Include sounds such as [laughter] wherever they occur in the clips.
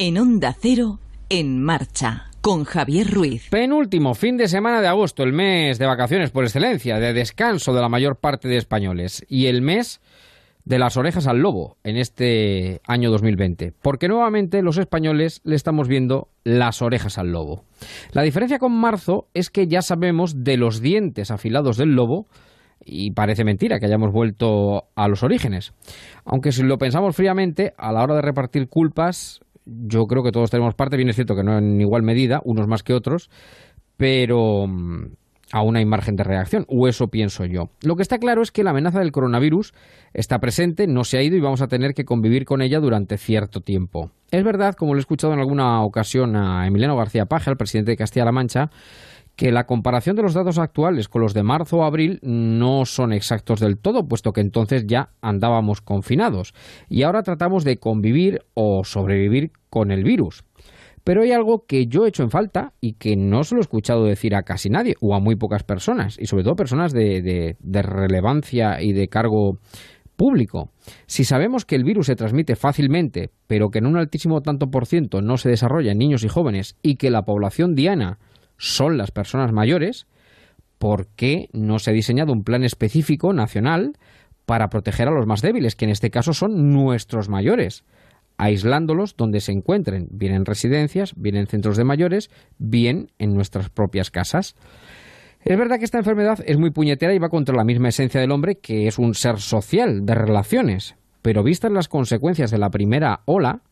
En Onda Cero, en marcha, con Javier Ruiz. Penúltimo fin de semana de agosto, el mes de vacaciones por excelencia, de descanso de la mayor parte de españoles. Y el mes de las orejas al lobo en este año 2020, porque nuevamente los españoles le estamos viendo las orejas al lobo. La diferencia con marzo es que ya sabemos de los dientes afilados del lobo y parece mentira que hayamos vuelto a los orígenes. Aunque si lo pensamos fríamente, a la hora de repartir culpas, yo creo que todos tenemos parte, bien es cierto que no en igual medida, unos más que otros, pero mm, aún hay margen de reacción, o eso pienso yo. Lo que está claro es que la amenaza del coronavirus está presente, no se ha ido y vamos a tener que convivir con ella durante cierto tiempo. Es verdad, como lo he escuchado en alguna ocasión a Emiliano García Paja, el presidente de Castilla-La Mancha, que la comparación de los datos actuales con los de marzo o abril no son exactos del todo, puesto que entonces ya andábamos confinados y ahora tratamos de convivir o sobrevivir con el virus. Pero hay algo que yo he hecho en falta y que no se lo he escuchado decir a casi nadie o a muy pocas personas, y sobre todo personas de, de, relevancia y de cargo público. Si sabemos que el virus se transmite fácilmente, pero que en un altísimo tanto por ciento no se desarrolla en niños y jóvenes y que la población diana son las personas mayores, ¿por qué no se ha diseñado un plan específico nacional para proteger a los más débiles, que en este caso son nuestros mayores? aislándolos donde se encuentren, bien en residencias, bien en centros de mayores, bien en nuestras propias casas. Es verdad que esta enfermedad es muy puñetera y va contra la misma esencia del hombre, que es un ser social, de relaciones, pero vistas las consecuencias de la primera ola,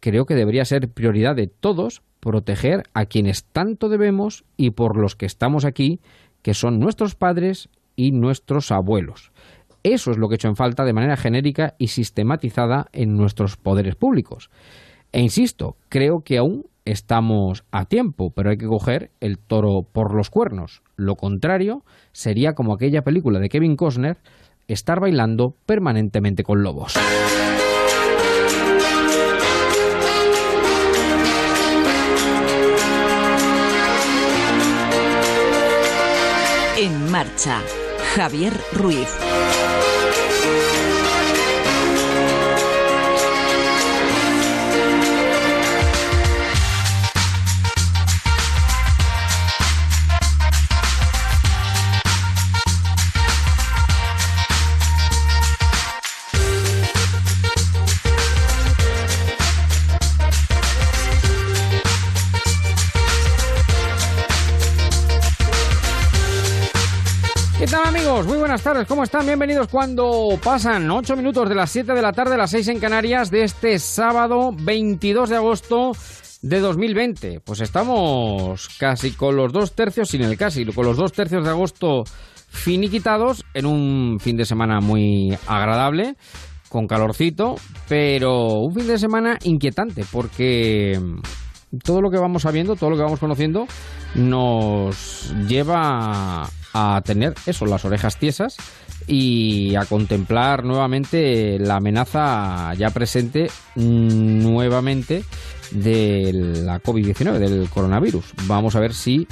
creo que debería ser prioridad de todos proteger a quienes tanto debemos y por los que estamos aquí, que son nuestros padres y nuestros abuelos. Eso es lo que he hecho en falta de manera genérica y sistematizada en nuestros poderes públicos. E insisto, creo que aún estamos a tiempo, pero hay que coger el toro por los cuernos. Lo contrario sería como aquella película de Kevin Costner, estar bailando permanentemente con lobos. En marcha, Javier Ruiz. Muy buenas tardes, ¿cómo están? Bienvenidos cuando pasan 8 minutos de las 7 de la tarde, las 6 en Canarias, de este sábado 22 de agosto de 2020. Pues estamos casi con los dos tercios, sin el casi, con los dos tercios de agosto finiquitados en un fin de semana muy agradable, con calorcito, pero un fin de semana inquietante porque todo lo que vamos sabiendo, todo lo que vamos conociendo, nos lleva a tener eso, las orejas tiesas y a contemplar nuevamente la amenaza ya presente nuevamente de la COVID-19, del coronavirus. Vamos a ver si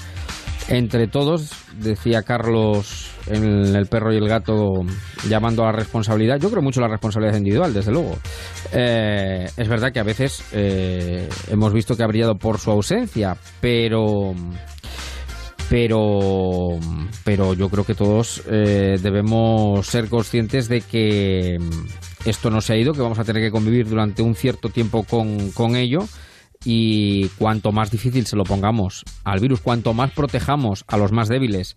entre todos, decía Carlos en El perro y el gato llamando a la responsabilidad, yo creo mucho la responsabilidad individual, desde luego. Eh, es verdad que a veces eh, hemos visto que ha brillado por su ausencia, pero pero, pero yo creo que todos eh, debemos ser conscientes de que mm, esto no se ha ido, que vamos a tener que convivir durante un cierto tiempo con, con ello y cuanto más difícil se lo pongamos al virus, cuanto más protejamos a los más débiles,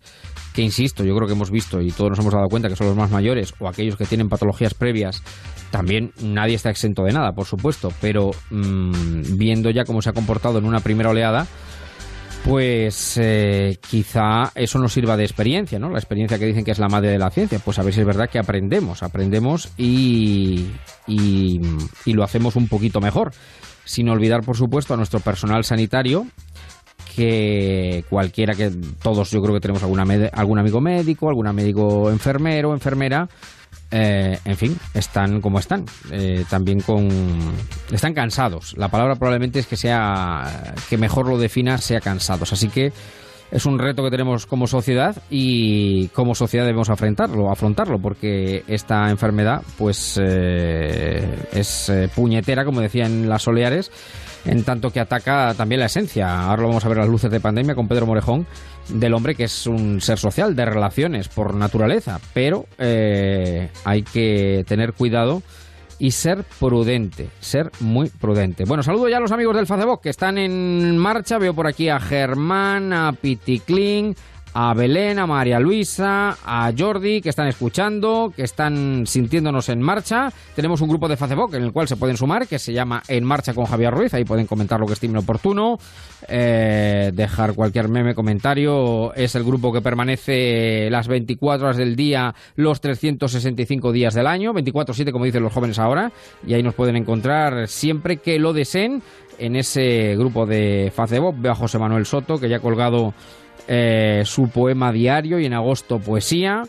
que insisto, yo creo que hemos visto y todos nos hemos dado cuenta que son los más mayores o aquellos que tienen patologías previas, también nadie está exento de nada, por supuesto, pero mm, viendo ya cómo se ha comportado en una primera oleada, pues eh, quizá eso nos sirva de experiencia, ¿no? La experiencia que dicen que es la madre de la ciencia. Pues a ver si es verdad que aprendemos, aprendemos y, y, lo hacemos un poquito mejor. Sin olvidar, por supuesto, a nuestro personal sanitario, que cualquiera que todos yo creo que tenemos alguna, algún amigo médico, algún amigo enfermero, enfermera, eh, en fin, están como están. Eh, también con. Están cansados. La palabra probablemente es que sea. que mejor lo defina sea cansados. Así que es un reto que tenemos como sociedad y como sociedad debemos afrontarlo, afrontarlo porque esta enfermedad, pues. Eh, es puñetera, como decían las Soleares en tanto que ataca también la esencia. Ahora lo vamos a ver las luces de pandemia con Pedro Morejón, del hombre que es un ser social, de relaciones por naturaleza, pero eh, hay que tener cuidado y ser prudente, ser muy prudente. Bueno, saludo ya a los amigos del Facebook que están en marcha. Veo por aquí a Germán, a Piticlin, a Belén, a María Luisa, a Jordi, que están escuchando, que están sintiéndonos en marcha. Tenemos un grupo de Facebook en el cual se pueden sumar, que se llama En Marcha con Javier Ruiz. Ahí pueden comentar lo que estimen oportuno, eh, dejar cualquier meme, comentario. Es el grupo que permanece las 24 horas del día, los 365 días del año, 24-7 como dicen los jóvenes ahora, y ahí nos pueden encontrar siempre que lo deseen en ese grupo de Facebook. Veo a José Manuel Soto, que ya ha colgado eh, su poema diario y en agosto poesía.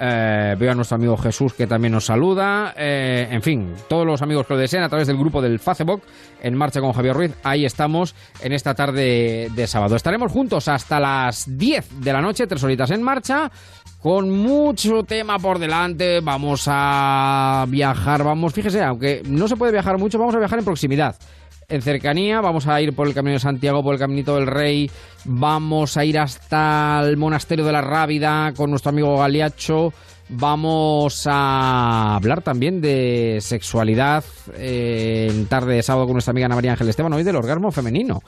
Eh, veo a nuestro amigo Jesús que también nos saluda. Eh, en fin, todos los amigos que lo deseen a través del grupo del Facebook en marcha con Javier Ruiz. Ahí estamos en esta tarde de sábado. Estaremos juntos hasta las 10 de la noche, tres horitas en marcha. Con mucho tema por delante, vamos a viajar, vamos, fíjese, aunque no se puede viajar mucho, vamos a viajar en proximidad en cercanía. Vamos a ir por el Camino de Santiago, por el Caminito del Rey. Vamos a ir hasta el Monasterio de la Rábida con nuestro amigo Galiacho. Vamos a hablar también de sexualidad eh, en tarde de sábado con nuestra amiga Ana María Ángel Esteban, hoy del orgasmo femenino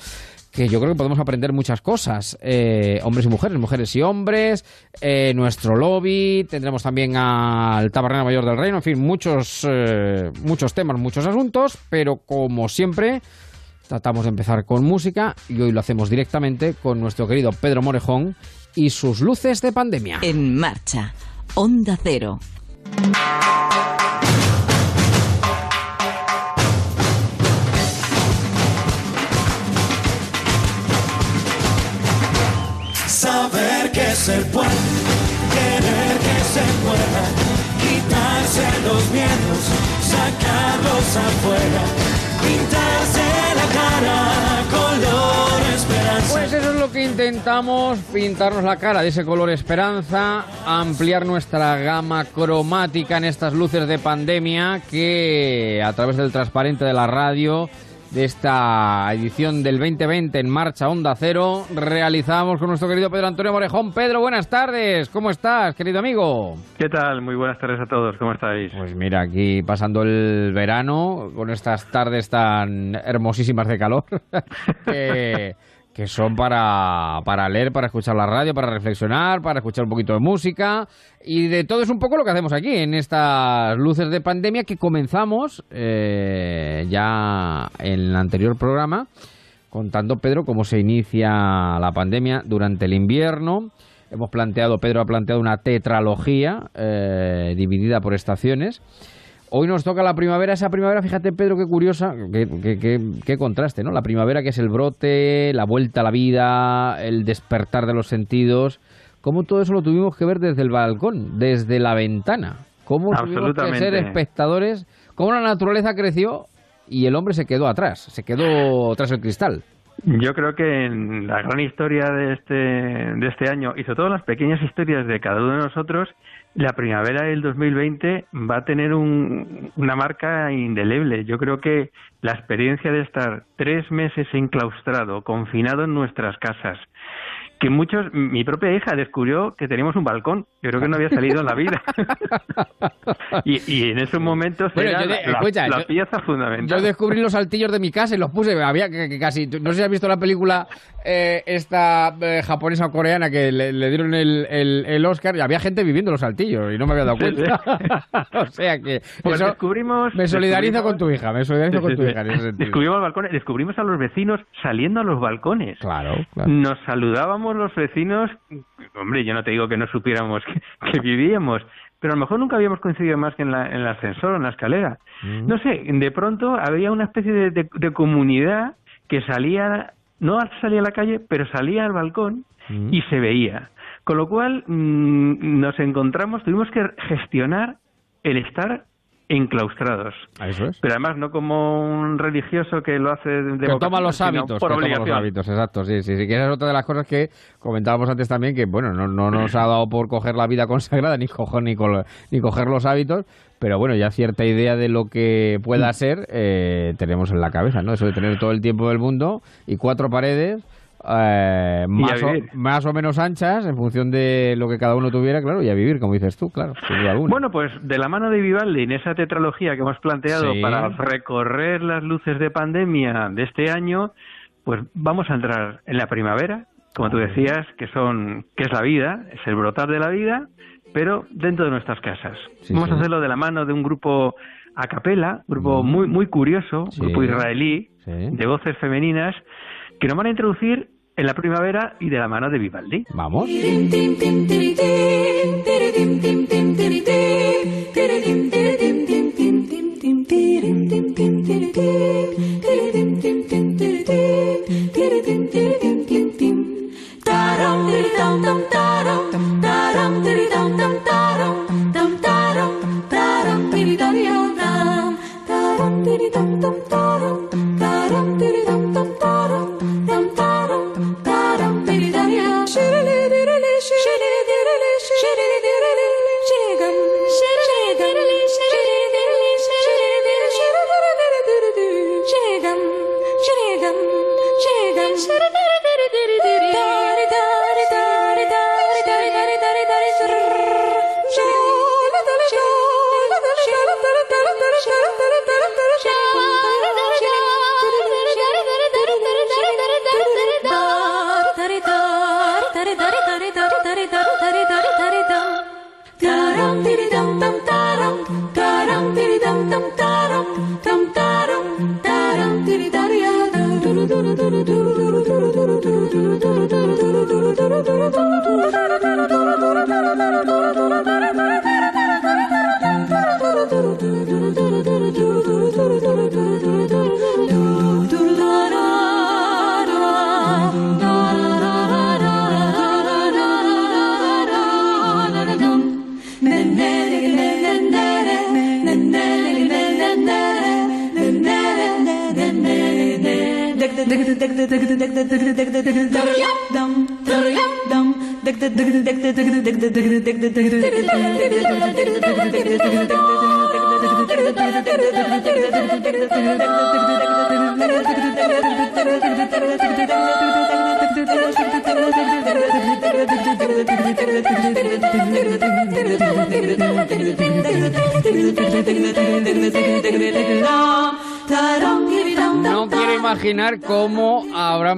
que yo creo que podemos aprender muchas cosas, eh, hombres y mujeres, mujeres y hombres, eh, nuestro lobby, tendremos también al Tabernero Mayor del Reino, en fin, muchos, muchos temas, muchos asuntos, pero como siempre, tratamos de empezar con música y hoy lo hacemos directamente con nuestro querido Pedro Morejón y sus luces de pandemia. En marcha, Onda Cero. Saber que se puede, querer que se pueda, quitarse los miedos, sacarlos afuera, pintarse la cara que intentamos, pintarnos la cara de ese color esperanza, ampliar nuestra gama cromática en estas luces de pandemia que a través del transparente de la radio de esta edición del 2020 en marcha Onda Cero realizamos con nuestro querido Pedro Antonio Morejón. Pedro, buenas tardes. ¿Cómo estás, querido amigo? ¿Qué tal? Muy buenas tardes a todos. ¿Cómo estáis? Pues mira, aquí pasando el verano con estas tardes tan hermosísimas de calor [laughs] que, que son para, para leer, para escuchar la radio, para reflexionar, para escuchar un poquito de música y de todo es un poco lo que hacemos aquí en estas luces de pandemia que comenzamos eh, ya en el anterior programa contando, Pedro, cómo se inicia la pandemia durante el invierno. Hemos planteado, Pedro ha planteado una tetralogía eh, dividida por estaciones. Hoy nos toca la primavera, esa primavera, fíjate Pedro, qué curiosa, qué, qué- qué- qué contraste, ¿no? La primavera que es el brote, la vuelta a la vida, el despertar de los sentidos, cómo todo eso lo tuvimos que ver desde el balcón, desde la ventana, cómo tuvimos que ser espectadores, cómo la naturaleza creció y el hombre se quedó atrás, se quedó tras el cristal. Yo creo que en la gran historia de este, de este año y sobre todo las pequeñas historias de cada uno de nosotros, la primavera del 2020 va a tener un- una marca indeleble. Yo creo que la experiencia de estar tres meses enclaustrado, confinado en nuestras casas, que muchos, mi propia hija descubrió que teníamos un balcón. Yo creo que no había salido en la vida. [laughs] y, y en esos momentos Bueno, era yo de- la, escucha, la yo- pieza fundamental. Yo descubrí los saltillos de mi casa y los puse. Había que, que casi. No sé si has visto la película eh, esta eh, japonesa o coreana que le, le dieron el, el, el Oscar y había gente viviendo los saltillos y no me había dado cuenta. [laughs] o sea que. Pues eso- descubrimos. me solidarizo descubrimos- con tu hija, me solidarizo con tu hija en ese sentido. Descubrimos balcones, descubrimos a los vecinos saliendo a los balcones. Claro, claro. Nos saludábamos los vecinos. Hombre, yo no te digo que no supiéramos que, que vivíamos, pero a lo mejor nunca habíamos coincidido más que en, la, en el ascensor o en la escalera. Mm. No sé, de pronto había una especie de, de- de comunidad que salía, no salía a la calle, pero salía al balcón Mm. y se veía. Con lo cual mm, nos encontramos, tuvimos que gestionar el estar enclaustrados. Eso es. Pero además no como un religioso que lo hace de que toma los hábitos, por que toma los obligación. hábitos, exacto, sí, sí, sí, que esa es otra de las cosas que comentábamos antes también, que bueno, no, no nos ha dado por coger la vida consagrada, ni coger, ni, coger los hábitos, pero bueno, ya cierta idea de lo que pueda ser eh, tenemos en la cabeza, ¿no? Eso de tener todo el tiempo del mundo y cuatro paredes eh, más, o, vivir. más o menos anchas en función de lo que cada uno tuviera, claro, y a vivir, como dices tú, claro. Bueno, pues de la mano de Vivaldi, en esa tetralogía que hemos planteado Sí. para recorrer las luces de pandemia de este año, pues vamos a entrar en la primavera, como tú decías, que son que es la vida, es el brotar de la vida, pero dentro de nuestras casas. Sí, vamos sí. a hacerlo de la mano de un grupo a capela, grupo Mm. muy muy curioso, grupo israelí de voces femeninas que nos van a introducir en la primavera y de la mano de Vivaldi. Vamos.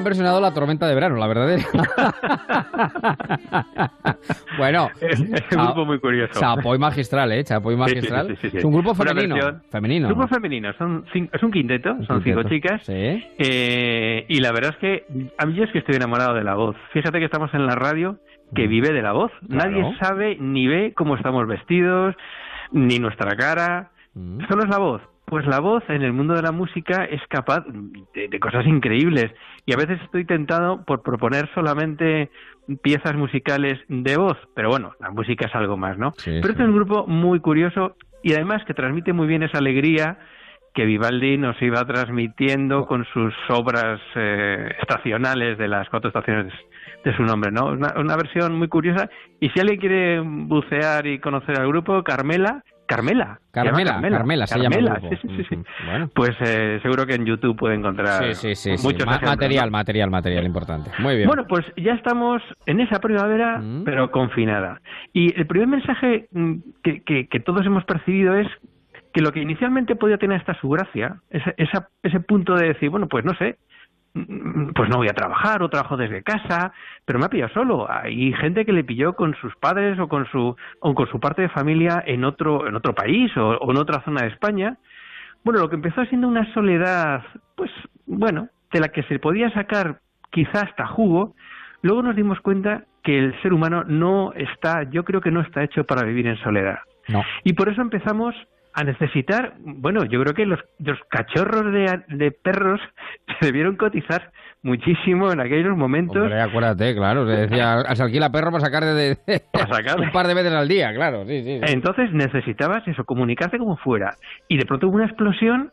Habrán versionado la tormenta de verano, la verdadera. [laughs] bueno, Es un grupo muy curioso. Chapoy magistral, ¿eh? Chapoy magistral. Sí, sí, sí, sí, sí. Es un grupo femenino. Femenino. Grupo femenino, son cin- es un quinteto, Un son cinco chicas. Sí. Eh, y la verdad es que a mí es que estoy enamorado de la voz. Fíjate que estamos en la radio que Mm. vive de la voz. Claro. Nadie sabe ni ve cómo estamos vestidos, ni nuestra cara. Mm. Solo es la voz. Pues la voz en el mundo de la música es capaz de, de cosas increíbles. Y a veces estoy tentado por proponer solamente piezas musicales de voz. Pero bueno, la música es algo más, ¿no? Sí, Pero sí. este es un grupo muy curioso y además que transmite muy bien esa alegría que Vivaldi nos iba transmitiendo con sus obras eh, estacionales de las cuatro estaciones de su nombre, ¿no? Una, una versión muy curiosa. Y si alguien quiere bucear y conocer al grupo, Carmela, Carmela, llama Carmela, Carmela, se llama el Carmela, sí, sí, sí, bueno. Pues eh, seguro que en YouTube puede encontrar Sí, sí, sí. muchos Ma- material, material, material importante. Muy bien. Bueno, pues ya estamos en esa primavera, Mm. pero confinada. Y el primer mensaje mm, que, que- que todos hemos percibido es que lo que inicialmente podía tener hasta su gracia, ese, esa- ese punto de decir, bueno, pues no sé, pues no voy a trabajar o trabajo desde casa, pero me ha pillado solo. Hay gente que le pilló con sus padres o con su, o con su parte de familia en otro, en otro país o, o en otra zona de España. Bueno, lo que empezó siendo una soledad, pues bueno, de la que se podía sacar quizá hasta jugo, luego nos dimos cuenta que el ser humano no está, yo creo que no está hecho para vivir en soledad. No. Y por eso empezamos a necesitar, bueno, yo creo que los, los cachorros de, de perros [laughs] se debieron cotizar muchísimo en aquellos momentos. Hombre, acuérdate, claro, se decía, [laughs] se alquila perro para sacar de, de [laughs] Para sacarle. un par de veces al día, claro, sí, sí. sí. Entonces necesitabas eso, comunicarte como fuera. Y de pronto hubo una explosión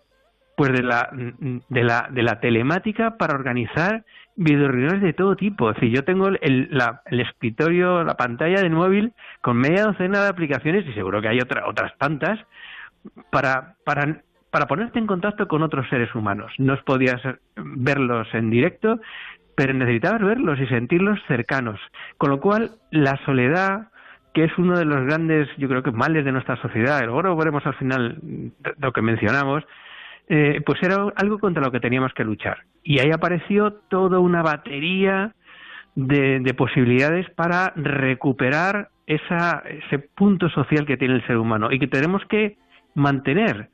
pues de la, de la, de la telemática para organizar videoreuniones de todo tipo. Decir, yo tengo el, el- la- el escritorio, la pantalla del móvil con media docena de aplicaciones y seguro que hay otra, otras tantas para, para, para ponerte en contacto con otros seres humanos. No podías verlos en directo, pero necesitabas verlos y sentirlos cercanos. Con lo cual, la soledad, que es uno de los grandes, yo creo que males de nuestra sociedad, luego veremos al final lo que mencionamos, eh, pues era algo contra lo que teníamos que luchar. Y ahí apareció toda una batería de, de posibilidades para recuperar esa, ese punto social que tiene el ser humano y que tenemos que mantener.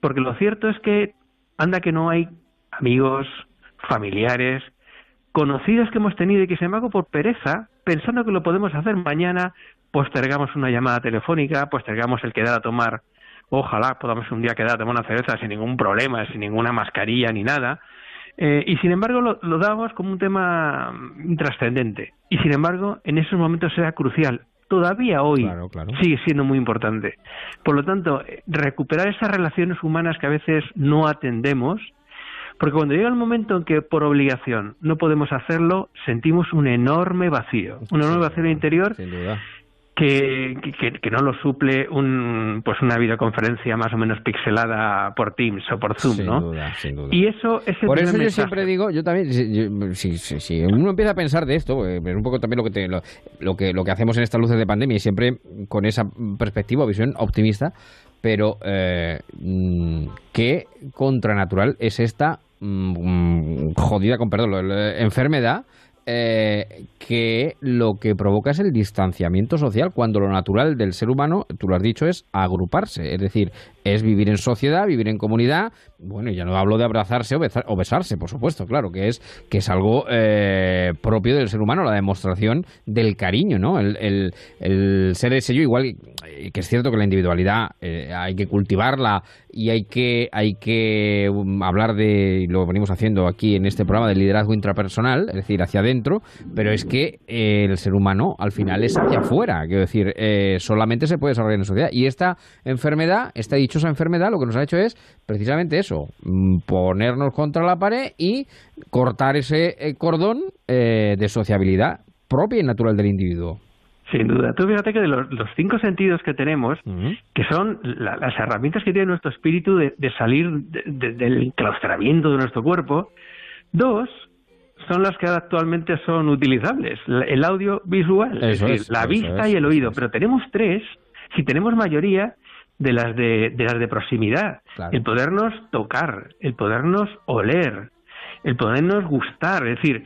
Porque lo cierto es que anda que no hay amigos, familiares, conocidos que hemos tenido y que sin embargo por pereza, pensando que lo podemos hacer mañana, postergamos una llamada telefónica, postergamos el quedar a tomar, ojalá podamos un día quedar a tomar una cerveza sin ningún problema, sin ninguna mascarilla ni nada, eh, y sin embargo lo, lo damos como un tema mm, trascendente. Y sin embargo, en esos momentos era crucial. Todavía hoy Claro, claro. sigue siendo muy importante. Por lo tanto, eh, recuperar esas relaciones humanas que a veces no atendemos, porque cuando llega el momento en que por obligación no podemos hacerlo, sentimos un enorme vacío, un enorme vacío interior Sin duda. Que, que, que no lo suple un, pues una videoconferencia más o menos pixelada por Teams o por Zoom, sin ¿no? duda, sin duda. Y eso es el Por eso yo mensaje. siempre digo, yo también, si, si, si- uno empieza a pensar de esto, eh, es un poco también lo que, te- lo, lo que lo que hacemos en estas luces de pandemia y siempre con esa perspectiva o visión optimista, pero eh, mm, qué contranatural es esta mm, jodida, con perdón, enfermedad eh, que lo que provoca es el distanciamiento social, cuando lo natural del ser humano, tú lo has dicho, es agruparse, es decir, es vivir en sociedad, vivir en comunidad, bueno, ya no hablo de abrazarse o, besa- o besarse, por supuesto, claro, que es, que es algo eh, propio del ser humano, la demostración del cariño, ¿no? El, ser ese yo, igual eh, que es cierto que la individualidad eh, hay que cultivarla y hay que, hay que um, hablar de, lo venimos haciendo aquí en este programa, del liderazgo intrapersonal, es decir, hacia adentro, pero es que el ser humano al final es hacia afuera, quiero decir, solamente se puede desarrollar en sociedad. Y esta enfermedad, esta dichosa enfermedad, lo que nos ha hecho es precisamente eso, mm, ponernos contra la pared y cortar ese eh, cordón eh, de sociabilidad propia y natural del individuo. Sin duda. Tú fíjate que de los, los cinco sentidos que tenemos, que son la- las herramientas que tiene nuestro espíritu de, de salir de- de- del enclaustramiento de nuestro cuerpo, dos son las que actualmente son utilizables, el audio visual, es decir, es, la vista es, y el oído, pero tenemos tres, si tenemos mayoría, de las de, de las de proximidad, Claro. el podernos tocar, el podernos oler, el podernos gustar, es decir,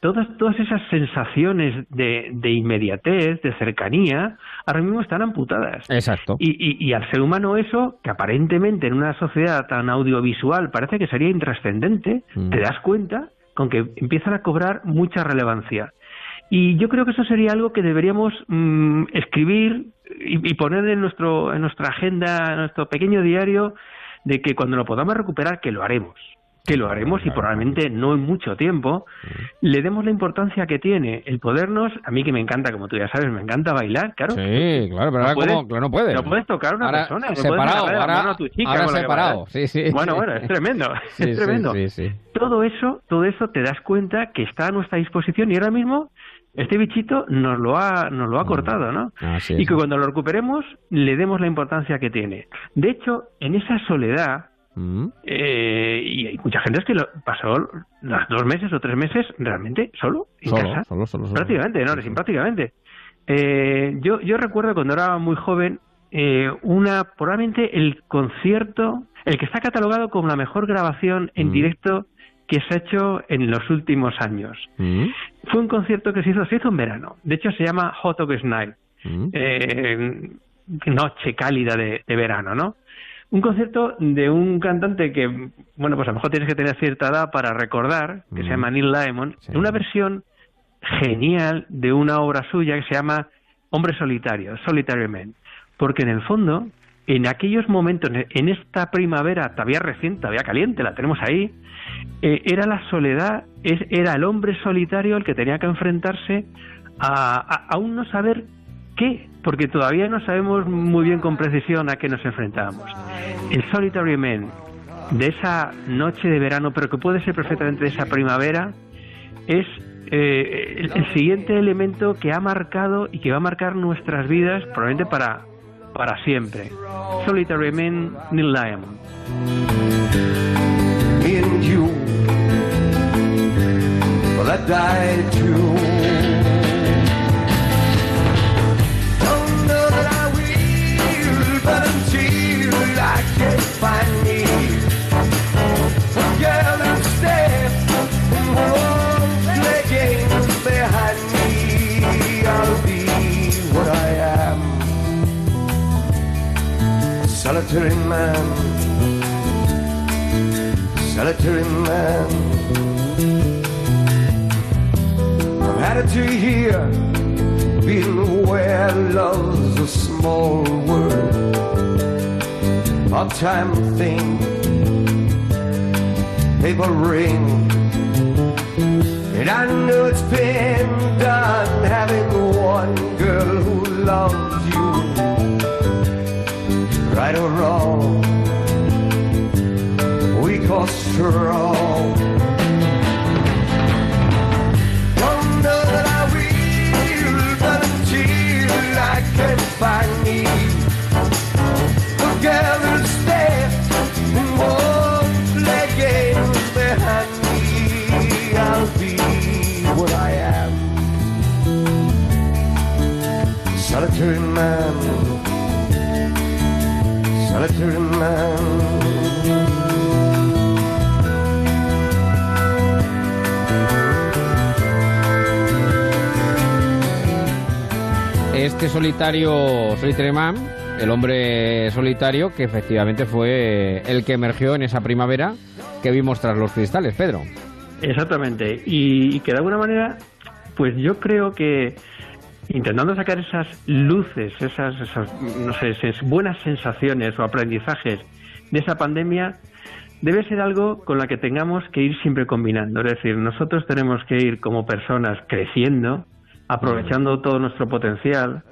todas, todas esas sensaciones de, de inmediatez, de cercanía, ahora mismo están amputadas. Exacto. Y, y, y al ser humano eso, que aparentemente en una sociedad tan audiovisual parece que sería intrascendente, Mm. te das cuenta con que empiezan a cobrar mucha relevancia. Y yo creo que eso sería algo que deberíamos mm, escribir y, y poner en, nuestro, en nuestra agenda, en nuestro pequeño diario, de que cuando lo podamos recuperar, que lo haremos. Que lo haremos y probablemente no en mucho tiempo, le demos la importancia que tiene el podernos, a mí que me encanta, como tú ya sabes, me encanta bailar, claro. Sí, claro, pero No ahora puedes- como, claro, no puedes. No puedes tocar a una Ahora persona. no puedes separado, ahora, a tu chica ahora separado. Sí, sí. Bueno, bueno, es tremendo, [laughs] Sí, es tremendo. sí, sí. Todo eso, todo eso te das cuenta que está a nuestra disposición y ahora mismo este bichito nos lo ha, nos lo ha cortado, ¿no? Así Y es. que cuando lo recuperemos le demos la importancia que tiene. De hecho, en esa soledad, Mm. eh, y hay mucha gente es que lo pasó los dos meses o tres meses realmente solo en Solo, casa. solo, solo, solo. Prácticamente, no, sin prácticamente. Eh, yo, yo recuerdo cuando era muy joven, eh, una, probablemente el concierto, el que está catalogado como la mejor grabación en Mm. directo que se ha hecho en los últimos años. Mm. Fue un concierto que se hizo, se hizo en verano. De hecho, se llama Hot August Night. Mm. Eh, noche cálida de, de verano, ¿no? Un concierto de un cantante que, bueno, pues a lo mejor tienes que tener cierta edad para recordar, que se Mm. llama Neil Diamond, Sí. en una versión genial de una obra suya que se llama Hombre Solitario, Solitary Man. Porque en el fondo en aquellos momentos, en esta primavera todavía reciente, todavía caliente, la tenemos ahí, eh, era la soledad, es, era el hombre solitario el que tenía que enfrentarse a, a, a un no saber qué, porque todavía no sabemos muy bien con precisión a qué nos enfrentábamos. El Solitary Man de esa noche de verano, pero que puede ser perfectamente de esa primavera, es eh, el, el siguiente elemento que ha marcado y que va a marcar nuestras vidas probablemente para, para siempre. Solitary Man, Neil Diamond. Solitary man. Solitary man. I've had it to here, been where love's a small world, a time thing, paper ring. And I know it's been done having one girl who loves you, right or wrong weak or strong. Don't know that I will, but until I can find me stay and behind me, I'll be what I am. Solitary man, Este solitario, Solitary Man, el hombre solitario, que efectivamente fue el que emergió en esa primavera que vimos tras los cristales, Pedro. Exactamente. Y, y que de alguna manera, pues yo creo que intentando sacar esas luces, esas, esas no sé, esas buenas sensaciones o aprendizajes de esa pandemia, debe ser algo con la que tengamos que ir siempre combinando. Es decir, nosotros tenemos que ir como personas creciendo, aprovechando todo nuestro potencial.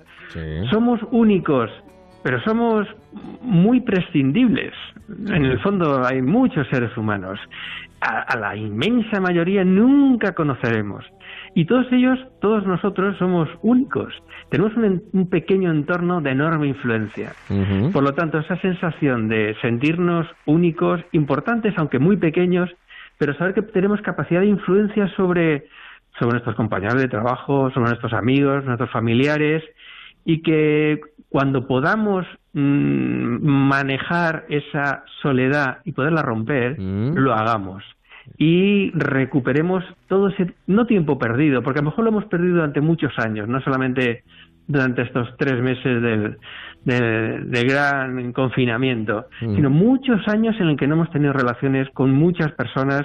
Somos únicos, pero somos muy prescindibles. En el fondo hay muchos seres humanos. A, a la inmensa mayoría nunca conoceremos. Y todos ellos, todos nosotros somos únicos. Tenemos un, un pequeño entorno de enorme influencia. Por lo tanto, esa sensación de sentirnos únicos, importantes, aunque muy pequeños, pero saber que tenemos capacidad de influencia sobre, sobre nuestros compañeros de trabajo, sobre nuestros amigos, nuestros familiares, y que cuando podamos mm, manejar esa soledad y poderla romper, Mm. lo hagamos. Y recuperemos todo ese, no tiempo perdido, porque a lo mejor lo hemos perdido durante muchos años, no solamente durante estos tres meses del, del- de gran confinamiento, Mm. sino muchos años en el que no hemos tenido relaciones con muchas personas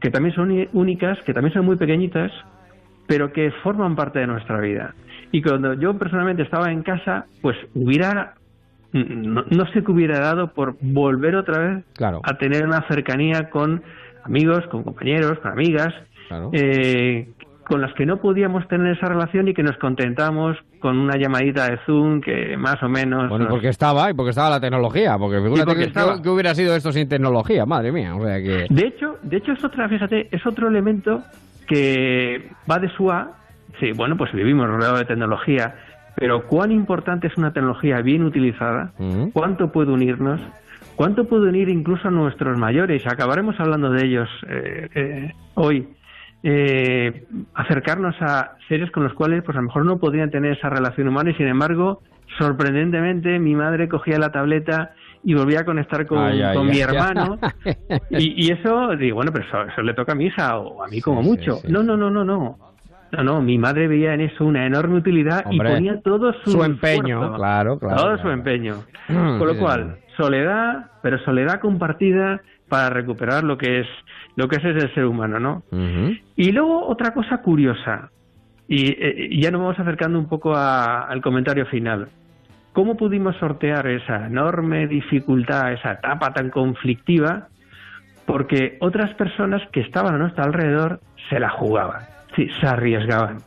que también son únicas, que también son muy pequeñitas, pero que forman parte de nuestra vida. Y cuando yo personalmente estaba en casa, pues hubiera, no, no sé qué hubiera dado por volver otra vez Claro. a tener una cercanía con amigos, con compañeros, con amigas, Claro. eh, con las que no podíamos tener esa relación y que nos contentamos con una llamadita de Zoom que más o menos... Bueno, nos- porque estaba y porque estaba la tecnología, porque fíjate porque que, estaba. que hubiera sido esto sin tecnología, madre mía, o sea que... De hecho, de hecho es otra, fíjate, es otro elemento que va de SUA. Sí, bueno, pues vivimos rodeados de tecnología, pero cuán importante es una tecnología bien utilizada, cuánto puede unirnos, cuánto puede unir incluso a nuestros mayores. Acabaremos hablando de ellos eh, eh, hoy. Eh, acercarnos a seres con los cuales, pues a lo mejor no podrían tener esa relación humana y sin embargo, sorprendentemente, mi madre cogía la tableta y volvía a conectar con, Ay, ay, con ay, mi ay. hermano. [laughs] Y, y eso, digo, bueno, pero eso, eso le toca a mi hija o a mí como mucho. sí, sí. No, no, no, no, no. No, no, mi madre veía en eso una enorme utilidad Hombre, y ponía todo su, su empeño, esfuerzo, claro, claro, Todo claro. su empeño. [clears throat] Con lo cual. Soledad, pero soledad compartida para recuperar lo que es lo que es el ser humano, ¿no? Y luego otra cosa curiosa, y, eh, y ya nos vamos acercando un poco a- al comentario final. ¿cómo pudimos sortear esa enorme dificultad, esa etapa tan conflictiva? Porque otras personas que estaban a nuestro alrededor se la jugaban, sí, se arriesgaban.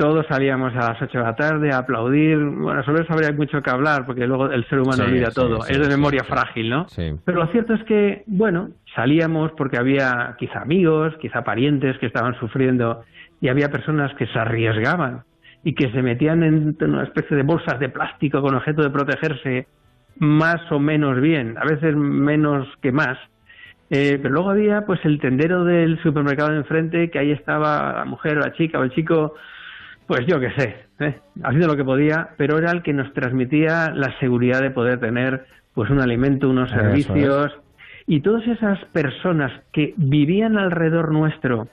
Todos salíamos a las 8 de la tarde a aplaudir. Bueno, sobre eso habría mucho que hablar, porque luego el ser humano Sí, olvida sí, todo. sí, es de memoria frágil, ¿no? Sí. Pero lo cierto es que, bueno, salíamos porque había quizá amigos, quizá parientes que estaban sufriendo y había personas que se arriesgaban y que se metían en una especie de bolsas de plástico con objeto de protegerse más o menos bien, a veces menos que más. Eh, pero luego había pues el tendero del supermercado de enfrente que ahí estaba la mujer o la chica o el chico pues yo qué sé, ¿eh? haciendo lo que podía, pero era el que nos transmitía la seguridad de poder tener pues un alimento, unos Eso servicios y todas esas personas que vivían alrededor nuestro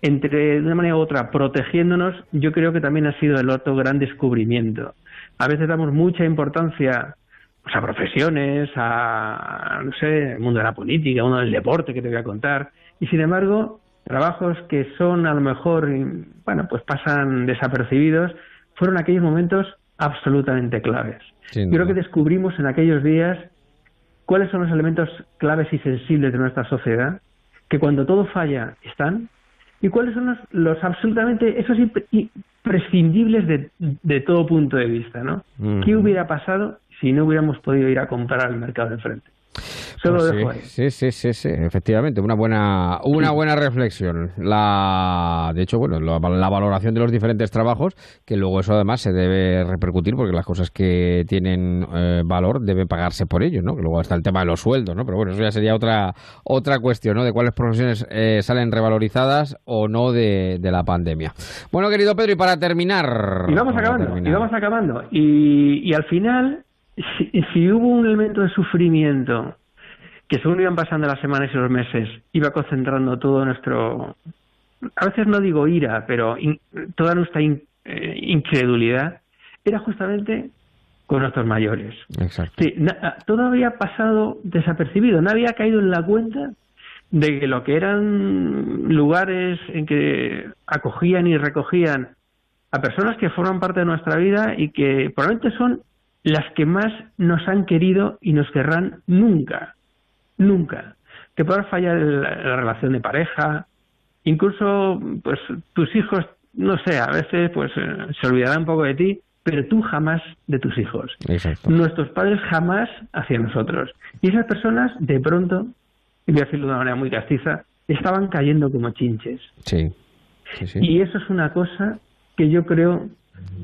entre de una manera u otra protegiéndonos, yo creo que también ha sido el otro gran descubrimiento. A veces damos mucha importancia pues, a profesiones, a no sé, el mundo de la política, uno del deporte que te voy a contar, y sin embargo trabajos que son a lo mejor, bueno, pues pasan desapercibidos, fueron aquellos momentos absolutamente claves. Yo creo que descubrimos en aquellos días cuáles son los elementos claves y sensibles de nuestra sociedad, que cuando todo falla están, y cuáles son los, los absolutamente, esos impre- imprescindibles de, de todo punto de vista, ¿no? ¿Qué hubiera pasado si no hubiéramos podido ir a comprar al mercado de enfrente? Solo Pues dejo sí, ahí. sí, sí, sí, sí, efectivamente, una buena, una buena reflexión. La, de hecho, bueno, la, la valoración de los diferentes trabajos, que luego eso además se debe repercutir porque las cosas que tienen eh, valor deben pagarse por ello, ¿no? Que luego está el tema de los sueldos, ¿no? Pero bueno, eso ya sería otra, otra cuestión, ¿no? De cuáles profesiones eh, salen revalorizadas o no de, de la pandemia. Bueno, querido Pedro, y para terminar. Y vamos acabando, terminar. y vamos acabando. Y, y al final, si, si hubo un elemento de sufrimiento que según iban pasando las semanas y los meses, iba concentrando todo nuestro, a veces no digo ira, pero in- toda nuestra in- eh, incredulidad, era justamente con nuestros mayores. Exacto. Sí, na- todo había pasado desapercibido, no había caído en la cuenta de que lo que eran lugares en que acogían y recogían a personas que forman parte de nuestra vida y que probablemente son las que más nos han querido y nos querrán nunca, nunca. Que podrá fallar el- la relación de pareja, incluso pues tus hijos, no sé, a veces pues eh, se olvidarán un poco de ti, pero tú jamás de tus hijos Exacto. nuestros padres jamás hacia nosotros. Y esas personas, de pronto, y voy a decirlo de una manera muy castiza, estaban cayendo como chinches. Sí. Sí, sí. Y eso es una cosa que yo creo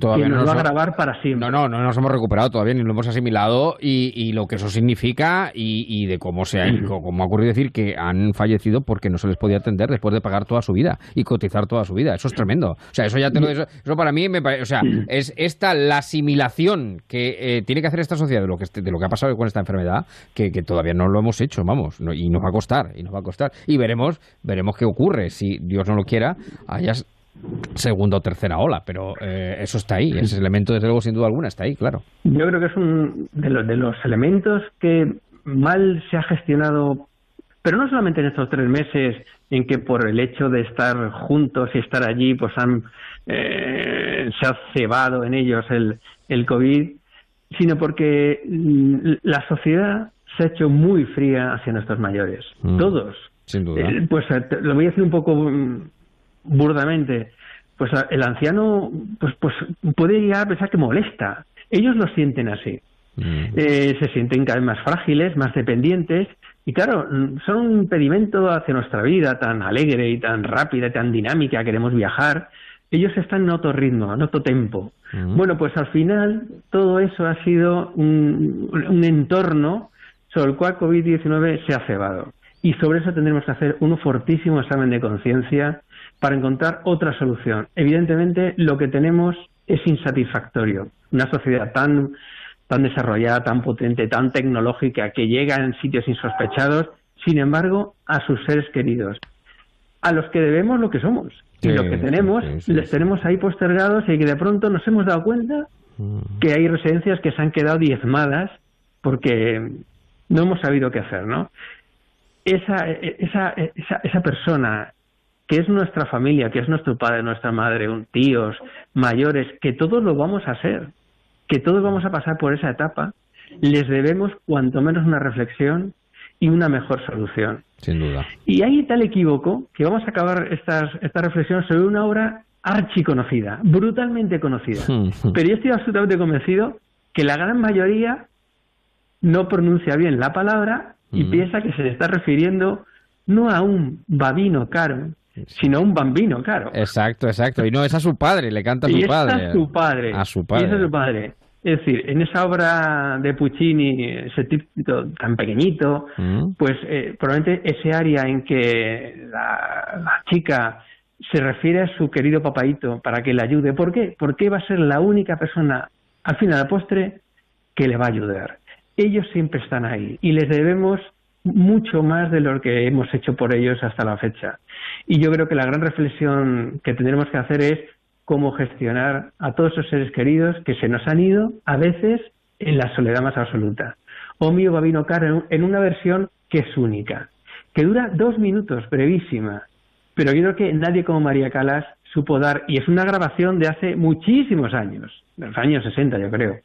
Todavía que no nos va a nos- grabar para siempre. No, no, no nos hemos recuperado todavía ni lo hemos asimilado y, y lo que eso significa y, y de cómo se ha, y cómo ha ocurrido decir que han fallecido porque no se les podía atender después de pagar toda su vida y cotizar toda su vida. Eso es tremendo. O sea, eso ya te lo eso, eso para mí me parece, o sea, es esta la asimilación que eh, tiene que hacer esta sociedad de lo que este- de lo que ha pasado con esta enfermedad que, que todavía no lo hemos hecho, vamos, no- y nos va a costar y nos va a costar y veremos veremos qué ocurre si Dios no lo quiera, hayas segunda o tercera ola, pero eh, eso está ahí, ese elemento desde luego sin duda alguna está ahí, claro. Yo creo que es un de los, de los elementos que mal se ha gestionado, pero no solamente en estos tres meses en que por el hecho de estar juntos y estar allí, pues han eh, se ha cebado en ellos el, el COVID, sino porque la sociedad se ha hecho muy fría hacia nuestros mayores, Mm. todos. Sin duda. Eh, pues eh, lo voy a decir un poco mm, burdamente. Pues el anciano pues, pues puede llegar a pensar que molesta. Ellos lo sienten así. Mm. Eh, se sienten cada vez más frágiles, más dependientes. Y claro, mm, son un impedimento hacia nuestra vida tan alegre y tan rápida y tan dinámica. Queremos viajar. Ellos están en otro ritmo, en otro tempo. Mm. Bueno, pues al final todo eso ha sido un, un entorno sobre el cual COVID-19 se ha cebado. Y sobre eso tendremos que hacer un fortísimo examen de conciencia para encontrar otra solución. Evidentemente, lo que tenemos es insatisfactorio. Una sociedad tan, tan desarrollada, tan potente, tan tecnológica, que llega en sitios insospechados, sin embargo, a sus seres queridos, a los que debemos lo que somos. Sí, y lo que tenemos, sí, sí, les tenemos ahí postergados y que de pronto nos hemos dado cuenta Mm. que hay residencias que se han quedado diezmadas porque no hemos sabido qué hacer, ¿no? Esa, esa, esa, esa persona que es nuestra familia, que es nuestro padre, nuestra madre, un tíos, mayores, que todos lo vamos a ser, que todos vamos a pasar por esa etapa, les debemos cuanto menos una reflexión y una mejor solución. Sin duda. Y hay tal equívoco que vamos a acabar estas, esta reflexión sobre una obra archiconocida, brutalmente conocida. Pero yo estoy absolutamente convencido que la gran mayoría no pronuncia bien la palabra y piensa que se le está refiriendo no a un babino caro, sino un bambino caro. Exacto, exacto. Y no es a su padre, le canta a su y es padre. a su padre. A su Y padre. es a su padre. Es decir, en esa obra de Puccini, ese título tan pequeñito, Mm. pues eh, probablemente ese área en que la, la chica se refiere a su querido papaito para que le ayude. ¿Por qué? Porque va a ser la única persona, al fin y al postre, que le va a ayudar. Ellos siempre están ahí y les debemos mucho más de lo que hemos hecho por ellos hasta la fecha. Y yo creo que la gran reflexión que tendremos que hacer es cómo gestionar a todos esos seres queridos que se nos han ido a veces en la soledad más absoluta. O mío Babino Caro en una versión que es única, que dura dos minutos, brevísima, pero yo creo que nadie como María Calas supo dar, y es una grabación de hace muchísimos años, de los años 60 yo creo,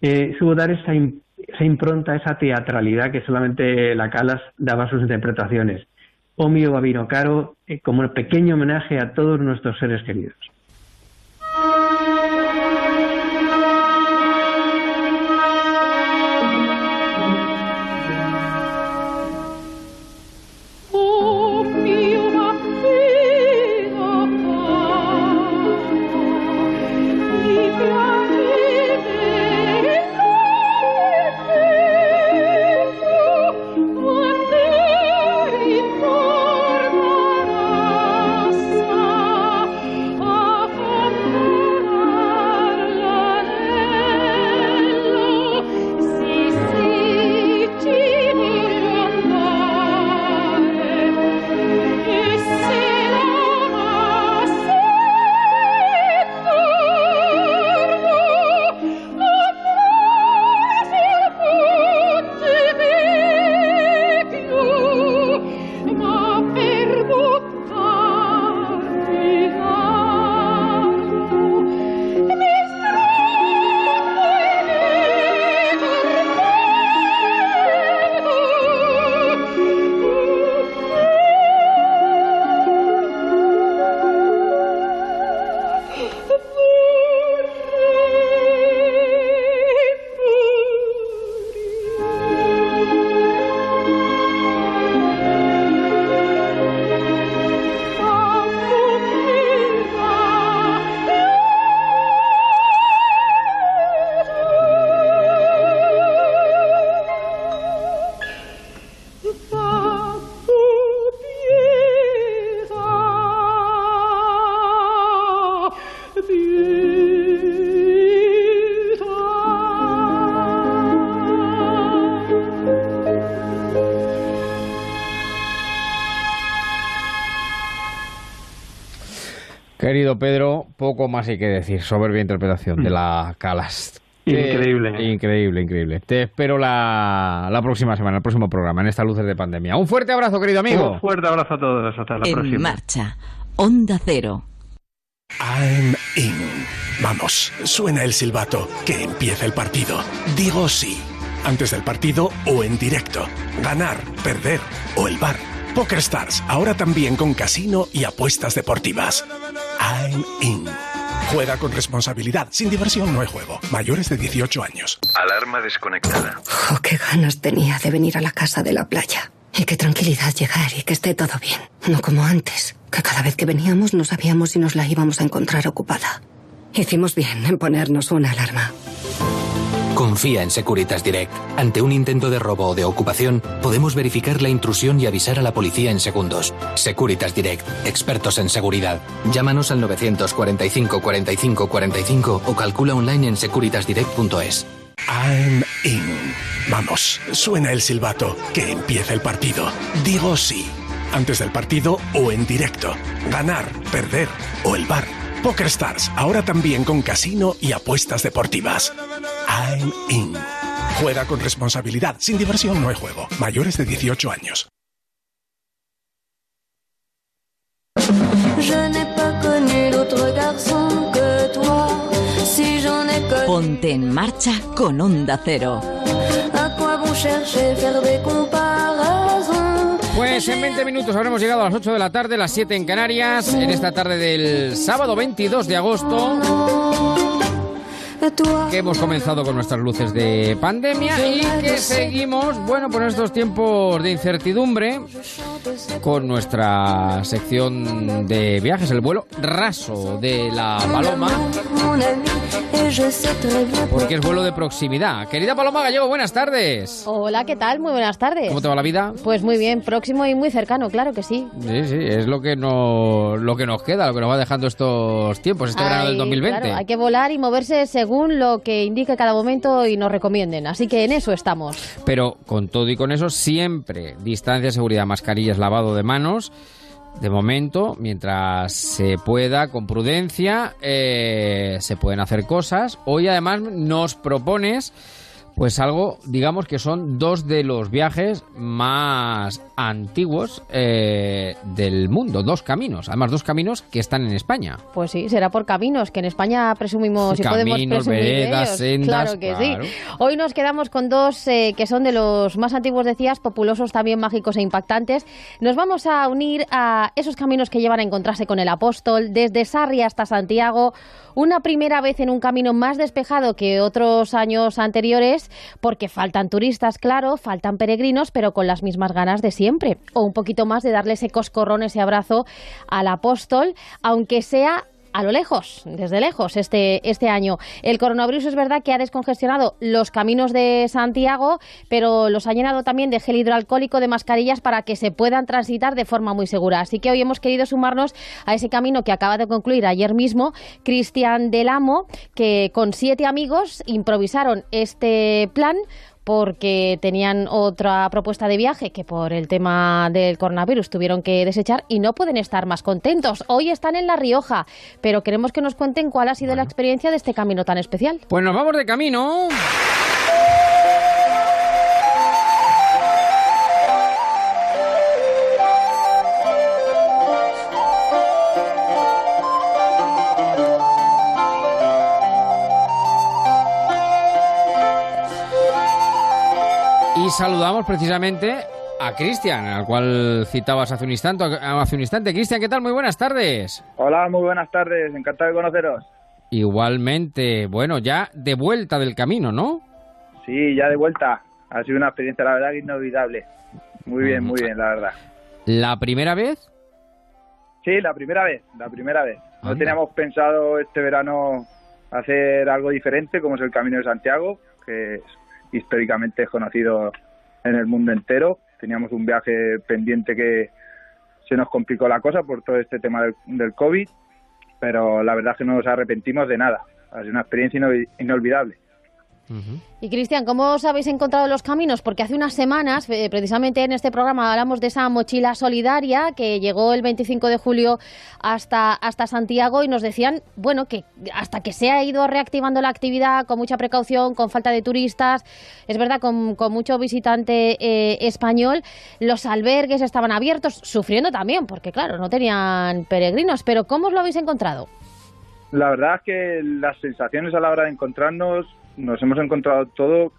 eh, supo dar esa, esa impronta, esa teatralidad que solamente la Calas daba a sus interpretaciones. O mío Babino Caro, eh, como un pequeño homenaje a todos nuestros seres queridos. Querido Pedro, poco más hay que decir. Soberbia interpretación de la Calas. Te- Increíble. Increíble, increíble. Te espero la, la próxima semana, el próximo programa, en estas luces de pandemia. Un fuerte abrazo, querido amigo. Un fuerte abrazo a todos. Hasta la En próxima. marcha. Onda Cero. I'm in. Vamos, suena el silbato. Que empiece el partido. Digo sí. Antes del partido o en directo. Ganar, perder o el bar. Poker Stars, ahora también con casino y apuestas deportivas. I'm in. Juega con responsabilidad. Sin diversión no hay juego. Mayores de 18 años. Alarma desconectada. Oh, qué ganas tenía de venir a la casa de la playa. Y qué tranquilidad llegar y que esté todo bien. No como antes, que cada vez que veníamos no sabíamos si nos la íbamos a encontrar ocupada. Hicimos bien en ponernos una alarma. Confía en Securitas Direct. Ante un intento de robo o de ocupación, podemos verificar la intrusión y avisar a la policía en segundos. Securitas Direct, expertos en seguridad. Llámanos al 945 45 45 o calcula online en securitasdirect.es. I'm in. Vamos, suena el silbato. Que empiece el partido. Digo sí. Antes del partido o en directo. Ganar, perder o el bar. Poker Stars, ahora también con casino y apuestas deportivas. I'm in. Juega con responsabilidad. Sin diversión no hay juego. Mayores de 18 años. Ponte en marcha con Onda Cero. En 20 minutos habremos llegado a las 8 de la tarde, las 7 en Canarias, en esta tarde del sábado 22 de agosto, que hemos comenzado con nuestras luces de pandemia y que seguimos, bueno, por estos tiempos de incertidumbre, con nuestra sección de viajes, el vuelo raso de la Paloma, porque es vuelo de proximidad. Querida Paloma Gallego, buenas tardes. Hola, ¿qué tal? Muy buenas tardes. ¿Cómo te va la vida? Pues muy bien, próximo y muy cercano, claro que sí. Sí, sí, es lo que nos, lo que nos queda, lo que nos va dejando estos tiempos, este verano del Hay- 2020. claro, hay que volar y moverse según lo que indique cada momento y nos recomienden. Así que en eso estamos. Pero con todo y con eso, siempre distancia, seguridad, mascarillas, lavado de manos. De momento, mientras se pueda, con prudencia, eh, se pueden hacer cosas. Hoy además nos propones, pues algo, digamos que son dos de los viajes más antiguos eh, del mundo, dos caminos, además dos caminos que están en España. Pues sí, será por caminos, que en España presumimos y podemos Caminos, presumir de veredas, ellos. sendas, Claro que claro. sí. Hoy nos quedamos con dos eh, que son de los más antiguos, decías, populosos, también mágicos e impactantes. Nos vamos a unir a esos caminos que llevan a encontrarse con el apóstol, desde Sarri hasta Santiago, una primera vez en un camino más despejado que otros años anteriores, porque faltan turistas, claro, faltan peregrinos, pero con las mismas ganas de siempre, o un poquito más de darle ese coscorrón, ese abrazo al apóstol, aunque sea a lo lejos, desde lejos, este, este año. El coronavirus es verdad que ha descongestionado los caminos de Santiago, pero los ha llenado también de gel hidroalcohólico, de mascarillas para que se puedan transitar de forma muy segura. Así que hoy hemos querido sumarnos a ese camino que acaba de concluir ayer mismo Cristian Del Amo, que con siete amigos improvisaron este plan porque tenían otra propuesta de viaje que por el tema del coronavirus tuvieron que desechar y no pueden estar más contentos. Hoy están en La Rioja, pero queremos que nos cuenten cuál ha sido la experiencia de este camino tan especial. Pues nos vamos de camino. Saludamos precisamente a Cristian, al cual citabas hace un instante. Hace un instante. Cristian, ¿qué tal? Muy buenas tardes. Hola, muy buenas tardes, encantado de conoceros. Igualmente, bueno, ya de vuelta del camino, ¿no? Sí, ya de vuelta. Ha sido una experiencia, la verdad, inolvidable. Muy bien, muy bien, la verdad. ¿La primera vez? Sí, la primera vez, la primera vez. No Anda. teníamos pensado este verano hacer algo diferente, como es el Camino de Santiago, que es históricamente es conocido en el mundo entero. Teníamos un viaje pendiente que se nos complicó la cosa por todo este tema del, del COVID, pero la verdad es que no nos arrepentimos de nada. Ha sido una experiencia Y Cristian, ¿cómo os habéis encontrado los caminos? Porque hace unas semanas, eh, precisamente en este programa, hablamos de esa mochila solidaria que llegó el 25 de julio hasta, hasta Santiago y nos decían, bueno, que hasta que se ha ido reactivando la actividad con mucha precaución, con falta de turistas, es verdad, con, con mucho visitante eh, español, los albergues estaban abiertos, sufriendo también, porque claro, no tenían peregrinos. Pero ¿cómo os lo habéis encontrado? La verdad es que las sensaciones a la hora de encontrarnos, nos hemos encontrado todo,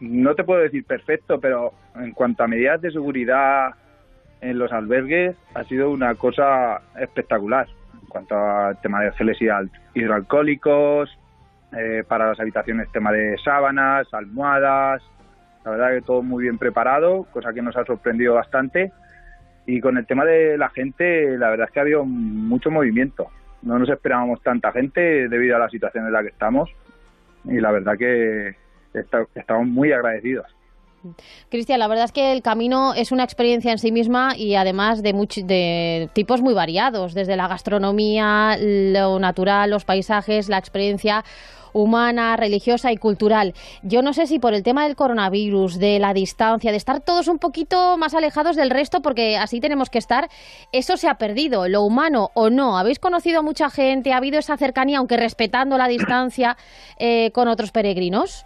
no te puedo decir perfecto, pero en cuanto a medidas de seguridad en los albergues, ha sido una cosa espectacular. En cuanto al tema de geles hidroalcohólicos, eh, para las habitaciones tema de sábanas, almohadas, la verdad que todo muy bien preparado, cosa que nos ha sorprendido bastante. Y con el tema de la gente, la verdad es que ha habido mucho movimiento. No nos esperábamos tanta gente debido a la situación en la que estamos. Y la verdad que esta- estamos muy agradecidos. Cristian, la verdad es que el camino es una experiencia en sí misma y además de, de tipos muy variados, desde la gastronomía, lo natural, los paisajes, la experiencia humana, religiosa y cultural. Yo no sé si por el tema del coronavirus, de la distancia, de estar todos un poquito más alejados del resto, porque así tenemos que estar, eso se ha perdido, lo humano o no. ¿Habéis conocido a mucha gente? ¿Ha habido esa cercanía, aunque respetando la distancia, eh, con otros peregrinos?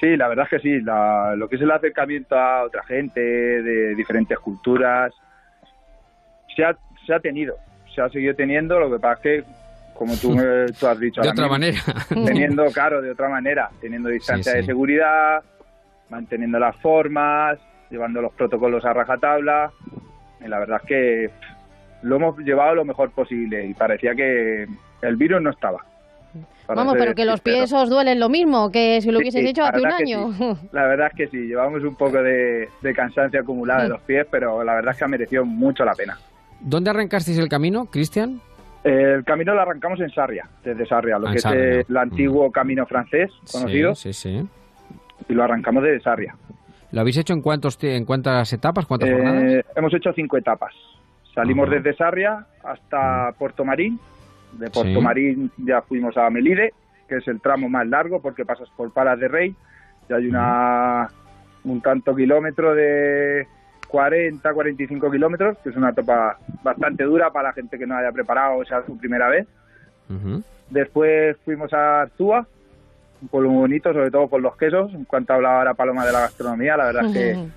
Sí, la verdad es que sí. La- lo que es el acercamiento a otra gente de diferentes culturas se ha, se ha tenido, se ha seguido teniendo. Lo que pasa es que como tú, [laughs] tú has dicho. De ahora otra mismo. manera. [laughs] Teniendo, claro, de otra manera, teniendo distancia Sí, sí. de seguridad, manteniendo las formas, llevando los protocolos a rajatabla. Y la verdad es que lo hemos llevado lo mejor posible y parecía que el virus no estaba. Vamos, ser pero que los pies os duelen lo mismo que si lo hubieses sí, hecho hace un año. sí. [laughs] La verdad es que sí, llevamos un poco de, de cansancio acumulado de Mm. los pies, pero la verdad es que ha merecido mucho la pena. ¿Dónde arrancasteis el camino, Cristian? El camino lo arrancamos en Sarria, desde Sarria, lo Ah, que es Sarria. el antiguo camino francés conocido, Sí, sí, sí. y lo arrancamos desde Sarria. ¿Lo habéis hecho en, cuántos, en cuántas etapas, cuántas Eh, jornadas? hemos hecho cinco etapas. Salimos desde Sarria hasta Puerto Marín. De Puerto Sí. Marín ya fuimos a Melide, que es el tramo más largo porque pasas por Palas de Rey. Y hay una un tanto kilómetro de 40, 45 kilómetros, que es una etapa bastante dura para la gente que no haya preparado o sea su primera vez. Después fuimos a Arzúa, un pueblo muy bonito, sobre todo por los quesos. En cuanto hablaba ahora Paloma de la gastronomía, la verdad es que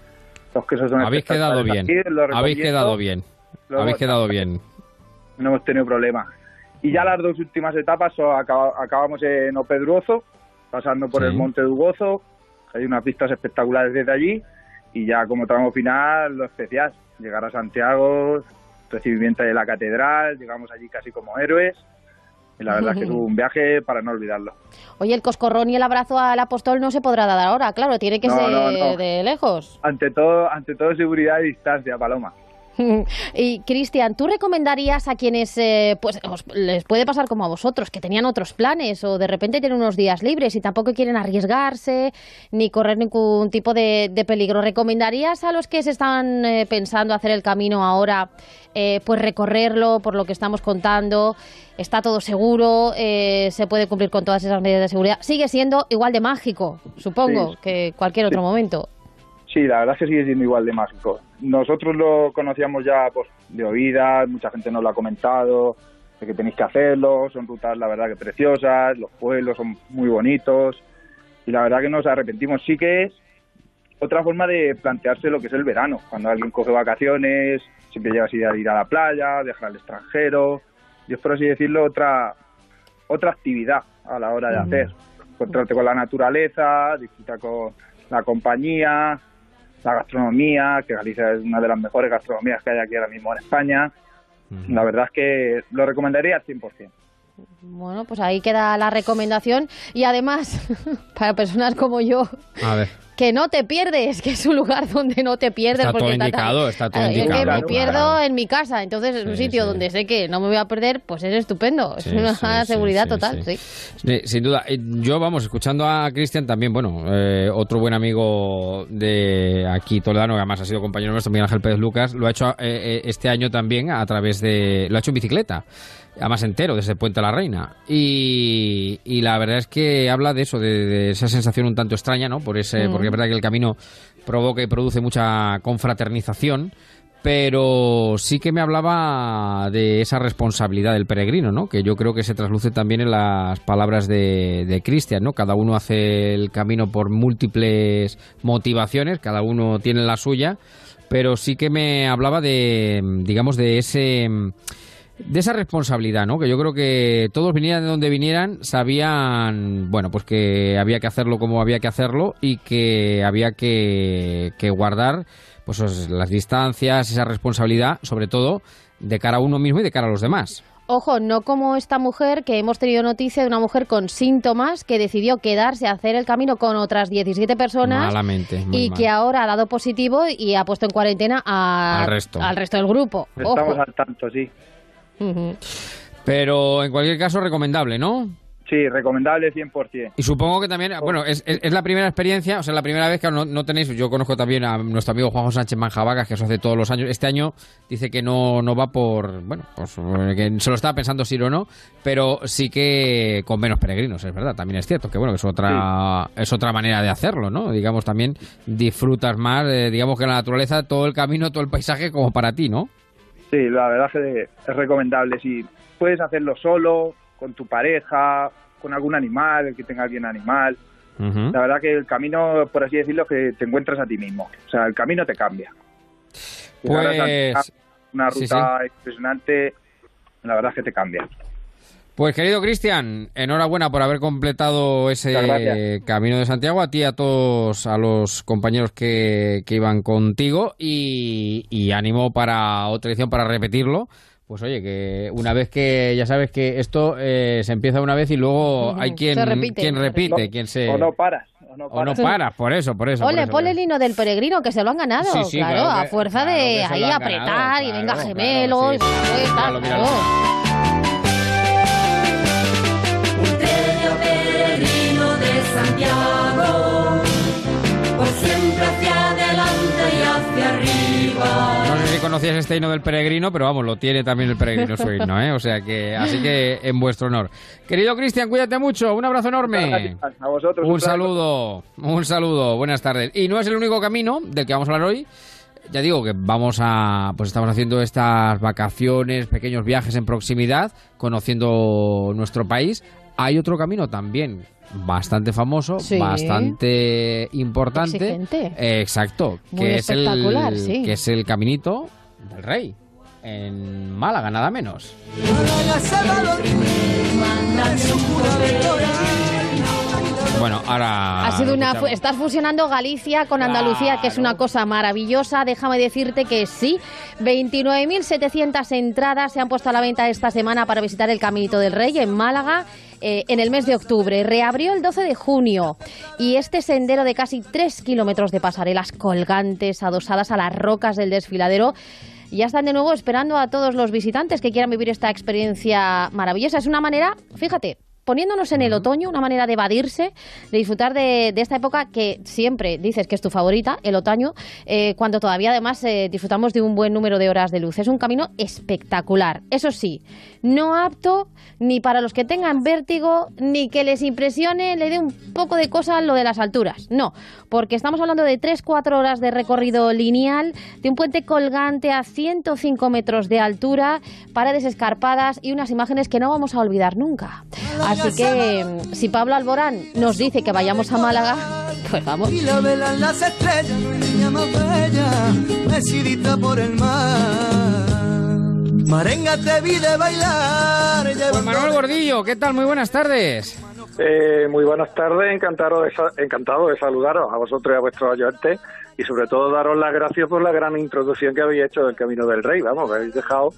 los quesos son Habéis quedado bien. aquí, Habéis quedado bien. Luego- Habéis quedado bien. No hemos tenido problema. Y ya las dos últimas etapas acaba- acabamos en Opedruozo, pasando por Sí. el Monte Dugozo. Hay unas vistas espectaculares desde allí. Y ya como tramo final, lo especial, llegar a Santiago, recibimiento de la catedral, llegamos allí casi como héroes. Y la verdad es que [laughs] es un viaje para no olvidarlo. Oye, el coscorrón y el abrazo al apóstol no se podrá dar ahora, claro, tiene que No, ser no, no. de lejos. Ante todo, ante todo seguridad y distancia, Paloma. [laughs] y Cristian, ¿tú recomendarías a quienes eh, pues os- les puede pasar como a vosotros, que tenían otros planes o de repente tienen unos días libres y tampoco quieren arriesgarse ni correr ningún tipo de, de peligro? ¿Recomendarías a los que se están eh, pensando hacer el camino ahora, eh, pues recorrerlo por lo que estamos contando? Está todo seguro, eh, se puede cumplir con todas esas medidas de seguridad. Sigue siendo igual de mágico, supongo, Sí. que cualquier otro momento. Sí, la verdad es que sigue siendo igual de mágico. Nosotros lo conocíamos ya pues, de oídas, mucha gente nos lo ha comentado, de que tenéis que hacerlo, son rutas la verdad que preciosas, los pueblos son muy bonitos y la verdad que nos arrepentimos. Sí que es otra forma de plantearse lo que es el verano, cuando alguien coge vacaciones, siempre lleva esa idea de ir a la playa, dejar al extranjero, y es por así decirlo otra, otra actividad a la hora de hacer. Encontrarte con la naturaleza, disfrutar con la compañía, la gastronomía, que Galicia es una de las mejores gastronomías que hay aquí ahora mismo en España. La verdad es que lo recomendaría al 100%. Bueno, pues ahí queda la recomendación y además, [laughs] para personas como yo, A ver. que no te pierdes, que es un lugar donde no te pierdes. Está porque todo indicado, está todo yo indicado, que me claro. pierdo en mi casa, entonces es un sitio sí. donde sé que no me voy a perder, pues es estupendo, es una seguridad total, sí. sin duda. Eh, Yo, vamos, escuchando a Cristian también, bueno, eh, otro buen amigo de aquí, Toledano, que además ha sido compañero nuestro, Miguel Ángel Pérez Lucas, lo ha hecho eh, eh, este año también a través de... Lo ha hecho en bicicleta, además entero, desde Puente la Reina. Y, y la verdad es que habla de eso, de, de esa sensación un tanto extraña, ¿no? Por ese, Mm. Porque es verdad que el camino provoca y produce mucha confraternización pero sí que me hablaba de esa responsabilidad del peregrino, ¿no? Que yo creo que se trasluce también en las palabras de, de Cristian, ¿no? Cada uno hace el camino por múltiples motivaciones, cada uno tiene la suya, pero sí que me hablaba de, digamos, de ese de esa responsabilidad, ¿no? Que yo creo que todos vinieran de donde vinieran, sabían, bueno, pues que había que hacerlo como había que hacerlo y que había que, que guardar pues las distancias, esa responsabilidad, sobre todo de cara a uno mismo y de cara a los demás. Ojo, no como esta mujer que hemos tenido noticia de una mujer con síntomas que decidió quedarse a hacer el camino con otras 17 personas Malamente, muy y mal. que ahora ha dado positivo y ha puesto en cuarentena a- Al resto. al resto del grupo. Ojo. Estamos al tanto, sí. Pero en cualquier caso recomendable, ¿no? Sí, recomendable 100%. Y supongo que también, bueno, es, es- es la primera experiencia, o sea, la primera vez que no, no tenéis, yo conozco también a nuestro amigo Juanjo Sánchez Manjavagas, que eso hace todos los años. Este año dice que no, no va por, bueno, pues eh, que se lo estaba pensando si ir o no, pero sí que con menos peregrinos, es verdad, también es cierto, que bueno, que es otra, es otra manera de hacerlo, ¿no? Digamos, también disfrutas más, eh, digamos que la naturaleza, todo el camino, todo el paisaje como para ti, ¿no? Sí, la verdad que es recomendable. Si puedes hacerlo solo, con tu pareja, con algún animal, el que tenga alguien animal. La verdad que el camino, por así decirlo, es que te encuentras a ti mismo. O sea, el camino te cambia. Pues... Una sí, ruta impresionante, la verdad es que te cambia. Pues querido Cristian, enhorabuena por haber completado ese camino de Santiago, a ti y a todos, a los compañeros que, que iban contigo y, y ánimo para otra edición, para repetirlo. Pues oye, que una vez que ya sabes que esto eh, se empieza una vez y luego hay quien Se repite. quien repite, No, quien se... O no paras. O no o no paras. paras, por eso, por eso. Ole, ponle el hino del peregrino, que se lo han ganado, Sí, sí, claro, claro a fuerza claro de ahí apretar ganado, y venga claro, gemelos, claro, sí. y pues, Míralo, míralo. Santiago, por siempre hacia adelante y hacia arriba. No sé si conocías este himno del peregrino, pero vamos, lo tiene también el peregrino su himno, ¿eh? O sea que, así que en vuestro honor. Querido Cristian, cuídate mucho, un abrazo enorme. A vosotros. Un saludo, un saludo, buenas tardes. Y no es el único camino del que vamos a hablar hoy. Ya digo que vamos a, pues estamos haciendo estas vacaciones, pequeños viajes en proximidad, conociendo nuestro país. Hay otro camino también bastante famoso, Sí. bastante importante. Exigente. Eh, exacto, Muy que es el sí. que es el caminito del Rey en Málaga, nada menos. Bueno, ahora Ha sido una. escuchamos. Estás fusionando Galicia con Andalucía, que es una cosa maravillosa. Déjame decirte que sí. 29.700 entradas se han puesto a la venta esta semana para visitar el Caminito del Rey en Málaga. Eh, en el mes de octubre. Reabrió el 12 de junio y este sendero de casi 3 kilómetros de pasarelas colgantes adosadas a las rocas del desfiladero ya están de nuevo esperando a todos los visitantes que quieran vivir esta experiencia maravillosa. Es una manera, fíjate, poniéndonos en el otoño, una manera de evadirse, de disfrutar de, de esta época que siempre dices que es tu favorita, el otoño, eh, cuando todavía además eh, disfrutamos de un buen número de horas de luz. Es un camino espectacular. Eso sí, no apto ni para los que tengan vértigo, ni que les impresione, le dé un poco de cosa lo de las alturas. No, porque estamos hablando de 3-4 horas de recorrido lineal, de un puente colgante a 105 metros de altura, paredes escarpadas y unas imágenes que no vamos a olvidar nunca. Así que mm, si Pablo Alborán nos dice que vayamos a Málaga, pues vamos. Y la velan las estrellas, no hay niña más bella, decidida por el mar. Marenga te vi de bailar. Pues Manuel Gordillo, ¿qué tal? Muy buenas tardes. Eh, muy buenas tardes, encantado de, encantado de saludaros a vosotros y a vuestros oyentes y sobre todo daros las gracias por la gran introducción que habéis hecho del Camino del Rey, vamos, me habéis dejado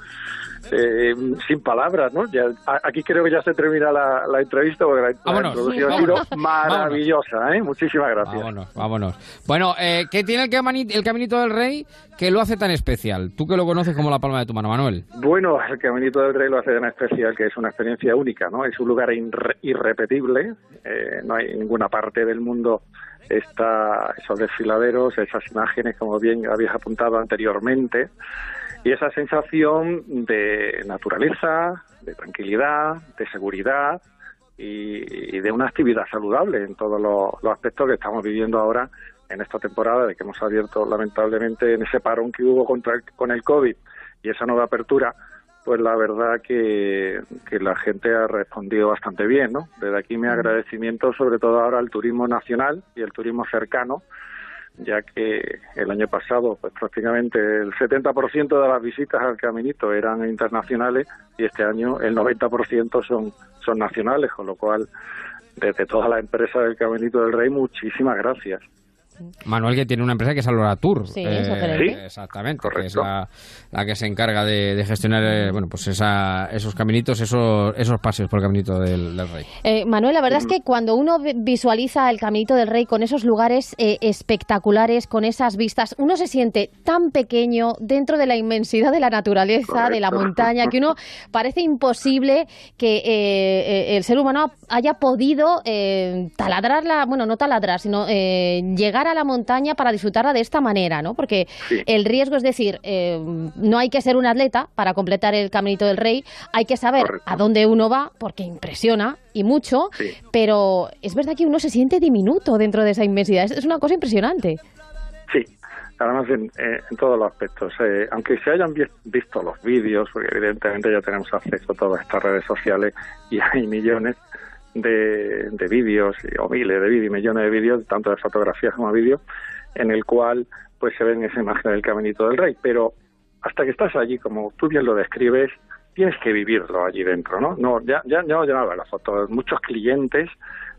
eh, sin palabras, ¿no? Ya, aquí creo que ya se termina la, la entrevista porque la, introducción ha sido maravillosa, ¿eh? Muchísimas gracias. Vámonos, vámonos. Bueno, eh, ¿qué tiene el, Caminito del Rey que lo hace tan especial? Tú que lo conoces como la palma de tu mano, Manuel. Bueno, el Caminito del Rey lo hace tan especial que es una experiencia única, ¿no? Es un lugar irre- irrepetible, eh, no hay ninguna parte del mundo está esos desfiladeros, esas imágenes, como bien habías apuntado anteriormente, y esa sensación de naturaleza, de tranquilidad, de seguridad y, y de una actividad saludable en todos los, los aspectos que estamos viviendo ahora en esta temporada de que hemos abierto lamentablemente en ese parón que hubo contra el- con el COVID y esa nueva apertura, pues la verdad que, que la gente ha respondido bastante bien, ¿no? Desde aquí mi agradecimiento sobre todo ahora al turismo nacional y el turismo cercano, ya que el año pasado pues prácticamente el 70% de las visitas al Caminito eran internacionales y este año el 90% son, son nacionales, con lo cual desde todas las empresas del Caminito del Rey muchísimas gracias. Manuel que tiene una empresa que es Alora Tour. Eh, Sí. Sí, exactamente, que es la, la que se encarga de, de gestionar eh, bueno, pues esa, esos caminitos, esos, esos paseos por el caminito del, del rey. Eh, Manuel, la verdad es que cuando uno vi- visualiza el Caminito del Rey con esos lugares eh, espectaculares, con esas vistas, uno se siente tan pequeño dentro de la inmensidad de la naturaleza, de la montaña, que uno parece imposible que el ser humano haya podido eh, taladrar la, bueno, no taladrar, sino eh, llegar a la montaña para disfrutarla de esta manera, ¿no? Porque Sí. el riesgo es decir, eh, no hay que ser un atleta para completar el Caminito del Rey, hay que saber Correcto. a dónde uno va, porque impresiona y mucho, Sí. pero es verdad que uno se siente diminuto dentro de esa inmensidad. Es, es una cosa impresionante. Sí, además en, eh, en todos los aspectos. Eh, aunque se hayan vi- visto los vídeos, porque evidentemente ya tenemos acceso a todas estas redes sociales y hay millones de, de vídeos y- o miles de vídeos, millones de vídeos, tanto de fotografías como de vídeos, en el cual pues se ven esa imagen del Caminito del Rey. Pero hasta que estás allí, como tú bien lo describes, tienes que vivirlo allí dentro, ¿no? No, ya, ya, ya no llevaba la foto. Muchos clientes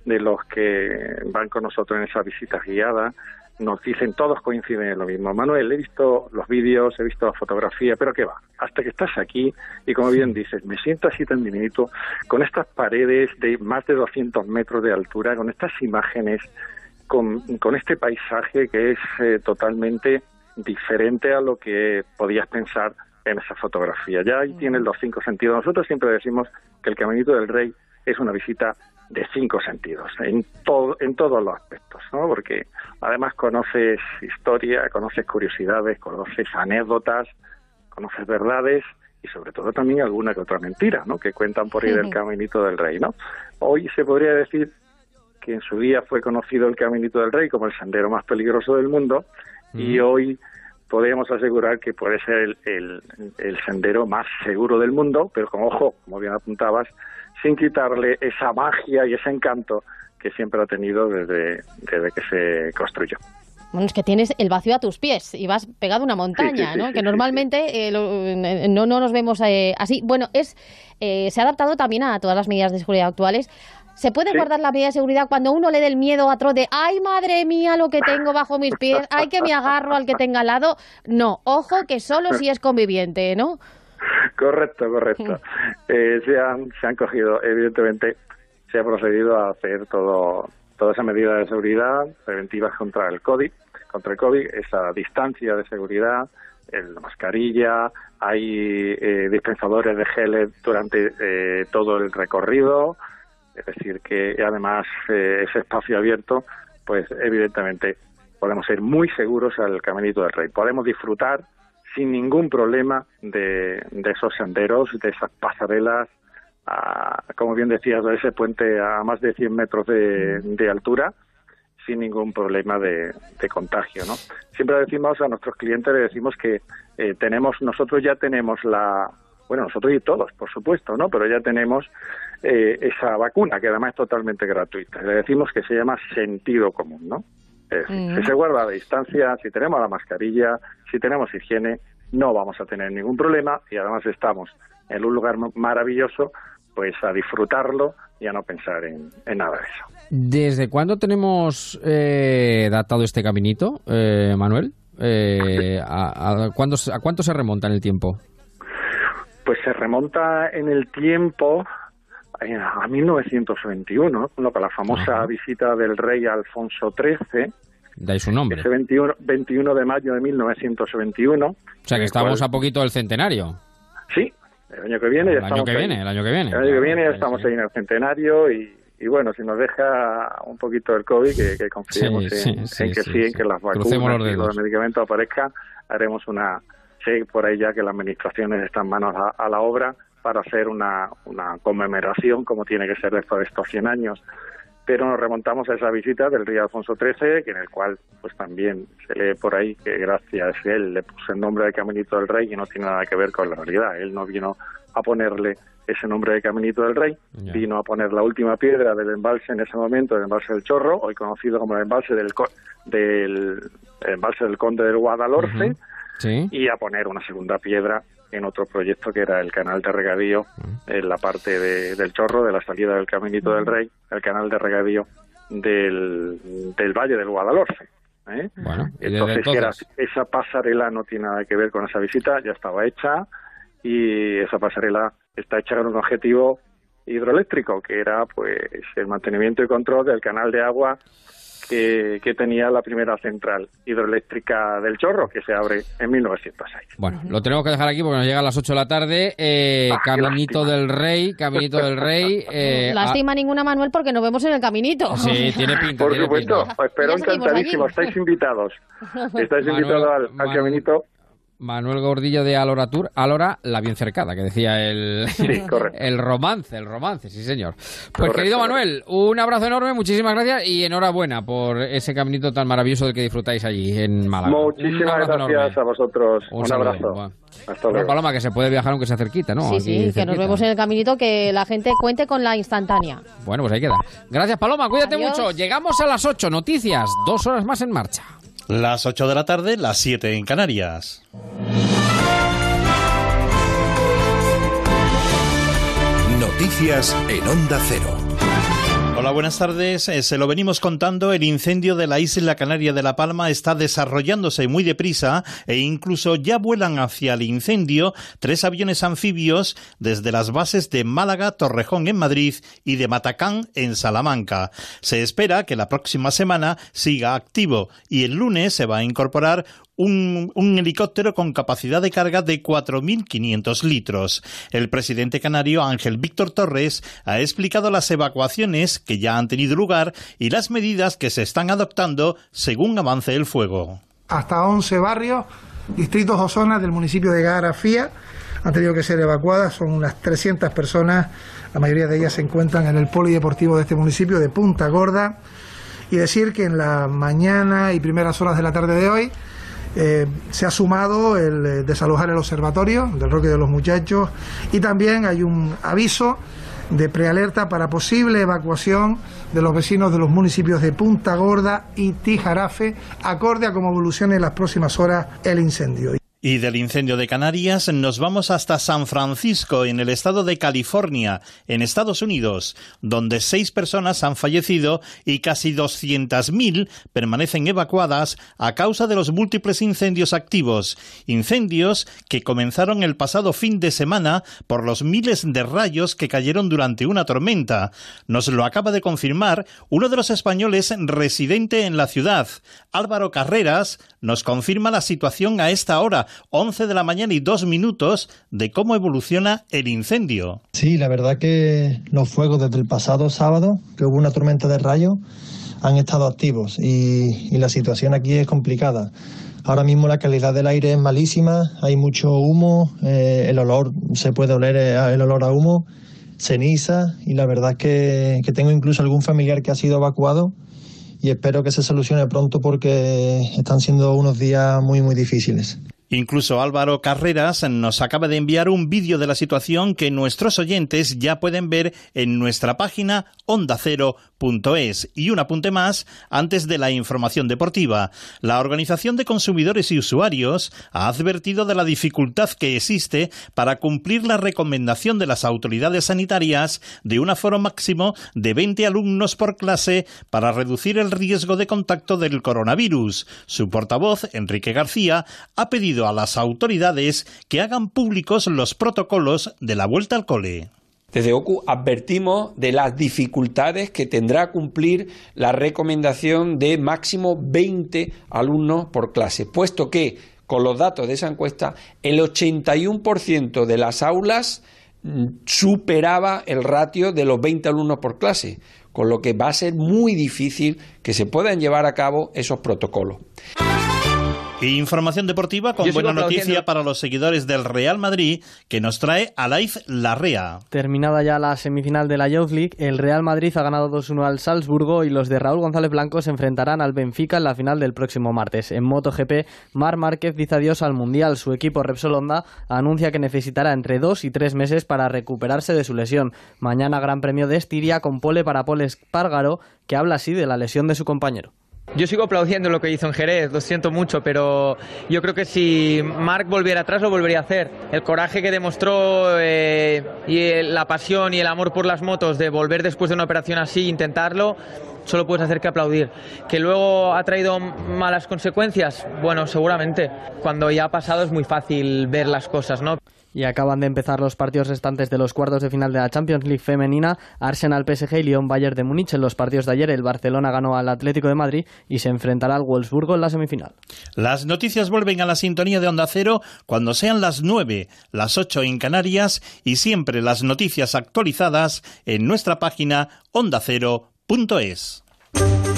de los que van con nosotros en esa visita guiada nos dicen, todos coinciden en lo mismo. Manuel, he visto los vídeos, he visto la fotografía, pero ¿qué va? Hasta que estás aquí y como bien dices, me siento así tan diminuto, con estas paredes de más de 200 metros de altura, con estas imágenes, con, con este paisaje que es eh, totalmente diferente a lo que podías pensar en esa fotografía. Ya ahí tienes los cinco sentidos. Nosotros siempre decimos que el Caminito del Rey es una visita de cinco sentidos, en, todo, en todos los aspectos, ¿no? Porque además conoces historia, conoces curiosidades, conoces anécdotas, conoces verdades y sobre todo también alguna que otra mentira, ¿no? Que cuentan por ahí del Caminito del Rey, ¿no? Hoy se podría decir que en su día fue conocido el Caminito del Rey como el sendero más peligroso del mundo y hoy podemos asegurar que puede ser el, el, el sendero más seguro del mundo, pero con ojo, como bien apuntabas, sin quitarle esa magia y ese encanto que siempre ha tenido desde, desde que se construyó. Bueno, es que tienes el vacío a tus pies y vas pegado a una montaña, Sí, sí, sí, ¿no? sí, que normalmente eh, lo- eh, no, no nos vemos eh, así. Bueno, es eh, se ha adaptado también a todas las medidas de seguridad actuales. ¿Se puede Sí. guardar la medida de seguridad cuando uno le dé el miedo a trote? ¡Ay, madre mía, lo que tengo bajo mis pies! ¡Ay, que me agarro al que tenga al lado! No, ojo, que solo si es conviviente, ¿no? Correcto, correcto. [laughs] Eh, se, han, se han cogido, evidentemente, se ha procedido a hacer todo, toda esa medida de seguridad preventivas contra el COVID, contra el COVID, esa distancia de seguridad, el- la mascarilla, hay eh, dispensadores de geles durante eh, todo el recorrido, es decir, que además eh, ese espacio abierto, pues evidentemente podemos ser muy seguros al Caminito del Rey. Podemos disfrutar sin ningún problema de, de esos senderos, de esas pasarelas, a- como bien decías, de ese puente a más de 100 metros de, de altura, sin ningún problema de, de contagio. ¿no? Siempre decimos a nuestros clientes, le decimos que eh, tenemos, nosotros ya tenemos la, bueno, nosotros y todos, por supuesto, ¿no? Pero ya tenemos eh, esa vacuna, que además es totalmente gratuita. Le decimos que se llama sentido común, ¿no? Es decir, Mm. Si se guarda la distancia, si tenemos la mascarilla, si tenemos higiene, no vamos a tener ningún problema y además estamos en un lugar ma- maravilloso, pues a disfrutarlo y a no pensar en, en nada de eso. ¿Desde cuándo tenemos eh, datado este caminito, eh, Manuel? Eh, [laughs] a, a cuándo, se- ¿A cuánto se remonta en el tiempo? Pues se remonta en el tiempo eh, a 1921, ¿no? Con la famosa visita del rey Alfonso XIII, Dais su nombre. ese 21, 21 de mayo de 1921. O sea que estamos a poquito del centenario. Sí, el año que viene ya El año estamos que ahí. viene, el año que viene. El año que viene ya estamos ahí en el centenario y, y bueno, si nos deja un poquito el COVID, que, que confiemos Sí, en, sí, en que sí, en que las vacunas y los medicamentos aparezcan, haremos una... Sé por ahí ya que las administraciones están manos a, a la obra para hacer una, una conmemoración como tiene que ser después de estos 100 años. Pero nos remontamos a esa visita del rey Alfonso XIII, que en el cual pues también se lee por ahí que gracias a él le puso el nombre de Caminito del Rey y no tiene nada que ver con la realidad. Él no vino a ponerle ese nombre de Caminito del Rey, Ya. vino a poner la última piedra del embalse en ese momento, el embalse del Chorro, hoy conocido como el embalse del, del el embalse del Conde del Guadalhorce, Sí. y a poner una segunda piedra en otro proyecto que era el canal de regadío en la parte de- del Chorro, de la salida del Caminito del Rey, el canal de regadío del, del Valle del Guadalhorce. ¿eh? Bueno, Entonces, era- esa pasarela no tiene nada que ver con esa visita, ya estaba hecha y esa pasarela está hecha con un objetivo hidroeléctrico, que era pues el mantenimiento y control del canal de agua que, que tenía la primera central hidroeléctrica del Chorro, que se abre en 1906. Bueno, lo tenemos que dejar aquí porque nos llega a las 8 de la tarde. Eh, Ah, Caminito del Rey, Caminito del Rey. [laughs] eh, Lástima ninguna, Manuel, porque nos vemos en el caminito. Sí, tiene pinta. Por tiene supuesto, pinta. os espero encantadísimo, allí. estáis invitados. [laughs] Estáis Manuel- invitados al, caminito. Manuel Gordillo de Alora Tour, Alora la bien cercada, que decía el, Sí, [laughs] el romance, el romance, sí señor. Pues Correcto. querido Manuel, un abrazo enorme, muchísimas gracias y enhorabuena por ese caminito tan maravilloso del que disfrutáis allí en Málaga. Muchísimas gracias enorme. a vosotros. Un abrazo. Bueno. Hasta luego. Paloma, que se puede viajar aunque sea cerquita, ¿no? Sí, Aquí sí, que nos vemos en el caminito, que la gente cuente con la instantánea. Bueno, pues ahí queda. Gracias, Paloma, cuídate Adiós. mucho. Llegamos a las 8, noticias, dos horas más en marcha. Las 8 de la tarde, las 7 en Canarias. Noticias en Onda Cero. Hola, buenas tardes. Eh, Se lo venimos contando, el incendio de la isla canaria de La Palma está desarrollándose muy deprisa e incluso ya vuelan hacia el incendio tres aviones anfibios desde las bases de Málaga, Torrejón en Madrid y de Matacán en Salamanca. Se espera que la próxima semana siga activo y el lunes se va a incorporar un, helicóptero con capacidad de carga de 4.500 litros. El presidente canario Ángel Víctor Torres ha explicado las evacuaciones que ya han tenido lugar y las medidas que se están adoptando según avance el fuego. Hasta 11 barrios, distritos o zonas del municipio de Garafía han tenido que ser evacuadas. Son unas 300 personas, la mayoría de ellas se encuentran en el polideportivo de este municipio de Punta Gorda. Y decir que en la mañana y primeras horas de la tarde de hoy eh, se ha sumado el eh, desalojar el observatorio del Roque de los Muchachos y también hay un aviso de prealerta para posible evacuación de los vecinos de los municipios de Punta Gorda y Tijarafe, acorde a cómo evolucione en las próximas horas el incendio. Y del incendio de Canarias nos vamos hasta San Francisco, en el estado de California, en Estados Unidos, donde seis personas han fallecido y casi 200.000 permanecen evacuadas a causa de los múltiples incendios activos. Incendios que comenzaron el pasado fin de semana por los miles de rayos que cayeron durante una tormenta. Nos lo acaba de confirmar uno de los españoles residente en la ciudad. Álvaro Carreras nos confirma la situación a esta hora 11 de la mañana y dos minutos de cómo evoluciona el incendio. Sí, la verdad que los fuegos desde el pasado sábado, que hubo una tormenta de rayos, han estado activos y, la situación aquí es complicada. Ahora mismo la calidad del aire es malísima, hay mucho humo, eh, el olor, se puede oler eh, el olor a humo, ceniza y la verdad que tengo incluso algún familiar que ha sido evacuado y espero que se solucione pronto porque están siendo unos días muy muy difíciles. Incluso Álvaro Carreras nos acaba de enviar un vídeo de la situación que nuestros oyentes ya pueden ver en nuestra página ondacero.es. Y un apunte más antes de la información deportiva. La Organización de Consumidores y Usuarios ha advertido de la dificultad que existe para cumplir la recomendación de las autoridades sanitarias de un aforo máximo de 20 alumnos por clase para reducir el riesgo de contacto del coronavirus. Su portavoz, Enrique García, ha pedido a las autoridades que hagan públicos los protocolos de la vuelta al cole. Desde OCU advertimos de las dificultades que tendrá cumplir la recomendación de máximo 20 alumnos por clase, puesto que, con los datos de esa encuesta, el 81% de las aulas superaba el ratio de los 20 alumnos por clase, con lo que va a ser muy difícil que se puedan llevar a cabo esos protocolos. Información deportiva con buena noticia para los seguidores del Real Madrid que nos trae Alaif Larrea. Terminada ya la semifinal de la Youth League, el Real Madrid ha ganado 2-1 al Salzburgo y los de Raúl González Blanco se enfrentarán al Benfica en la final del próximo martes. En MotoGP, Mar Márquez dice adiós al Mundial. Su equipo Repsol Honda anuncia que necesitará entre dos y tres meses para recuperarse de su lesión. Mañana Gran Premio de Estiria con pole para Paul Espargaro, que habla así de la lesión de su compañero. Yo sigo aplaudiendo lo que hizo en Jerez, lo siento mucho, pero yo creo que si Marc volviera atrás lo volvería a hacer. El coraje que demostró eh, y la pasión y el amor por las motos de volver después de una operación así, intentarlo, solo puedes hacer que aplaudir. ¿Que luego ha traído malas consecuencias? Bueno, seguramente. Cuando ya ha pasado es muy fácil ver las cosas, ¿no? Y acaban de empezar los partidos restantes de los cuartos de final de la Champions League femenina. Arsenal, PSG y Lyon Bayern de Múnich. En los partidos de ayer el Barcelona ganó al Atlético de Madrid y se enfrentará al Wolfsburgo en la semifinal. Las noticias vuelven a la sintonía de Onda Cero cuando sean las 9, las 8 en Canarias y siempre las noticias actualizadas en nuestra página ondacero.es.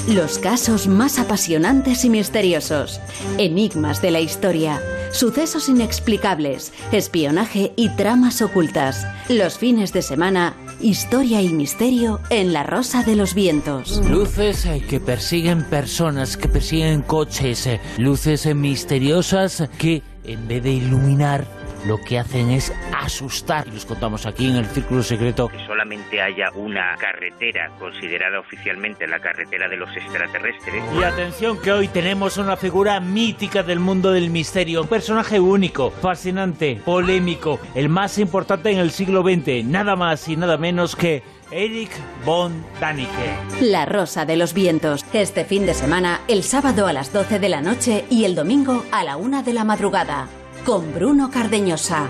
Los casos más apasionantes y misteriosos. Enigmas de la historia. Sucesos inexplicables. Espionaje y tramas ocultas. Los fines de semana. Historia y misterio en La Rosa de los Vientos. Luces eh, que persiguen personas, que persiguen coches. eh, Luces eh, misteriosas que, en vez de iluminar, lo que hacen es asustar. Y los contamos aquí en el Círculo Secreto. Que solamente haya una carretera considerada oficialmente la carretera de los extraterrestres. Y atención que hoy tenemos una figura mítica del mundo del misterio, un personaje único, fascinante, polémico, el más importante en el siglo XX, nada más y nada menos que Eric von Däniken. La Rosa de los Vientos. Este fin de semana, el sábado a las 12 de la noche y el domingo a la 1 de la madrugada. Con Bruno Cardeñosa.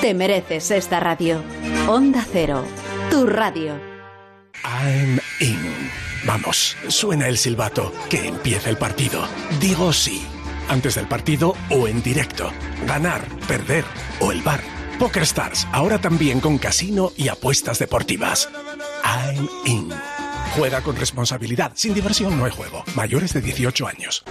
Te mereces esta radio. Onda Cero. Tu radio. I'm in. Vamos, suena el silbato. Que empiece el partido. Digo sí. Antes del partido o en directo. Ganar, perder o el bar. Poker Stars, ahora también con casino y apuestas deportivas. I'm in. Juega con responsabilidad. Sin diversión no hay juego. Mayores de 18 años.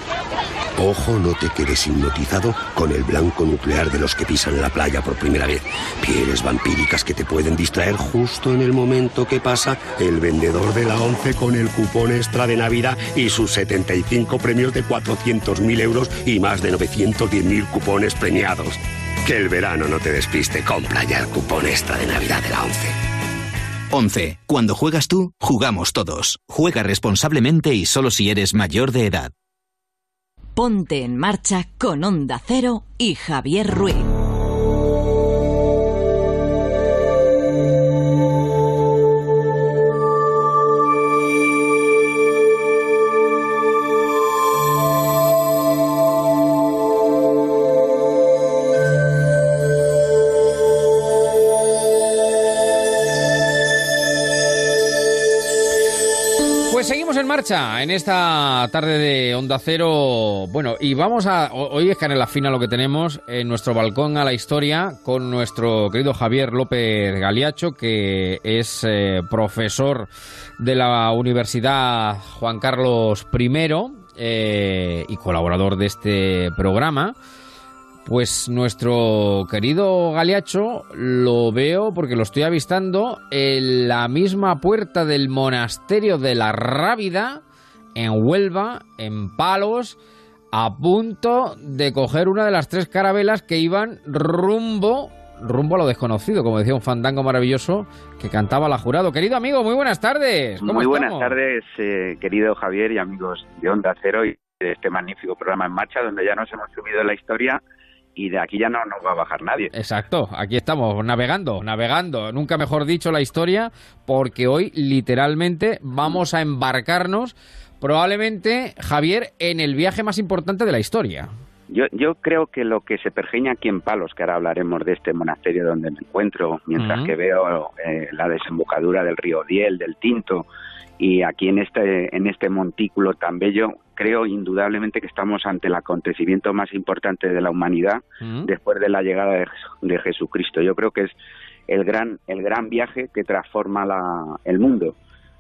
Ojo, no te quedes hipnotizado con el blanco nuclear de los que pisan la playa por primera vez. Pieles vampíricas que te pueden distraer justo en el momento que pasa el vendedor de la 11 con el cupón extra de Navidad y sus 75 premios de 400.000 euros y más de 910.000 cupones premiados. Que el verano no te despiste, compra ya el cupón extra de Navidad de la 11. 11. Cuando juegas tú, jugamos todos. Juega responsablemente y solo si eres mayor de edad. Ponte en marcha con Onda Cero y Javier Ruiz. En esta tarde de Onda Cero. Bueno, y vamos a. Hoy es canela fina lo que tenemos en nuestro balcón a la historia con nuestro querido Javier López Galiacho, que es eh, profesor de la Universidad Juan Carlos I eh, y colaborador de este programa. Pues nuestro querido Galiacho lo veo porque lo estoy avistando en la misma puerta del monasterio de la Rábida, en Huelva, en Palos, a punto de coger una de las tres carabelas que iban rumbo, rumbo a lo desconocido, como decía un fandango maravilloso que cantaba la jurado. Querido amigo, muy buenas tardes. ¿Cómo Muy buenas estamos? tardes, eh, querido Javier y amigos de Onda Cero y de este magnífico programa en marcha donde ya nos hemos subido en la historia y de aquí ya no nos va a bajar nadie. Exacto, aquí estamos navegando, navegando, nunca mejor dicho la historia, porque hoy literalmente vamos a embarcarnos probablemente, Javier, en el viaje más importante de la historia. Yo, yo creo que lo que se pergeña aquí en Palos, que ahora hablaremos de este monasterio donde me encuentro, mientras que veo eh, la desembocadura del río Diel, del Tinto, y aquí en este, en este montículo tan bello, creo indudablemente que estamos ante el acontecimiento más importante de la humanidad después de la llegada de, de Jesucristo. Yo creo que es el gran, el gran viaje que transforma la- el mundo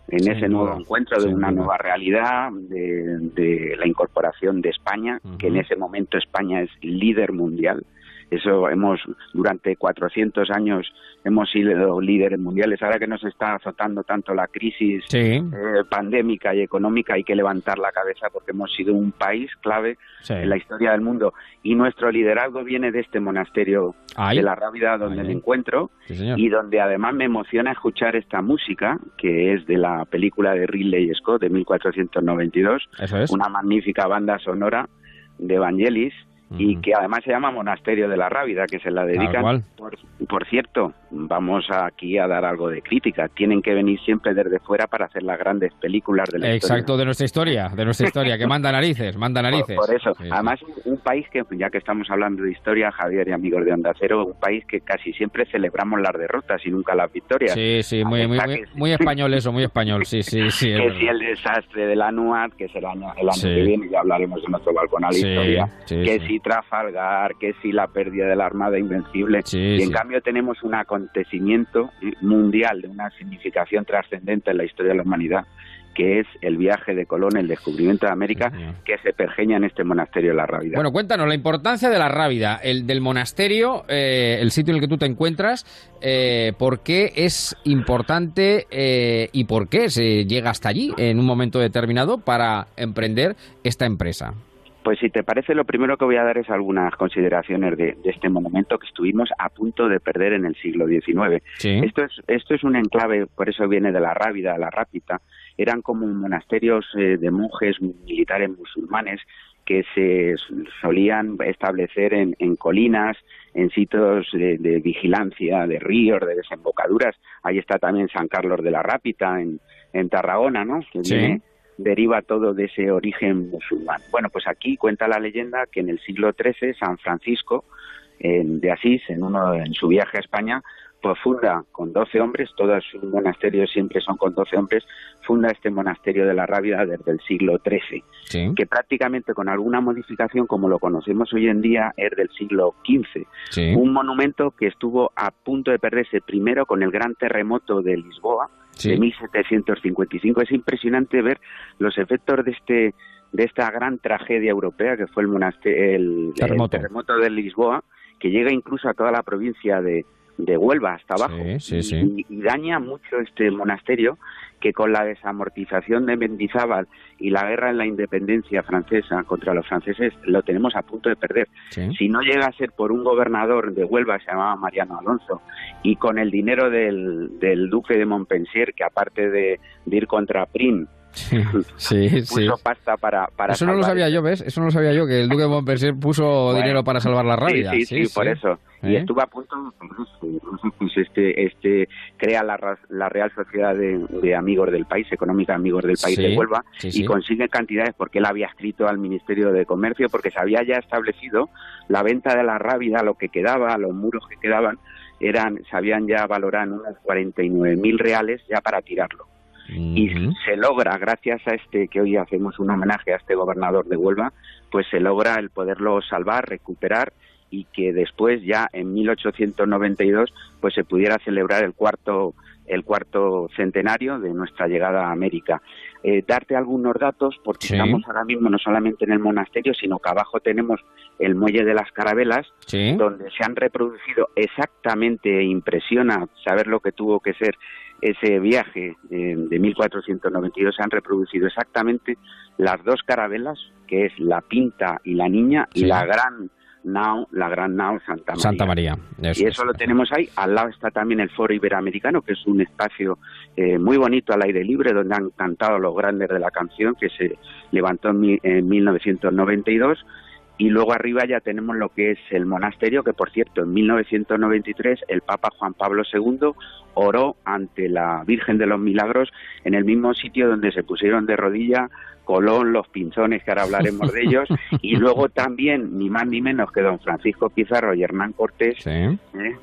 en Sin ese duda, nuevo encuentro de una duda. nueva realidad, de, de la incorporación de España, que en ese momento España es líder mundial. Eso hemos, durante 400 años, hemos sido líderes mundiales. Ahora que nos está azotando tanto la crisis eh, pandémica y económica, hay que levantar la cabeza porque hemos sido un país clave Sí. en la historia del mundo. Y nuestro liderazgo viene de este monasterio de la Rábida, donde me encuentro, Sí, y donde además me emociona escuchar esta música, que es de la película de Ridley Scott de 1492, Eso es. una magnífica banda sonora de Evangelis, y que además se llama Monasterio de la Rábida, que se la dedican. Por, por cierto, vamos aquí a dar algo de crítica. Tienen que venir siempre desde fuera para hacer las grandes películas de la historia. Exacto, de nuestra historia, de nuestra historia, que manda narices, manda [laughs] narices. Por, por eso, Sí, además un país que, ya que estamos hablando de historia, Javier y amigos de Onda Cero, un país que casi siempre celebramos las derrotas y nunca las victorias. Sí, sí, muy, muy, muy, muy español eso, muy español, sí, sí, [laughs] sí. que si el desastre de la NUAD, que es el año, el año Sí. que viene, ya hablaremos en otro balcón a la Sí, historia, sí, que sí. Si Trafalgar, que si la pérdida de la Armada Invencible, y en sí. cambio tenemos un acontecimiento mundial de una significación trascendente en la historia de la humanidad, que es el viaje de Colón, el descubrimiento de América, que se pergeña en este monasterio de la Rábida. Bueno, cuéntanos la importancia de la Rábida, el del monasterio, eh, el sitio en el que tú te encuentras, eh, por qué es importante eh, y por qué se llega hasta allí en un momento determinado para emprender esta empresa. Pues si te parece, lo primero que voy a dar es algunas consideraciones de, de este monumento que estuvimos a punto de perder en el siglo XIX. Sí. Esto es esto es un enclave, por eso viene de la Rábida, la Rápita. Eran como monasterios eh, de monjes militares musulmanes que se solían establecer en, en colinas, en sitios de, de vigilancia de ríos, de desembocaduras. Ahí está también San Carlos de la Rápita en, en Tarragona, ¿no? Que Sí. viene- deriva todo de ese origen musulmán. Bueno, pues aquí cuenta la leyenda que en el siglo XIII San Francisco eh, de Asís, en uno en su viaje a España, pues funda con 12 hombres, todos sus monasterios siempre son con 12 hombres, funda este monasterio de la Rábida desde el siglo XIII, que prácticamente con alguna modificación, como lo conocemos hoy en día, es del siglo XV. Sí. Un monumento que estuvo a punto de perderse primero con el gran terremoto de Lisboa Sí. de 1755. Es impresionante ver los efectos de este de esta gran tragedia europea que fue el, el, el terremoto de Lisboa, que llega incluso a toda la provincia de, de Huelva hasta abajo Sí, sí, sí. Y, y daña mucho este monasterio que con la desamortización de Mendizábal y la guerra en la independencia francesa contra los franceses lo tenemos a punto de perder. Si no llega a ser por un gobernador de Huelva, se llamaba Mariano Alonso, y con el dinero del, del duque de Montpensier, que aparte de, de ir contra Prim, Sí, sí. puso pasta para, para Eso no lo sabía yo, ¿ves? Eso no lo sabía yo, que el duque de Montpensier puso Bueno, dinero para salvar la rábida. Sí, sí, sí, por eso. Y ¿Eh? estuvo a punto, pues este, este crea la, la Real Sociedad de, de Amigos del País, Económica Amigos del País de Huelva, y consigue cantidades porque él había escrito al Ministerio de Comercio, porque se había ya establecido la venta de la rábida, lo que quedaba, los muros que quedaban, eran, se habían ya valorado en unos 49 mil reales ya para tirarlo y se logra, gracias a este que hoy hacemos un homenaje a este gobernador de Huelva, pues se logra el poderlo salvar, recuperar y que después ya en 1892 pues se pudiera celebrar el cuarto el cuarto centenario de nuestra llegada a América. Eh, darte algunos datos porque Sí. estamos ahora mismo no solamente en el monasterio, sino que abajo tenemos el muelle de las carabelas, Sí. donde se han reproducido exactamente, impresiona saber lo que tuvo que ser ese viaje eh, de 1492, se han reproducido exactamente las dos carabelas, que es la Pinta y la Niña, y la gran nao, la gran nao Santa María. Santa María. Eso y es. eso lo tenemos ahí. Al lado está también el Foro Iberoamericano, que es un espacio eh, muy bonito al aire libre, donde han cantado los grandes de la canción, que se levantó en, mi- en 1992. Y luego arriba ya tenemos lo que es el monasterio, que por cierto, en 1993 el Papa Juan Pablo II oró ante la Virgen de los Milagros en el mismo sitio donde se pusieron de rodilla Colón, los Pinzones, que ahora hablaremos de ellos, [laughs] y luego también, ni más ni menos que don Francisco Pizarro y Hernán Cortés, ¿eh?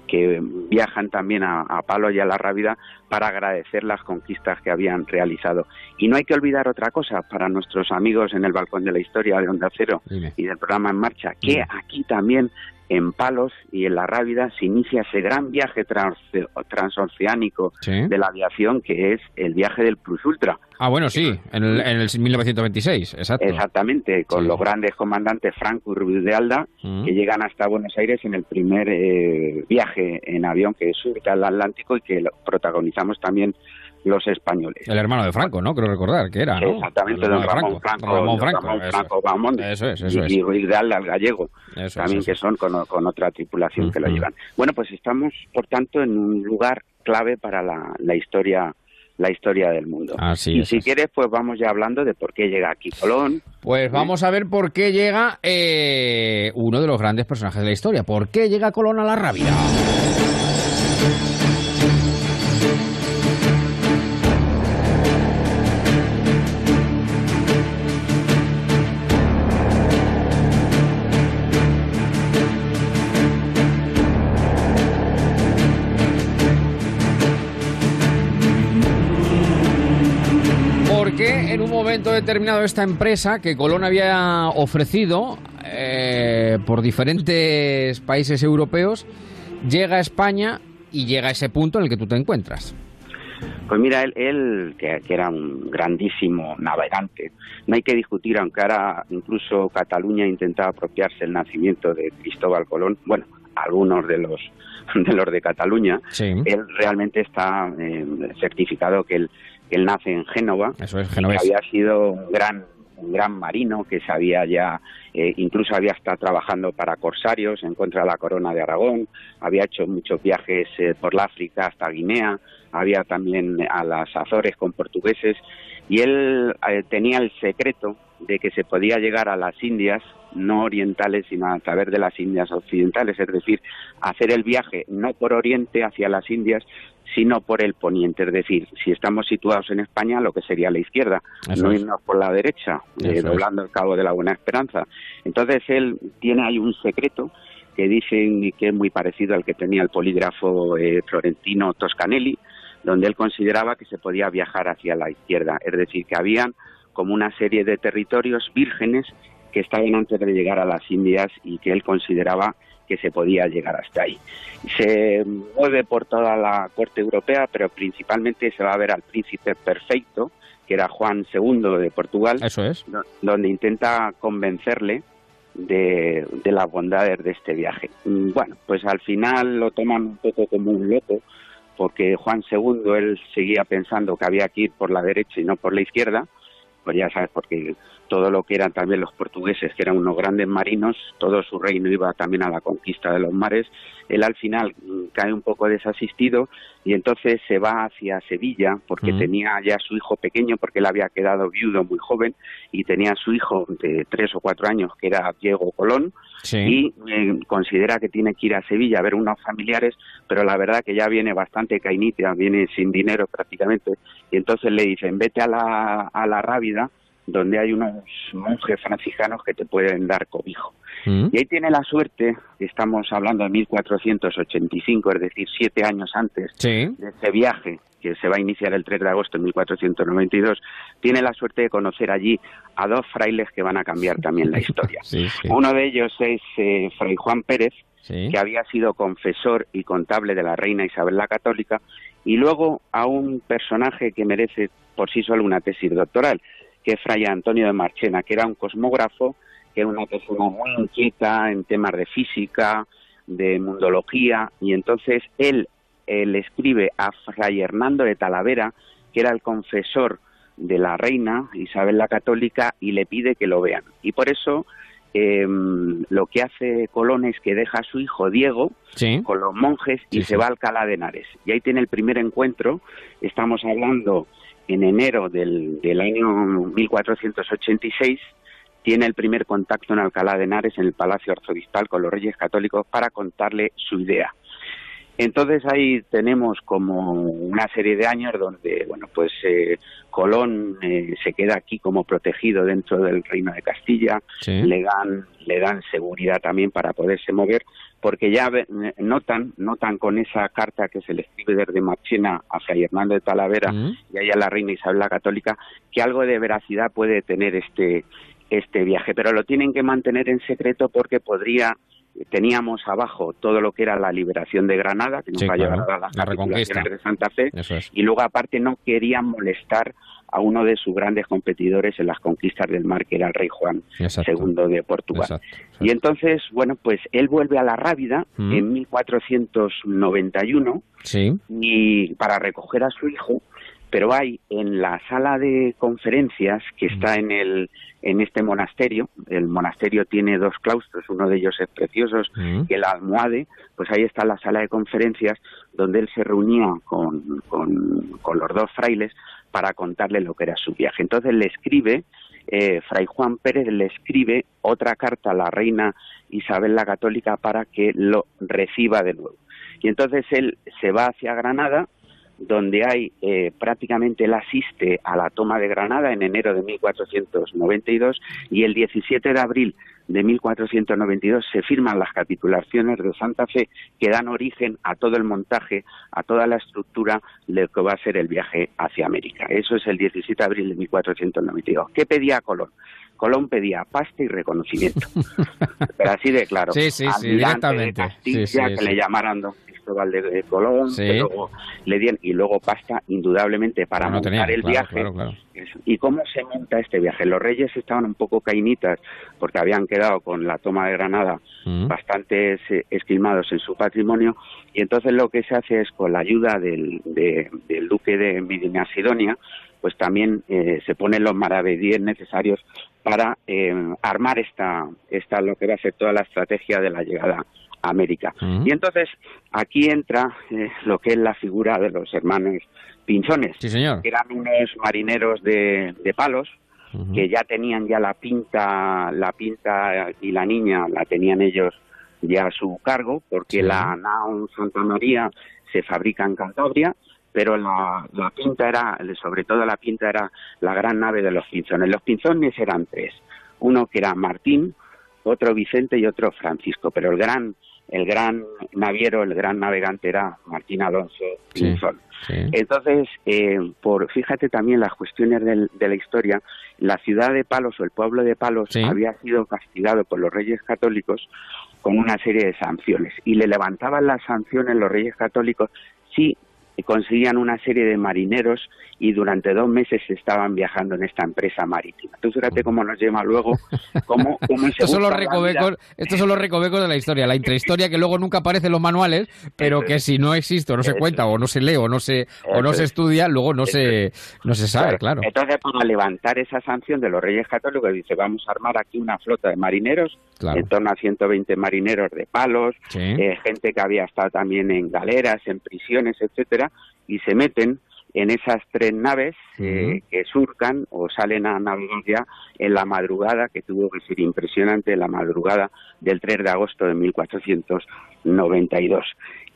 que viajan también a, a Palo y a la Rábida para agradecer las conquistas que habían realizado. Y no hay que olvidar otra cosa para nuestros amigos en el Balcón de la Historia de Onda Cero y del programa En Marcha, que aquí también en Palos y en la Rábida se inicia ese gran viaje trans- transoceánico Sí. de la aviación que es el viaje del Plus Ultra. Ah, bueno, sí, en el, en el 1926, exacto. Exactamente, con los grandes comandantes Franco y Ruiz de Alda, Mm. que llegan hasta Buenos Aires en el primer eh, viaje en avión que surca el Atlántico y que lo protagonizamos también los españoles. El hermano de Franco, ¿no? Creo recordar que era, ¿no? Exactamente, don Ramón Franco, Ramón Franco, Ramón Franco Bahamonde, Eso es, eso y, es. y Ruiz de Alda, el gallego, Eso es, también eso que son con, con otra tripulación que lo llevan. Bueno, pues estamos, por tanto, en un lugar clave para la, la historia la historia del mundo. Así y es, si quieres, pues vamos ya hablando de por qué llega aquí Colón, Pues vamos a ver por qué llega eh, uno de los grandes personajes de la historia. ¿Por qué llega Colón a la Rábida? Momento determinado esta empresa que Colón había ofrecido eh, por diferentes países europeos llega a España y llega a ese punto en el que tú te encuentras. Pues mira, él, él que, que era un grandísimo navegante, no hay que discutir, aunque ahora incluso Cataluña intentaba apropiarse el nacimiento de Cristóbal Colón, bueno, algunos de los [laughs] de los de Cataluña, él realmente está eh, certificado que él, que él nace en Génova, Eso es, genovés. había sido un gran un gran marino que sabía ya, eh, incluso había estado trabajando para corsarios en contra de la corona de Aragón, había hecho muchos viajes eh, por la África hasta Guinea, había también a las Azores con portugueses y él eh, tenía el secreto de que se podía llegar a las Indias, no orientales, sino a través de las Indias occidentales, es decir, hacer el viaje no por oriente hacia las Indias, sino por el poniente, es decir, si estamos situados en España, lo que sería la izquierda, Eso no es. irnos por la derecha, eh, Eso es. doblando el cabo de la Buena Esperanza. Entonces él tiene ahí un secreto que dicen que es muy parecido al que tenía el polígrafo eh, florentino Toscanelli, donde él consideraba que se podía viajar hacia la izquierda, es decir, que habían como una serie de territorios vírgenes que estaban antes de llegar a las Indias y que él consideraba que se podía llegar hasta ahí. Se mueve por toda la corte europea, pero principalmente se va a ver al príncipe perfecto, que era Juan II de Portugal, Eso es. do- donde intenta convencerle de, de las bondades de este viaje. Mm, Bueno, pues al final lo toman un poco como un loco, porque Juan II él seguía pensando que había que ir por la derecha y no por la izquierda, pues ya sabes, porque todo lo que eran también los portugueses, que eran unos grandes marinos, todo su reino iba también a la conquista de los mares, él al final mm, cae un poco desasistido y entonces se va hacia Sevilla porque tenía ya su hijo pequeño, porque él había quedado viudo muy joven y tenía su hijo de tres o cuatro años, que era Diego Colón, Sí. y eh, considera que tiene que ir a Sevilla a ver unos familiares, pero la verdad que ya viene bastante cainita, viene sin dinero prácticamente, y entonces le dicen, vete a la, a la Rábida, donde hay unos monjes franciscanos que te pueden dar cobijo. Mm. Y ahí tiene la suerte, estamos hablando de 1485, es decir, siete años antes Sí. de ese viaje, que se va a iniciar el 3 de agosto de 1492, tiene la suerte de conocer allí a dos frailes que van a cambiar también la historia. [laughs] Sí, sí. Uno de ellos es eh, Fray Juan Pérez, que había sido confesor y contable de la reina Isabel la Católica, y luego a un personaje que merece por sí solo una tesis doctoral, que es Fray Antonio de Marchena, que era un cosmógrafo, que era una persona muy inquieta en temas de física, de mundología, y entonces él, él escribe a Fray Hernando de Talavera, que era el confesor de la reina Isabel la Católica, y le pide que lo vean. Y por eso eh, lo que hace Colón es que deja a su hijo Diego Sí. con los monjes y Sí, se va a Alcalá de Henares. Y ahí tiene el primer encuentro, estamos hablando en enero del, del año 1486, tiene el primer contacto en Alcalá de Henares, en el Palacio Arzobispal, con los reyes católicos para contarle su idea. Entonces ahí tenemos como una serie de años donde, bueno, pues eh, Colón eh, se queda aquí como protegido dentro del Reino de Castilla, Sí. le dan le dan seguridad también para poderse mover, porque ya ve- notan notan con esa carta que se le escribe desde Marchena a Fray Hernando de Talavera Mm. y ahí a la reina Isabel la Católica que algo de veracidad puede tener este este viaje, pero lo tienen que mantener en secreto porque podría teníamos abajo todo lo que era la liberación de Granada, que nos Sí, va a claro, llevar a las la reconquista. de Santa Fe, es. y luego aparte no querían molestar a uno de sus grandes competidores en las conquistas del mar, que era el rey Juan Exacto. II de Portugal. Exacto, Y entonces, bueno, pues él vuelve a la Rábida Mm. en 1491 Sí. y para recoger a su hijo, pero hay en la sala de conferencias que está en el en este monasterio, el monasterio tiene dos claustros, uno de ellos es precioso, Mm. que el almohade, pues ahí está la sala de conferencias donde él se reunía con, con, con los dos frailes para contarle lo que era su viaje. Entonces le escribe, eh, Fray Juan Pérez le escribe otra carta a la reina Isabel la Católica para que lo reciba de nuevo. Y entonces él se va hacia Granada, donde hay eh, prácticamente él asiste a la toma de Granada en enero de 1492 y el 17 de abril de 1492 se firman las capitulaciones de Santa Fe que dan origen a todo el montaje, a toda la estructura de lo que va a ser el viaje hacia América. Eso es el 17 de abril de 1492. ¿Qué pedía Colón? Colón pedía pasta y reconocimiento. [laughs] Pero así de claro. Sí, sí, sí, directamente. de Castilla, Sí, sí, que sí. le llamaran Cristóbal de Colón, Sí. que luego le dieron, y luego pasta, indudablemente, para No montar el claro, viaje. claro, claro. Eso. ¿Y cómo se monta este viaje? Los reyes estaban un poco cainitas porque habían quedado con la toma de Granada Mm. bastante eh, esquilmados en su patrimonio y entonces lo que se hace es con la ayuda del, de- del duque de Medina Sidonia pues también eh, se ponen los maravedíes necesarios para eh, armar esta, esta lo que va a ser toda la estrategia de la llegada América. Y entonces aquí entra eh, lo que es la figura de los hermanos Pinzones, Sí, señor. que eran unos marineros de, de palos que ya tenían ya la pinta, la pinta y la niña la tenían ellos ya a su cargo, porque la nao Santa María se fabrica en Cantabria, pero la, la pinta era, sobre todo la pinta era la gran nave de los pinzones. Los pinzones eran tres, uno que era Martín, otro Vicente y otro Francisco, pero el gran, el gran naviero, el gran navegante era Martín Alonso Pinzón. Entonces, eh, por fíjate también las cuestiones del- de la historia, la ciudad de Palos o el pueblo de Palos había sido castigado por los reyes católicos con una serie de sanciones y le levantaban las sanciones los reyes católicos si conseguían una serie de marineros y durante dos meses estaban viajando en esta empresa marítima. Tú fíjate cómo nos lleva luego, cómo, [laughs] cómo se Estos son, los recovecos, vida. estos son los recovecos de la historia, la intrahistoria que luego nunca aparece en los manuales, pero que si no existe o no se cuenta o no se lee o no se, o no se es. estudia, luego no se, no se sabe, claro. Entonces, para levantar esa sanción de los reyes católicos, dice, vamos a armar aquí una flota de marineros, Claro. en torno a 120 marineros de palos, Sí. eh, gente que había estado también en galeras, en prisiones, etcétera, y se meten en esas tres naves eh, que surcan o salen a navegar ya en la madrugada, que tuvo que ser impresionante, la madrugada del 3 de agosto de 1492.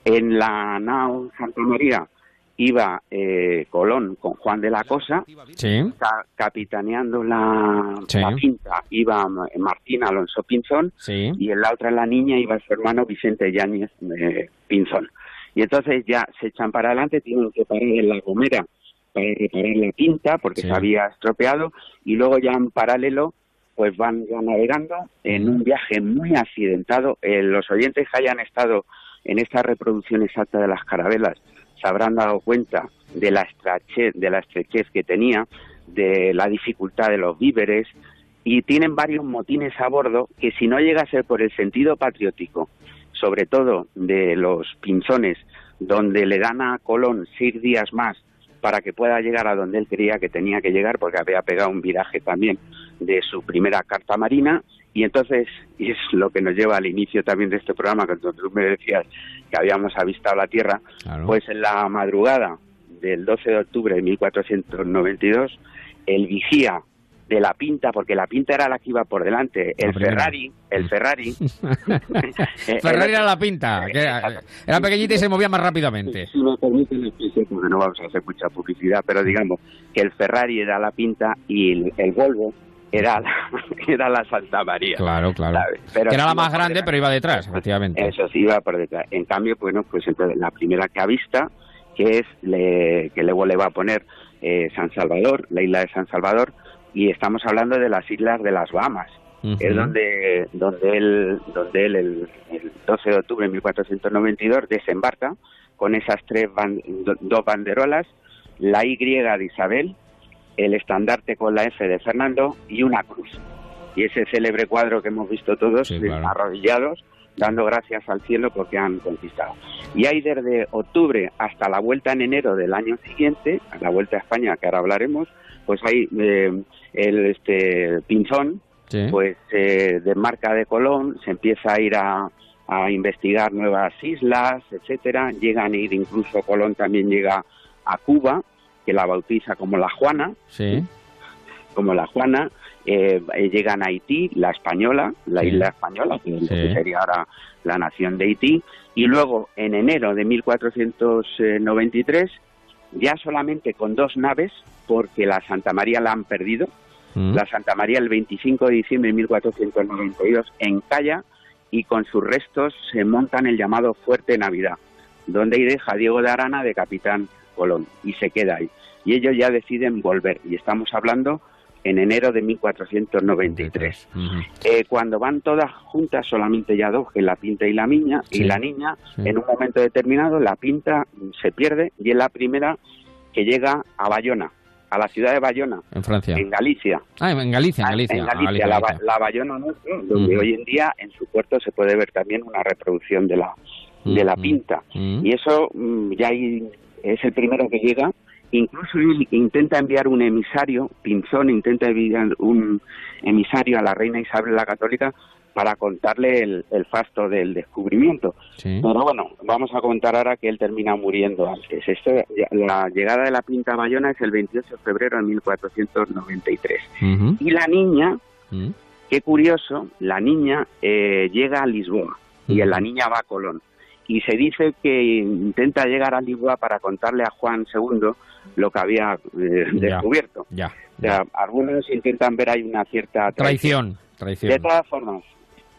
En la nao Santa María iba eh, Colón con Juan de la Cosa, Sí. ca- capitaneando la, Sí. la pinta iba Ma- Martín Alonso Pinzón Sí. y en la otra la niña iba su hermano Vicente Yáñez eh, Pinzón. Y entonces ya se echan para adelante, tienen que parar en La Gomera para reparar la pinta porque Sí. se había estropeado y luego ya en paralelo pues van ya navegando en un viaje muy accidentado. Eh, los oyentes que hayan estado en esta reproducción exacta de las carabelas se habrán dado cuenta de la estrechez, de la estrechez que tenía, de la dificultad de los víveres y tienen varios motines a bordo que si no llega a ser por el sentido patriótico, sobre todo de los pinzones, donde le dan a Colón seis días más para que pueda llegar a donde él creía que tenía que llegar, porque había pegado un viraje también de su primera carta marina, y entonces, y es lo que nos lleva al inicio también de este programa, cuando tú me decías que habíamos avistado la Tierra, pues en la madrugada del 12 de octubre de 1492, el vigía de la Pinta, porque la Pinta era la que iba por delante, el. Ferrari, el Ferrari, [laughs] [laughs] Ferrari era la pinta, que era, era pequeñita y se movía más rápidamente. si me permiten porque no vamos a hacer mucha publicidad, pero digamos que el Ferrari era la Pinta y el, el Volvo era la, [laughs] era la Santa María. Claro, claro. Pero que era la más grande, delante. pero iba detrás, efectivamente. Eso sí iba por detrás. En cambio, bueno, pues entonces la primera que avista, que es le, que luego le va a poner eh, San Salvador, la isla de San Salvador, y estamos hablando de las islas de las Bahamas. Es donde, donde él, donde él el, el 12 de octubre de 1492 desembarca con esas tres ban- dos banderolas, la Y de Isabel, el estandarte con la F de Fernando y una cruz. Y ese célebre cuadro que hemos visto todos arrodillados, dando gracias al cielo porque han conquistado. Y hay desde octubre hasta la vuelta en enero del año siguiente, a la vuelta a España, que ahora hablaremos, pues hay eh, el este Pinzón, pues eh, de marca de Colón, se empieza a ir a, a investigar nuevas islas, etcétera, llegan a ir incluso Colón también llega a Cuba, que la bautiza como la Juana, Sí. como la Juana, eh, eh, llegan a Haití, la española, la Sí. isla española, que Sí. sería ahora la nación de Haití, y luego en enero de 1493, ya solamente con dos naves, porque la Santa María la han perdido, Mm. la Santa María el 25 de diciembre de 1492 en Calla y con sus restos se montan el llamado Fuerte Navidad, donde ahí deja a Diego de Arana de capitán Colón y se queda ahí. Y ellos ya deciden volver y estamos hablando en enero de 1493. Eh, cuando van todas juntas, solamente ya dos, que la pinta y la niña, y la niña, Sí. en un momento determinado, la pinta se pierde y es la primera que llega a Bayona, a la ciudad de Bayona, En Francia. en Galicia. Ah, en Galicia, en Ah, Galicia. En Ah, Galicia, Galicia, la, Galicia. la Bayona nuestra, donde hoy en día en su puerto se puede ver también una reproducción de la, de la pinta. Y eso mm, ya es el primero que llega. Incluso intenta enviar un emisario, Pinzón intenta enviar un emisario a la reina Isabel la Católica para contarle el, el fasto del descubrimiento. Sí. Pero bueno, vamos a contar ahora que él termina muriendo antes. Esto, ya- la llegada de la pinta Bayona es el 28 de febrero de 1493. Ujú. Y la niña, Mm. qué curioso, la niña eh, llega a Lisboa y la niña va a Colón. Y se dice que intenta llegar a Lisboa para contarle a Juan II lo que había eh, Ya. descubierto. Ya. O sea, algunos intentan ver ahí una cierta Traición. Traición. de todas formas,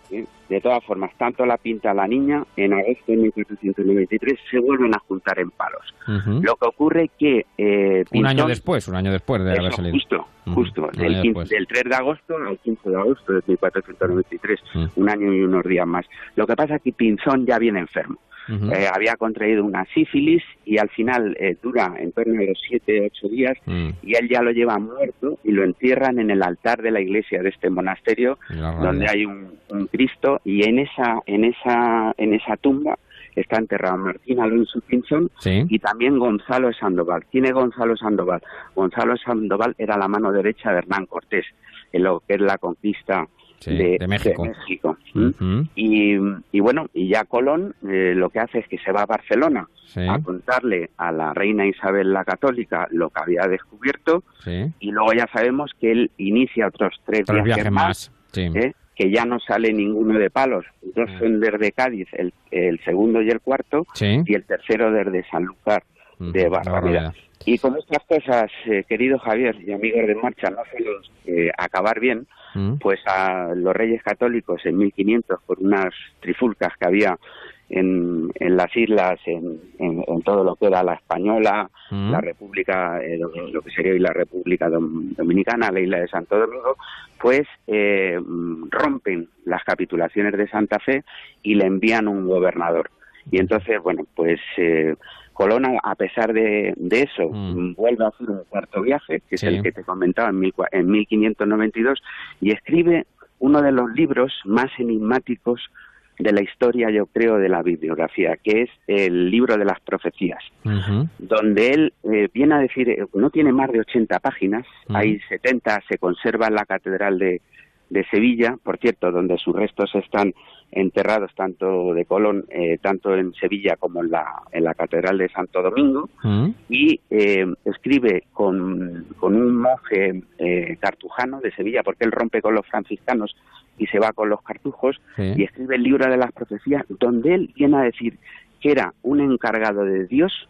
de todas formas, tanto la pinta la niña en agosto de 1493 se vuelven a juntar en palos. Lo que ocurre que eh, Un año después, un año después de haber eso, salido. justo, justo, del, año 15 después. del 3 de agosto al 15 de agosto de 1493, Mm. un año y unos días más. Lo que pasa es que Pinzón ya viene enfermo. Eh, había contraído una sífilis y al final eh, dura en torno a los 7, 8 días Mm. y él ya lo lleva muerto y lo entierran en el altar de la iglesia de este monasterio donde hay un, un Cristo y en esa en esa en esa tumba está enterrado Martín Alonso Pinzón Sí. y también Gonzalo Sandoval. ¿Quién es Gonzalo Sandoval? Gonzalo Sandoval era la mano derecha de Hernán Cortés en lo que es la conquista Sí, de, de México. México. ¿Mm? Ujú. Y, y bueno, y ya Colón eh, lo que hace es que se va a Barcelona Sí. a contarle a la reina Isabel la Católica lo que había descubierto Sí. y luego ya sabemos que él inicia otros tres, Tres viajes, viajes más. ¿eh? que ya no sale ninguno de palos. Dos son desde Cádiz, el, el segundo y el cuarto, y el tercero desde Sanlúcar de Barrameda. Y con estas cosas, eh, querido Javier y amigos de marcha, no solo eh, acabar bien, Mm. pues a los reyes católicos en 1500 por unas trifulcas que había en, en las islas, en, en- en todo lo que era la española, Mm. la República, eh, lo, lo que sería hoy la República Dom- Dominicana, la isla de Santo Domingo, pues eh, rompen las capitulaciones de Santa Fe y le envían un gobernador. Y entonces, bueno, pues eh, Colón, a- pesar de, de eso, mm, vuelve a hacer un cuarto viaje, que Sí. es el que te comentaba en, mil en 1592, y escribe uno de los libros más enigmáticos de la historia, yo creo, de la bibliografía, que es el libro de las profecías donde él eh, viene a decir, eh, no tiene más de 80 páginas, Ujú. hay 70, se conserva en la Catedral de, de Sevilla, por cierto, donde sus restos están enterrados tanto de Colón, eh, tanto en Sevilla como en la, en la Catedral de Santo Domingo, Mm. y eh, escribe con, con un monje eh, cartujano de Sevilla, porque él rompe con los franciscanos y se va con los cartujos, Sí. y escribe el libro de las profecías, donde él viene a decir que era un encargado de Dios.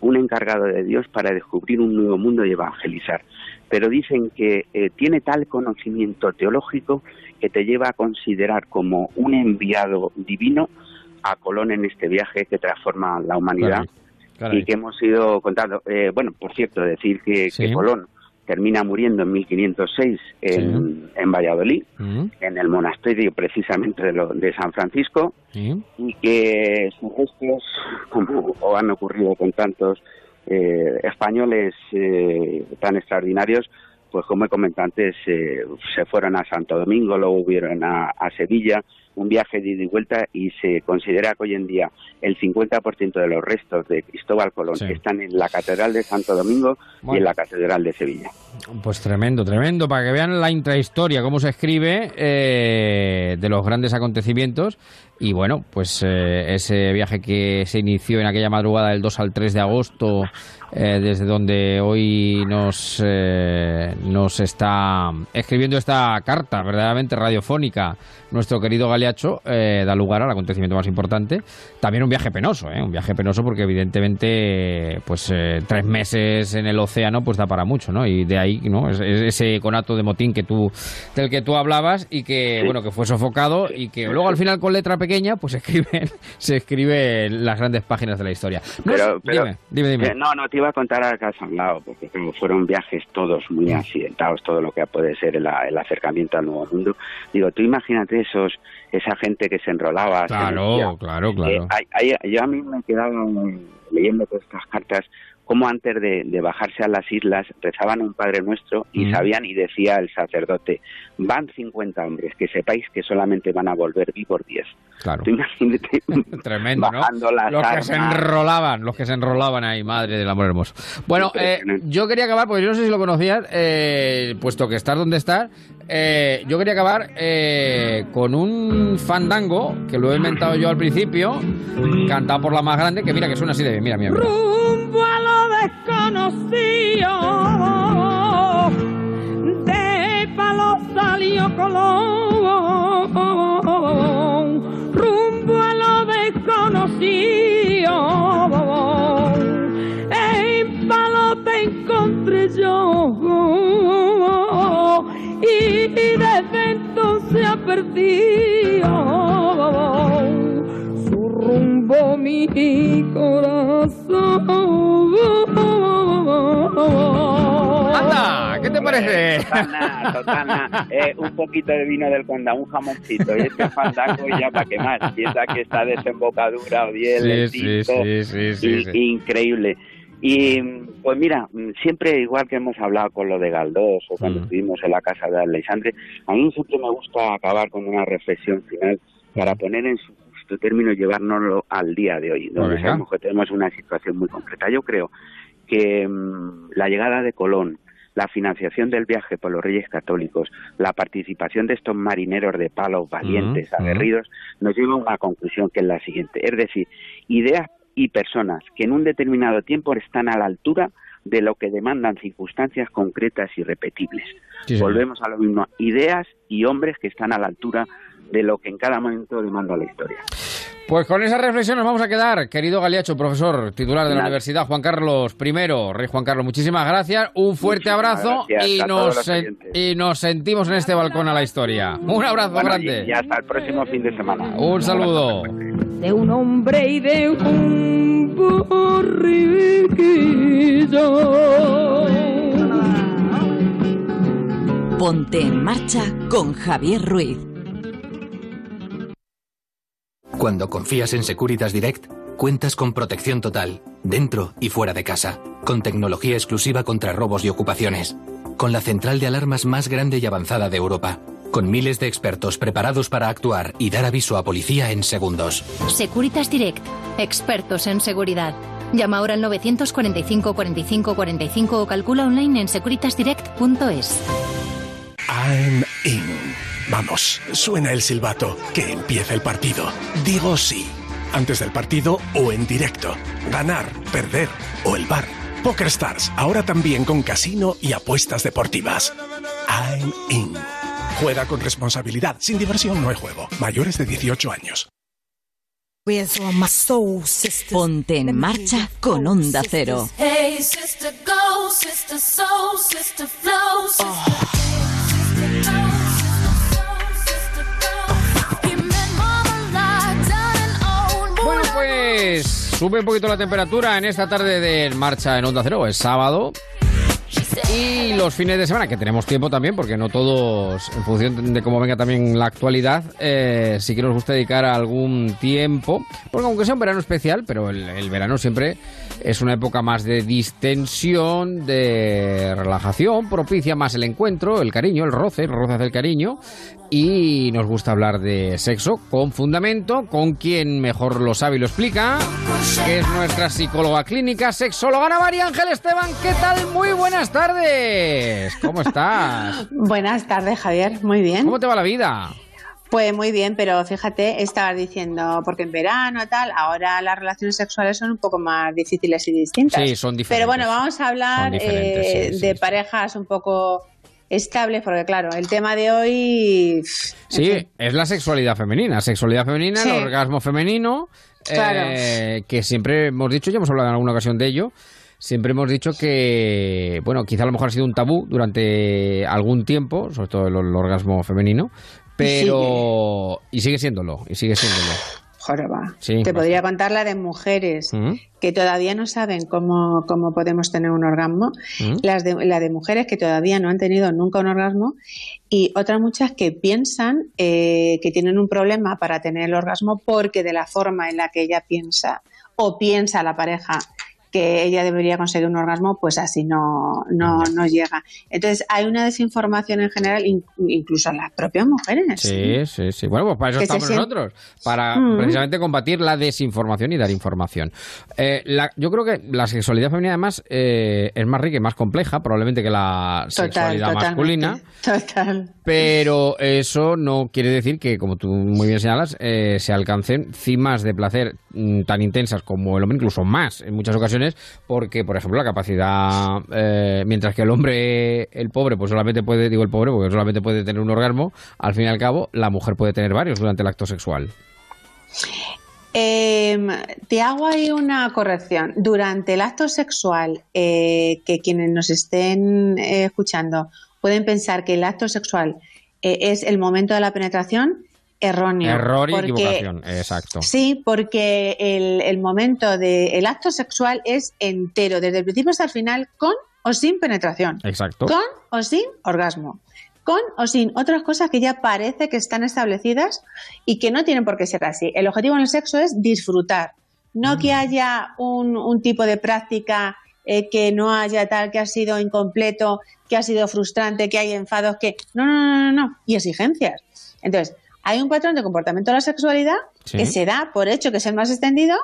Un encargado de Dios para descubrir un nuevo mundo y evangelizar. Pero dicen que eh, tiene tal conocimiento teológico que te lleva a considerar como un enviado divino a Colón en este viaje que transforma la humanidad Caray, caray. y que hemos ido contando. Eh, bueno, por cierto, decir que, Sí. que Colón termina muriendo en 1506 en, en Valladolid, Mm. en el monasterio precisamente de, lo- de San Francisco, Sí. y que sus restos, como o han ocurrido con tantos eh, españoles eh, tan extraordinarios, pues como he comentado antes, eh, se fueron a Santo Domingo, luego hubieron a, a Sevilla, un viaje de ida y vuelta, y se considera que hoy en día el 50% de los restos de Cristóbal Colón Sí. están en la Catedral de Santo Domingo y en la Catedral de Sevilla. Pues tremendo, tremendo, para que vean la intrahistoria, cómo se escribe eh, de los grandes acontecimientos. Y bueno, pues eh, ese viaje que se inició en aquella madrugada del 2 al 3 de agosto, eh, desde donde hoy nos, eh, nos está escribiendo esta carta verdaderamente radiofónica, nuestro querido Galeacho, eh, da lugar al acontecimiento más importante. También un viaje penoso, ¿eh? un viaje penoso porque evidentemente pues tres meses en el océano pues da para mucho, ¿no? Y de ahí, ¿no? Es- es ese conato de motín que tú, del que tú hablabas y que, bueno, que fue sofocado y que luego al final con letra pequeña pequeña, pues [laughs] se escriben, se escriben las grandes páginas de la historia. No Pero- pero- dime, dime, dime. Eh, no, no, te iba a contar has hablado, porque como fueron viajes todos muy accidentados, todo lo que puede ser el, el acercamiento al nuevo mundo. Digo, tú imagínate esos esa gente que se enrolaba. se Claro, metía. claro, claro. Eh, yo a mí me quedaba leyendo todas estas cartas cómo antes de, de bajarse a las islas rezaban un Padre Nuestro y Mm. sabían y decía el sacerdote, van 50 hombres, que sepáis que solamente van a volver vivos 10. Claro. [laughs] Tú imagínate [laughs] Tremendo, ¿no? las Los que se enrolaban, los que se enrolaban ahí, madre del amor hermoso. Bueno, eh, yo quería acabar, porque yo no sé si lo conocías, eh, puesto que estás donde estás, eh, yo quería acabar eh, con un fandango, que lo he inventado yo al principio, cantado por la más grande, que mira que suena así de bien, mira, mira. mira. rumbo a lo desconocido. Salió Colón, rumbo a lo desconocido. En palo te encontré yo. Y desde entonces ha perdido su rumbo mi corazón. ¡Anda! ¿Qué te parece? Total, nada. Eh, un poquito de vino del Conda, un jamoncito y este fandango y ya para qué más. Piensa que esta desembocadura o bien Sí, sí, sí, increíble. Y pues mira, mm, siempre igual que hemos hablado con lo de Galdós o Mm. cuando estuvimos en la casa de Alexandre, a mí siempre me gusta acabar con una reflexión final para poner en su justo término llevárnoslo al día de hoy, donde sabemos que tenemos una situación muy concreta. Yo creo que mm, la llegada de Colón, la financiación del viaje por los Reyes Católicos, la participación de estos marineros de palos valientes, Ujú, aguerridos, nos lleva a una conclusión que es la siguiente. Es decir, ideas y personas que en un determinado tiempo están a la altura de lo que demandan circunstancias concretas y repetibles. Sí. Volvemos a lo mismo, ideas y hombres que están a la altura de lo que en cada momento demanda la historia. Pues con esa reflexión nos vamos a quedar, querido Galiacho, profesor titular de la. Universidad Juan Carlos I, Rey Juan Carlos. Muchísimas gracias, un fuerte Muchísimas abrazo y nos, y sentimos en este balcón a la historia. Un abrazo Bueno, grande. y- y hasta el próximo fin de semana. Un saludo. de un hombre y de un borriquillo. Ponte en marcha con Javier Ruiz. Cuando confías en Securitas Direct, cuentas con protección total, dentro y fuera de casa, con tecnología exclusiva contra robos y ocupaciones, con la central de alarmas más grande y avanzada de Europa, con miles de expertos preparados para actuar y dar aviso a policía en segundos. Securitas Direct, expertos en seguridad. Llama ahora al 945 45 45 o calcula online en securitasdirect.es. I'm in. Vamos, suena el silbato. Que empiece el partido. Digo sí. Antes del partido o en directo. Ganar, perder o el bar. Poker Stars, ahora también con casino y apuestas deportivas. I'm in. Juega con responsabilidad. Sin diversión no hay juego. Mayores de 18 años. Ponte en marcha con Onda Cero. Hey, sister, go, sister, soul, sister, flow, sister. Pues sube un poquito la temperatura en esta tarde de marcha en Onda Cero. Es sábado. Y los fines de semana, que tenemos tiempo también, porque no todos, en función de cómo venga también la actualidad, eh, sí que nos gusta dedicar algún tiempo, porque aunque sea un verano especial, pero el, el verano siempre es una época más de distensión, de relajación, propicia más el encuentro, el cariño, el roce, el roce hacia el cariño, y nos gusta hablar de sexo con fundamento, con quien mejor lo sabe y lo explica, que es nuestra psicóloga clínica, sexóloga Ana María Ángel Esteban. ¿Qué tal? Muy buenas tardes. ¿Cómo estás? [laughs] Buenas tardes, Javier. Muy bien. ¿Cómo te va la vida? Pues muy bien, pero fíjate, estabas diciendo, porque en verano tal, ahora las relaciones sexuales son un poco más difíciles y distintas. Sí, son diferentes. Pero bueno, vamos a hablar eh, sí, sí, de parejas un poco estables, porque claro, el tema de hoy... Sí, es la sexualidad femenina. Sexualidad femenina, Sí. el orgasmo femenino, Claro. eh, que siempre hemos dicho, ya hemos hablado en alguna ocasión de ello, siempre hemos dicho que, bueno, quizá a lo mejor ha sido un tabú durante algún tiempo, sobre todo el, el orgasmo femenino, Pero. Y sigue siéndolo, y sigue siéndolo. Joroba. Sí, Te podría contar la de mujeres ¿Mm? que todavía no saben cómo, cómo podemos tener un orgasmo, ¿Mm? las de, la de mujeres que todavía no han tenido nunca un orgasmo y otras muchas que piensan eh, que tienen un problema para tener el orgasmo porque de la forma en la que ella piensa o piensa la pareja que ella debería conseguir un orgasmo, pues así no, no, no llega. Entonces hay una desinformación en general, in- incluso en las propias mujeres. Sí, sí, sí. Bueno, pues para eso estamos nosotros, para Mm. precisamente combatir la desinformación y dar información. Eh, la- yo creo que la sexualidad femenina además eh, es más rica y más compleja, probablemente que la Total, sexualidad masculina. [laughs] Total. Pero eso no quiere decir que, como tú muy bien señalas, eh, se alcancen cimas de placer tan intensas como el hombre, incluso más en muchas ocasiones, porque, por ejemplo, la capacidad, eh, mientras que el hombre, el pobre, pues solamente puede, digo el pobre, porque solamente puede tener un orgasmo, al fin y al cabo, la mujer puede tener varios durante el acto sexual. Em, te hago ahí una corrección. Durante el acto sexual, eh, que quienes nos estén eh, escuchando pueden pensar que el acto sexual eh, es el momento de la penetración, erróneo. Error y porque- equivocación, exacto. Sí, porque el, el momento del acto sexual es entero, desde el principio hasta el final, con o sin penetración. Exacto. Con o sin orgasmo. Con o sin otras cosas que ya parece que están establecidas y que no tienen por qué ser así. El objetivo en el sexo es disfrutar, no que haya un, un tipo de práctica eh, que no haya tal, que ha sido incompleto, que ha sido frustrante, que hay enfados, que... No, no, no, no, no. Y exigencias. Entonces, hay un patrón de comportamiento de la sexualidad Sí. que se da por hecho que es el más extendido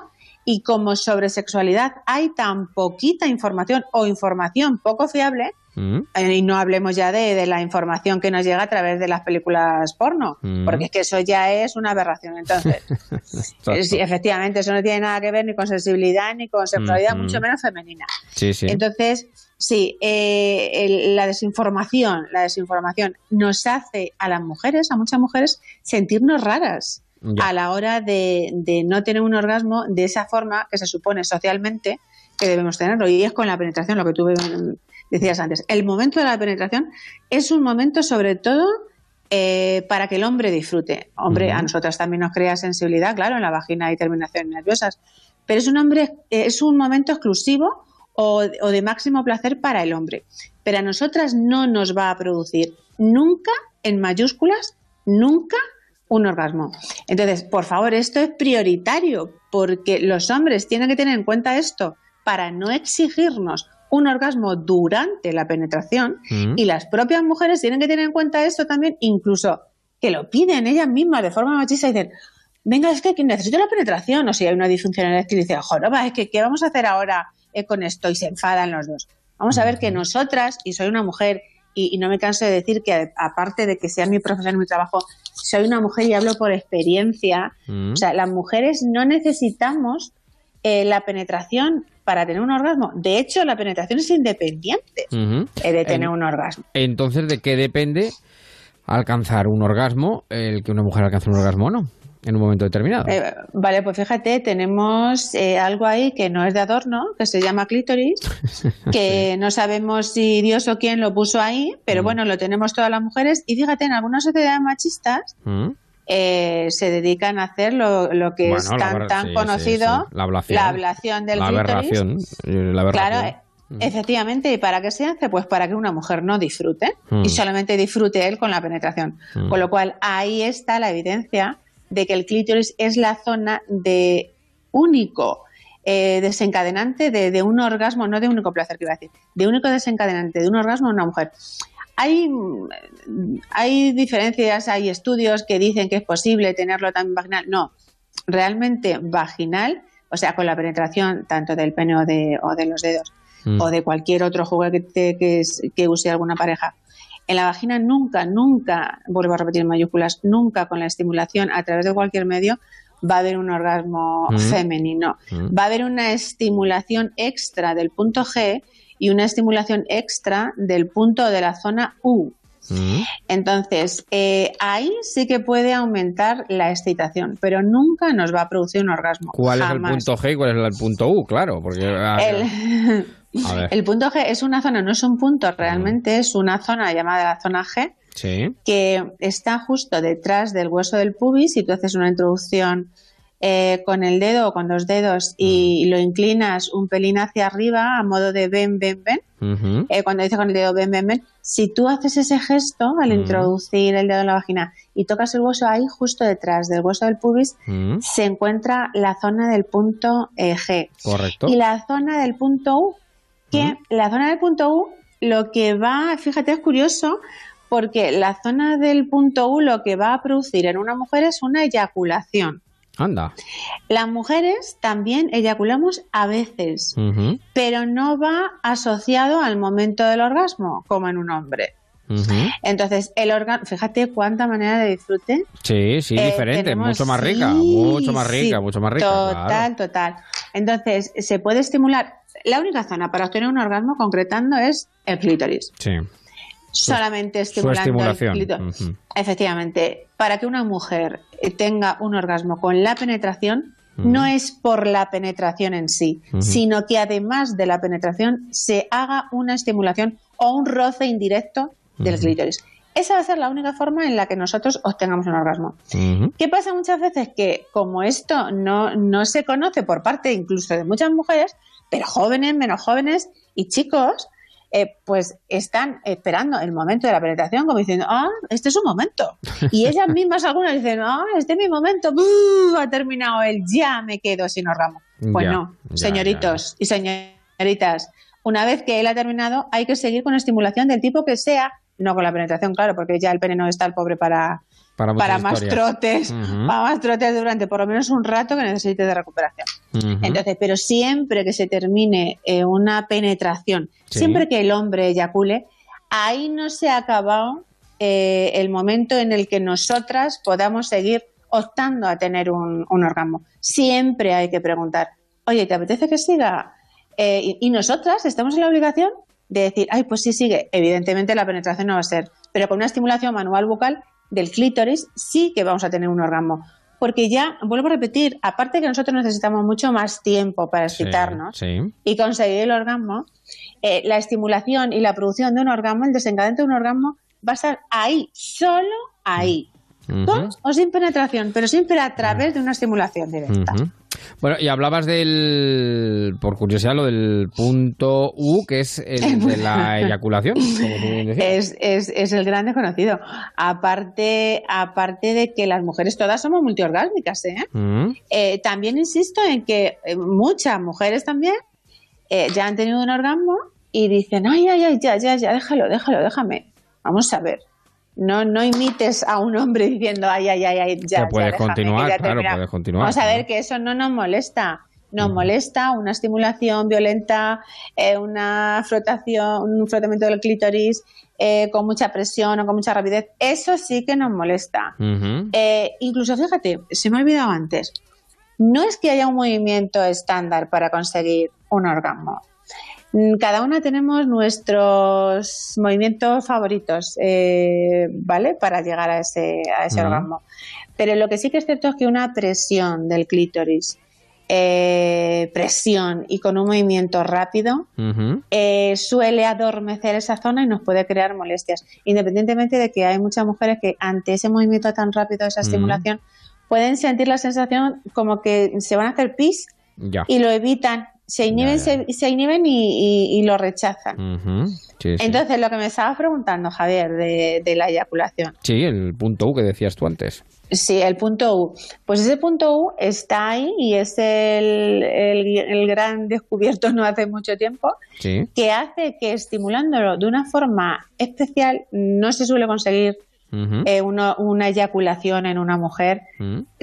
y como sobre sexualidad hay tan poquita información o información poco fiable, Mm. eh, y no hablemos ya de, de la información que nos llega a través de las películas porno, Mm. porque es que eso ya es una aberración. Entonces, [laughs] eh, sí, efectivamente, eso no tiene nada que ver ni con sensibilidad ni con sexualidad, Ujú. mucho menos femenina. Sí, sí. Entonces, sí, eh, el- la desinformación, la desinformación nos hace a las mujeres, a muchas mujeres, sentirnos raras Ya. a la hora de, de no tener un orgasmo de esa forma que se supone socialmente que debemos tenerlo. Y es con la penetración, lo que tú decías antes. El momento de la penetración es un momento sobre todo eh, para que el hombre disfrute. Hombre, a nosotras también nos crea sensibilidad, claro, en la vagina hay terminaciones nerviosas, pero es un hombre, es un momento exclusivo o, o de máximo placer para el hombre. Pero a nosotras no nos va a producir nunca, en mayúsculas, nunca un orgasmo. Entonces, por favor, esto es prioritario porque los hombres tienen que tener en cuenta esto para no exigirnos un orgasmo durante la penetración Mm. y las propias mujeres tienen que tener en cuenta esto también, incluso que lo piden ellas mismas de forma machista y dicen, venga, es que necesito la penetración, o si hay una disfunción eréctil y dice, joroba, es que ¿qué vamos a hacer ahora eh, con esto? Y se enfadan los dos. Vamos a ver que nosotras, y soy una mujer, y, y no me canso de decir que aparte de que sea mi profesión mi trabajo, soy una mujer y hablo por experiencia, Mm. o sea, las mujeres no necesitamos eh, la penetración para tener un orgasmo. De hecho, la penetración es independiente eh, de tener En- un orgasmo. Entonces, ¿de qué depende alcanzar un orgasmo, el que una mujer alcance un orgasmo o no, en un momento determinado? Eh, vale, pues fíjate, tenemos eh, algo ahí que no es de adorno, que se llama clítoris, [laughs] que no sabemos si Dios o quién lo puso ahí, pero Mm. bueno, lo tenemos todas las mujeres. Y fíjate, en algunas sociedades machistas ¿Mm? eh, se dedican a hacer lo, lo que es Bueno, tan, tan sí, conocido, sí. La ablación. la ablación del la clítoris. eh, La aberración. Claro, eh, efectivamente. ¿Y para qué se hace? Pues para que una mujer no disfrute Mm. y solamente disfrute él con la penetración. Mm. Con lo cual, ahí está la evidencia de que el clítoris es la zona de único eh, desencadenante de, de un orgasmo, no de único placer que iba a decir, de único desencadenante de un orgasmo en una mujer. Hay, mm, hay diferencias, hay estudios que dicen que es posible tenerlo también vaginal. No, realmente vaginal, o sea, con la penetración tanto del pene o de, o de los dedos Mm. o de cualquier otro juguete que, que, que use alguna pareja. En la vagina nunca, nunca, vuelvo a repetir en mayúsculas, nunca con la estimulación a través de cualquier medio va a haber un orgasmo Mm. femenino. Mm. Va a haber una estimulación extra del punto G y una estimulación extra del punto de la zona U. Mm. Entonces, eh, ahí sí que puede aumentar la excitación, pero nunca nos va a producir un orgasmo. ¿Cuál es el punto G y cuál es el punto U? Claro, porque... a- El, [laughs] a el punto G es una zona, no es un punto, realmente es una zona llamada la zona G, Sí. que está justo detrás del hueso del pubis y tú haces una introducción eh, con el dedo o con los dedos y lo inclinas un pelín hacia arriba a modo de ven, ven, ven. Eh, cuando dice con el dedo ven, ven, ven, si tú haces ese gesto al Mm. introducir el dedo en la vagina y tocas el hueso ahí justo detrás del hueso del pubis, Mm. se encuentra la zona del punto eh, G. Correcto. Y la zona del punto U, que la zona del punto U lo que va, fíjate, es curioso, porque la zona del punto U lo que va a producir en una mujer es una eyaculación. Anda. Las mujeres también eyaculamos a veces, pero no va asociado al momento del orgasmo, como en un hombre. Entonces, el órgano, fíjate cuánta manera de disfrute. Sí, sí, Eh, diferente, tenemos- mucho más rica, sí, mucho más rica, sí, mucho más rica. Total, claro. total. Entonces, se puede estimular. La única zona para obtener un orgasmo concretando es el clítoris. Sí. Solamente Su estimulando el clítoris. Efectivamente, para que una mujer tenga un orgasmo con la penetración, no es por la penetración en sí, sino que además de la penetración se haga una estimulación o un roce indirecto del Ujú. clítoris. Esa va a ser la única forma en la que nosotros obtengamos un orgasmo. ¿Qué pasa muchas veces? Que como esto no, no se conoce por parte incluso de muchas mujeres, pero jóvenes, menos jóvenes y chicos, eh, pues están esperando el momento de la penetración como diciendo, ah, este es su momento. Y ellas mismas algunas dicen, ah, este es mi momento, ha terminado el ya me quedo sin orgasmo. Pues Ya, no, ya, señoritos y señoritas, una vez que él ha terminado hay que seguir con estimulación del tipo que sea, no con la penetración, claro, porque ya el pene no está el pobre para, Para, más trotes, para más trotes durante por lo menos un rato que necesite de recuperación. Entonces, pero siempre que se termine eh, una penetración, Sí. siempre que el hombre eyacule, ahí no se ha acabado eh, el momento en el que nosotras podamos seguir optando a tener un, un orgasmo. Siempre hay que preguntar, oye, ¿te apetece que siga? Eh, y, y nosotras estamos en la obligación de decir, ay, pues sí, sigue. Evidentemente la penetración no va a ser, pero con una estimulación manual bucal del clítoris sí que vamos a tener un orgasmo. Porque ya, vuelvo a repetir, aparte que nosotros necesitamos mucho más tiempo para excitarnos Sí. y conseguir el orgasmo, eh, la estimulación y la producción de un orgasmo, el desencadenante de un orgasmo, va a estar ahí, solo ahí. Ujú. Con o sin penetración, pero siempre a través de una estimulación directa. Bueno, y hablabas del, por curiosidad, lo del punto U, que es el de la [laughs] eyaculación. como. Es, es, es el gran desconocido. Aparte, aparte de que las mujeres todas somos multiorgásmicas, ¿eh? Mm. Eh, también insisto en que eh, muchas mujeres también eh, ya han tenido un orgasmo y dicen, ay, ay, ay, ya, ya, ya, déjalo, déjalo, déjame. Vamos a ver. No, no imites a un hombre diciendo, ay, ay, ay, ay, ya, Que puedes ya, continuar, ya claro, terminado". puedes continuar, Vamos a ver que eso no nos molesta. Nos molesta una estimulación violenta, eh, una frotación, un frotamiento del clítoris eh, con mucha presión o con mucha rapidez. Eso sí que nos molesta. Eh, incluso, fíjate, se me ha olvidado antes, no es que haya un movimiento estándar para conseguir un orgasmo. Mm, Cada una tenemos nuestros movimientos favoritos, eh, ¿vale? Para llegar a ese, a ese orgasmo. Pero lo que sí que es cierto es que una presión del clítoris, eh, presión y con un movimiento rápido, eh, suele adormecer esa zona y nos puede crear molestias. Independientemente de que hay muchas mujeres que ante ese movimiento tan rápido, esa estimulación, pueden sentir la sensación como que se van a hacer pis Ya. y lo evitan. Se inhiben, Se, se inhiben y, y- y lo rechazan. Sí. Entonces, lo que me estabas preguntando, Javier, de, de la eyaculación. Sí, el punto U que decías tú antes. Sí, el punto U. Pues ese punto U está ahí y es el, el- el gran descubierto [laughs] no hace mucho tiempo Sí. que hace que estimulándolo de una forma especial no se suele conseguir Eh, uno- una eyaculación en una mujer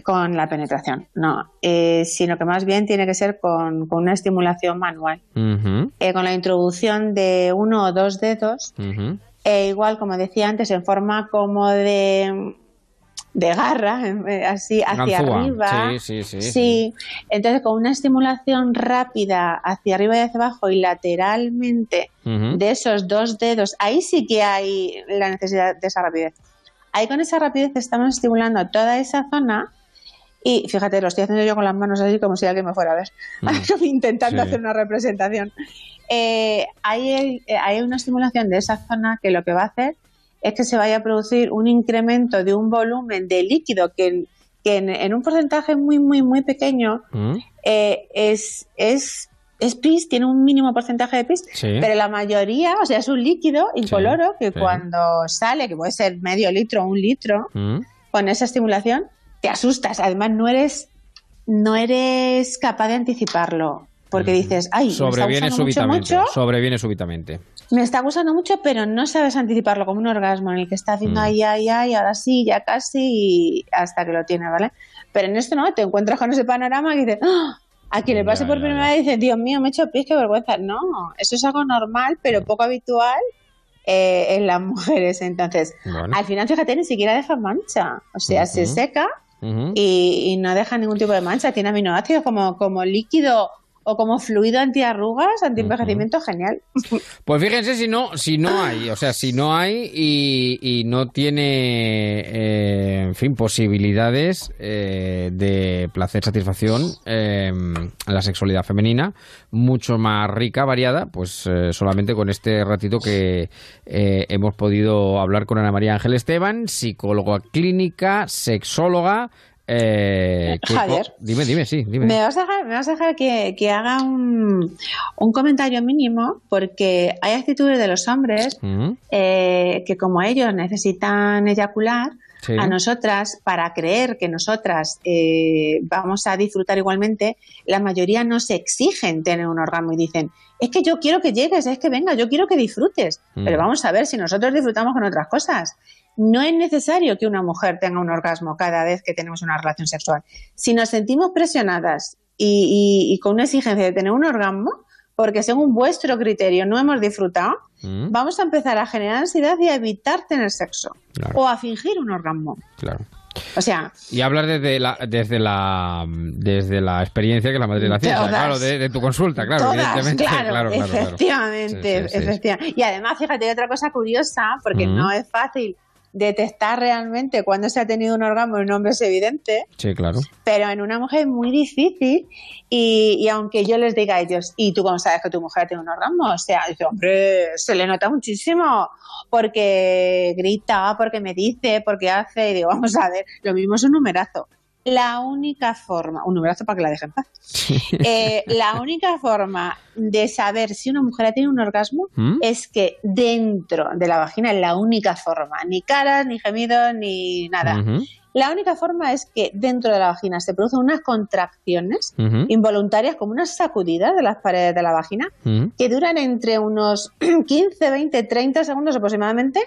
con la penetración, no, eh, sino que más bien tiene que ser con, con una estimulación manual. Eh, con la introducción de uno o dos dedos, e igual como decía antes, en forma como de de garra, [laughs] así hacia Ganzúa. arriba. Sí, sí, sí. Sí, entonces con una estimulación rápida hacia arriba y hacia abajo y lateralmente de esos dos dedos, ahí sí que hay la necesidad de esa rapidez. Ahí con esa rapidez estamos estimulando toda esa zona y fíjate, lo estoy haciendo yo con las manos así como si alguien me fuera a ver, [laughs] intentando Sí. hacer una representación. Eh, hay, eh, hay una estimulación de esa zona que lo que va a hacer es que se vaya a producir un incremento de un volumen de líquido que, que en, en un porcentaje muy, muy, muy pequeño ¿Mm? eh, es, es, es pis, tiene un mínimo porcentaje de pis, Sí. pero la mayoría, o sea, es un líquido incoloro que sí. cuando sale, que puede ser medio litro o un litro, ¿Mm? con esa estimulación, te asustas. Además, no eres, no eres capaz de anticiparlo. Porque dices, ay, me está Sobreviene mucho, súbitamente. mucho, Sobreviene súbitamente. me está gustando mucho, pero no sabes anticiparlo como un orgasmo en el que está haciendo Mm. ay, ay, ay, ahora sí, ya casi, y hasta que lo tiene, ¿vale? Pero en esto no, te encuentras con ese panorama que dices, ¡Ah! A quien le pase Ya, por ya, primera vez dice, Dios mío, me he hecho pis, qué vergüenza. No, eso es algo normal, pero poco habitual eh, en las [laughs] mujeres. Entonces, Bueno. al final, fíjate, ni siquiera deja mancha. O sea, se seca y, y no deja ningún tipo de mancha. Tiene aminoácidos como, como líquido o como fluido antiarrugas, antienvejecimiento, genial. Pues fíjense si no, si no hay, o sea, si no hay y, y no tiene, eh, en fin, posibilidades eh, de placer, satisfacción eh, la sexualidad femenina, mucho más rica, variada, pues eh, solamente con este ratito que eh, hemos podido hablar con Ana María Ángel Esteban, psicóloga clínica, sexóloga. Eh, Javier. dime, dime, sí, dime. Me vas a dejar, me vas a dejar que, que haga un, un comentario mínimo porque hay actitudes de los hombres Mm, eh, que como ellos necesitan eyacular, Sí. a nosotras, para creer que nosotras eh, vamos a disfrutar igualmente, la mayoría no se exigen tener un orgasmo y dicen, es que yo quiero que llegues, es que venga, yo quiero que disfrutes. Mm. Pero vamos a ver, si nosotros disfrutamos con otras cosas, no es necesario que una mujer tenga un orgasmo cada vez que tenemos una relación sexual. Si nos sentimos presionadas y, y- y con una exigencia de tener un orgasmo, porque según vuestro criterio no hemos disfrutado, Mm, vamos a empezar a generar ansiedad y a evitar tener sexo Claro. o a fingir un orgasmo. claro. O sea, Y hablas desde la, desde la desde la experiencia que la madre de la ciencia, Todas. claro, de, de tu consulta, claro, todas, evidentemente. claro, claro, claro, claro. efectivamente, Sí, sí, sí. efectivamente. Y además, fíjate, hay otra cosa curiosa, porque Ujú. no es fácil detectar realmente cuando se ha tenido un orgasmo en un hombre es evidente, Sí, claro. pero en una mujer es muy difícil y, y aunque yo les diga a ellos, ¿y tú cómo sabes que tu mujer tiene un orgasmo? O sea, dice, hombre, se le nota muchísimo porque grita, porque me dice, porque hace, y digo, vamos a ver, lo mismo es un numerazo. La única forma, un numerazo para que la dejen en paz. Eh, la única forma de saber si una mujer ha tenido un orgasmo [laughs] ¿Mm? es que dentro de la vagina es la única forma, ni caras, ni gemidos, ni nada. La única forma es que dentro de la vagina se producen unas contracciones involuntarias, como unas sacudidas de las paredes de la vagina, que duran entre unos 15, 20, 30 segundos aproximadamente,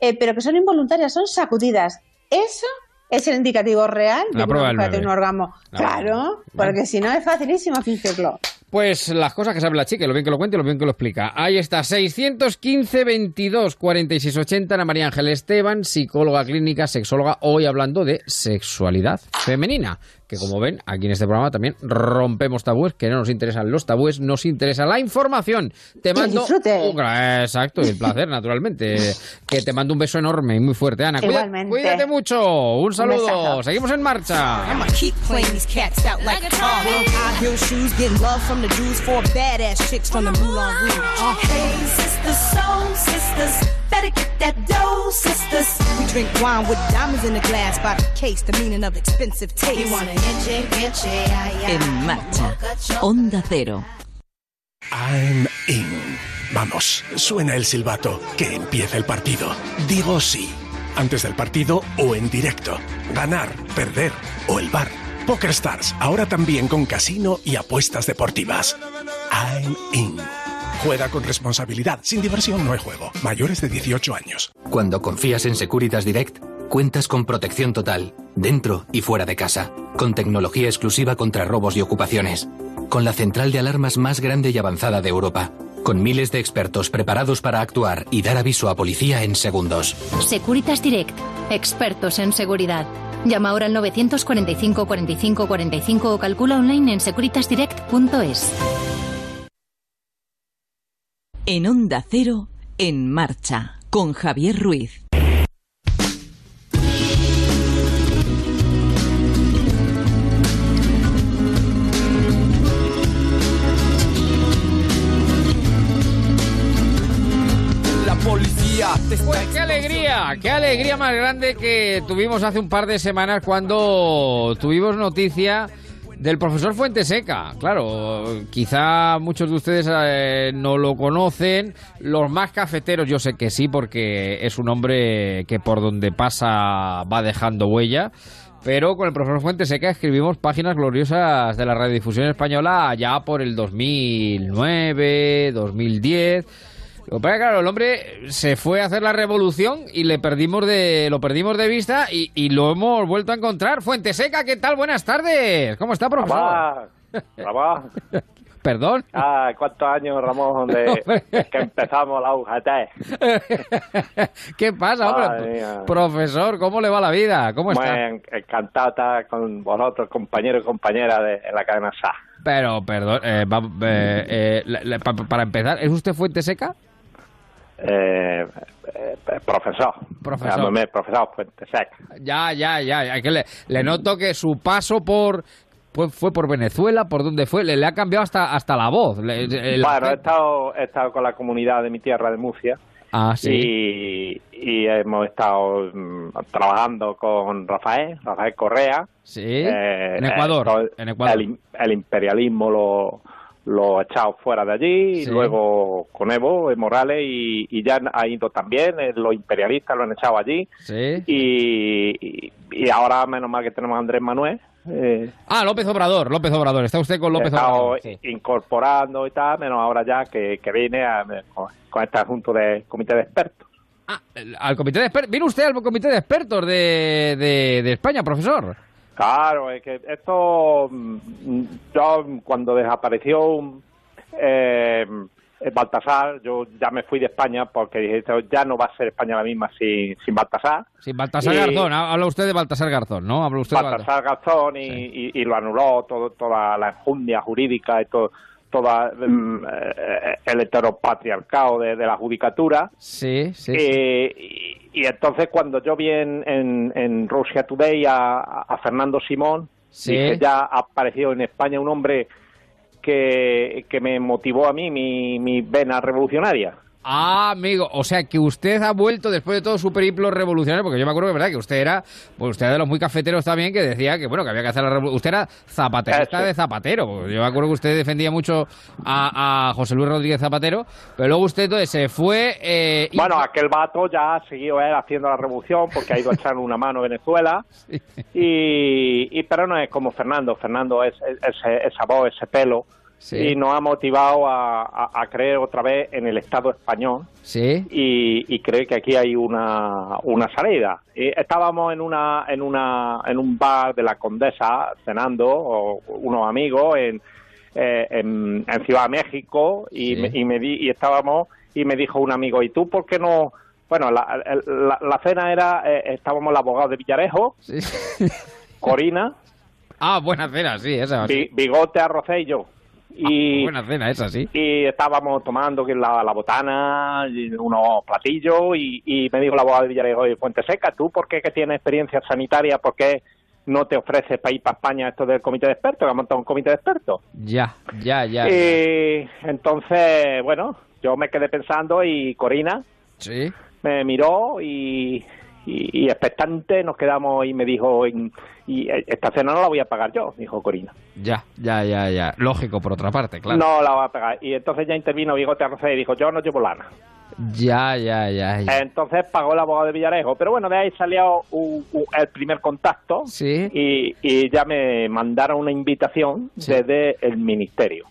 eh, pero que son involuntarias, son sacudidas. Eso es el indicativo real de La prueba una del un orgasmo. La claro, porque si no es facilísimo fingirlo. Pues las cosas que sabe la chica, lo bien que lo cuenta y lo bien que lo explica. Ahí está, 615 22 46 80, Ana María Ángel Esteban, psicóloga clínica, sexóloga, hoy hablando de sexualidad femenina. Que como ven, aquí en este programa también rompemos tabúes, que no nos interesan los tabúes, nos interesa la información. Te mando. un Exacto, y el placer, naturalmente. Que te mando un beso enorme y muy fuerte, Ana. Igualmente. cuídate mucho. Un saludo. Seguimos en marcha. Get that dough, sisters. We drink wine with diamonds in the glass by the case, the meaning of expensive taste. You wanna enche, enche, ay, ay. En marcha. Onda Cero. I'm in. Vamos, suena el silbato. Que empiece el partido. Digo sí. Antes del partido o en directo. Ganar, perder o el bar. Poker Stars, ahora también con casino y apuestas deportivas. I'm in. Juega con responsabilidad. Sin diversión no hay juego. Mayores de 18 años. Cuando confías en Securitas Direct, cuentas con protección total, dentro y fuera de casa, con tecnología exclusiva contra robos y ocupaciones, con la central de alarmas más grande y avanzada de Europa, con miles de expertos preparados para actuar y dar aviso a policía en segundos. Securitas Direct, expertos en seguridad. Llama ahora al 945 45 45 o calcula online en securitasdirect.es. En Onda Cero, en marcha, con Javier Ruiz. Pues qué alegría, qué alegría más grande que tuvimos hace un par de semanas cuando tuvimos noticia del profesor Fuenteseca. Claro, quizá muchos de ustedes eh, no lo conocen, los más cafeteros yo sé que sí, porque es un hombre que por donde pasa va dejando huella. Pero con el profesor Fuenteseca escribimos páginas gloriosas de la radiodifusión española ya por el 2009, 2010. Lo que pasa es que, claro, el hombre se fue a hacer la revolución y le perdimos de, lo perdimos de vista y, y lo hemos vuelto a encontrar. Fuenteseca, ¿qué tal? Buenas tardes. ¿Cómo está, profesor? Ramón, Ramón. [laughs] Perdón. Ah, ¿cuántos años, Ramón, de [laughs] que empezamos la UGT? [laughs] ¿Qué pasa, hombre? Mía. Profesor, ¿cómo le va la vida? ¿Cómo está? en- encantado estar con vosotros, compañeros y compañeras de en la cadena SA. Pero, perdón, eh, va- eh, eh, la- la- pa- para empezar, ¿es usted Fuenteseca? Eh, eh, profesor. Profesor. Llámame profesor. Ya, ya, ya. ya, que le, le noto que su paso por... Pues fue por Venezuela, ¿por dónde fue? Le, le ha cambiado hasta, hasta la voz. Le- Bueno, he estado, he estado con la comunidad de mi tierra de Murcia. Ah, sí. Y, y hemos estado mm, trabajando con Rafael, Rafael Correa. Sí. Eh, en Ecuador. eh, en Ecuador. El, el imperialismo lo, lo ha echado fuera de allí, Sí. y luego con Evo Morales, y, y ya ha ido también, eh, los imperialistas lo han echado allí, Sí. y, y, y ahora menos mal que tenemos a Andrés Manuel. Eh, Ah, López Obrador, López Obrador. Está usted con López Obrador. Sí. incorporando y tal, menos ahora ya que, que viene a- con, con este asunto de comité de expertos. Al comité de expertos. ¿Viene usted al comité de expertos de, de, de España, profesor? Claro, es que esto, mm, yo cuando desapareció eh, Baltasar, yo ya me fui de España porque dije, ya no va a ser España la misma sin, sin Baltasar. Sí, Baltasar Y- Garzón. Ha- Habla usted de Baltasar Garzón, ¿no? Habla usted de Baltasar. Baltasar Garzón y, y- y lo anuló todo, toda la enjundia jurídica y todo toda mm, eh, el heteropatriarcado de, de la judicatura Sí, sí. sí. Eh, y, y entonces cuando yo vi en, en, en Russia Today a, a Fernando Simón, Sí. dije, ya ha aparecido en España un hombre que, que me motivó a mí mi, mi vena revolucionaria. Ah, amigo, o sea que usted ha vuelto después de todo su periplo revolucionario, porque yo me acuerdo que verdad que usted era, pues usted era de los muy cafeteros también, que decía que bueno, que había que hacer la revolución. Usted era zapaterista de Zapatero, porque yo me acuerdo que usted defendía mucho a, a José Luis Rodríguez Zapatero, pero luego usted entonces se fue... eh, y- Bueno, aquel vato ya ha seguido él haciendo la revolución porque ha ido a echar una mano a Venezuela. [laughs] Y, y pero no es como Fernando. Fernando es, es- ese- esa voz, ese pelo. Sí. Y nos ha motivado a, a- a creer otra vez en el Estado español. Sí. y, y cree que aquí hay una, una salida. Y estábamos en una en una en un bar de la Condesa cenando o unos amigos en, eh, en, en Ciudad de México y, Sí. me, y me di, y estábamos y me dijo un amigo y tú por qué no bueno la, la, la cena era eh, estábamos el abogado de Villarejo Corina [laughs] Ah, buena cena, sí, esa. Bi- Bigote Arrocé y yo y Buena cena, esa sí. y estábamos tomando que la, la botana, y unos platillos, y, y me dijo la abogada de Villarejo de Fuente Seca, ¿tú por qué que tienes experiencia sanitaria, por qué no te ofreces para ir para España esto del comité de expertos, que ha montado un comité de expertos? Ya, ya, ya. Y entonces, bueno, yo me quedé pensando y Corina Sí. me miró y, y, y expectante nos quedamos y me dijo, y, y esta cena no la voy a pagar yo, dijo Corina. Ya, ya, ya, ya. Lógico, por otra parte, claro. No la voy a pagar. Y entonces ya intervino Bigote Arrocé y dijo, yo no llevo lana. Ya, ya, ya, ya. Entonces pagó el abogado de Villarejo. Pero bueno, de ahí salió un- un- el primer contacto Sí. y, y ya me mandaron una invitación desde el ministerio.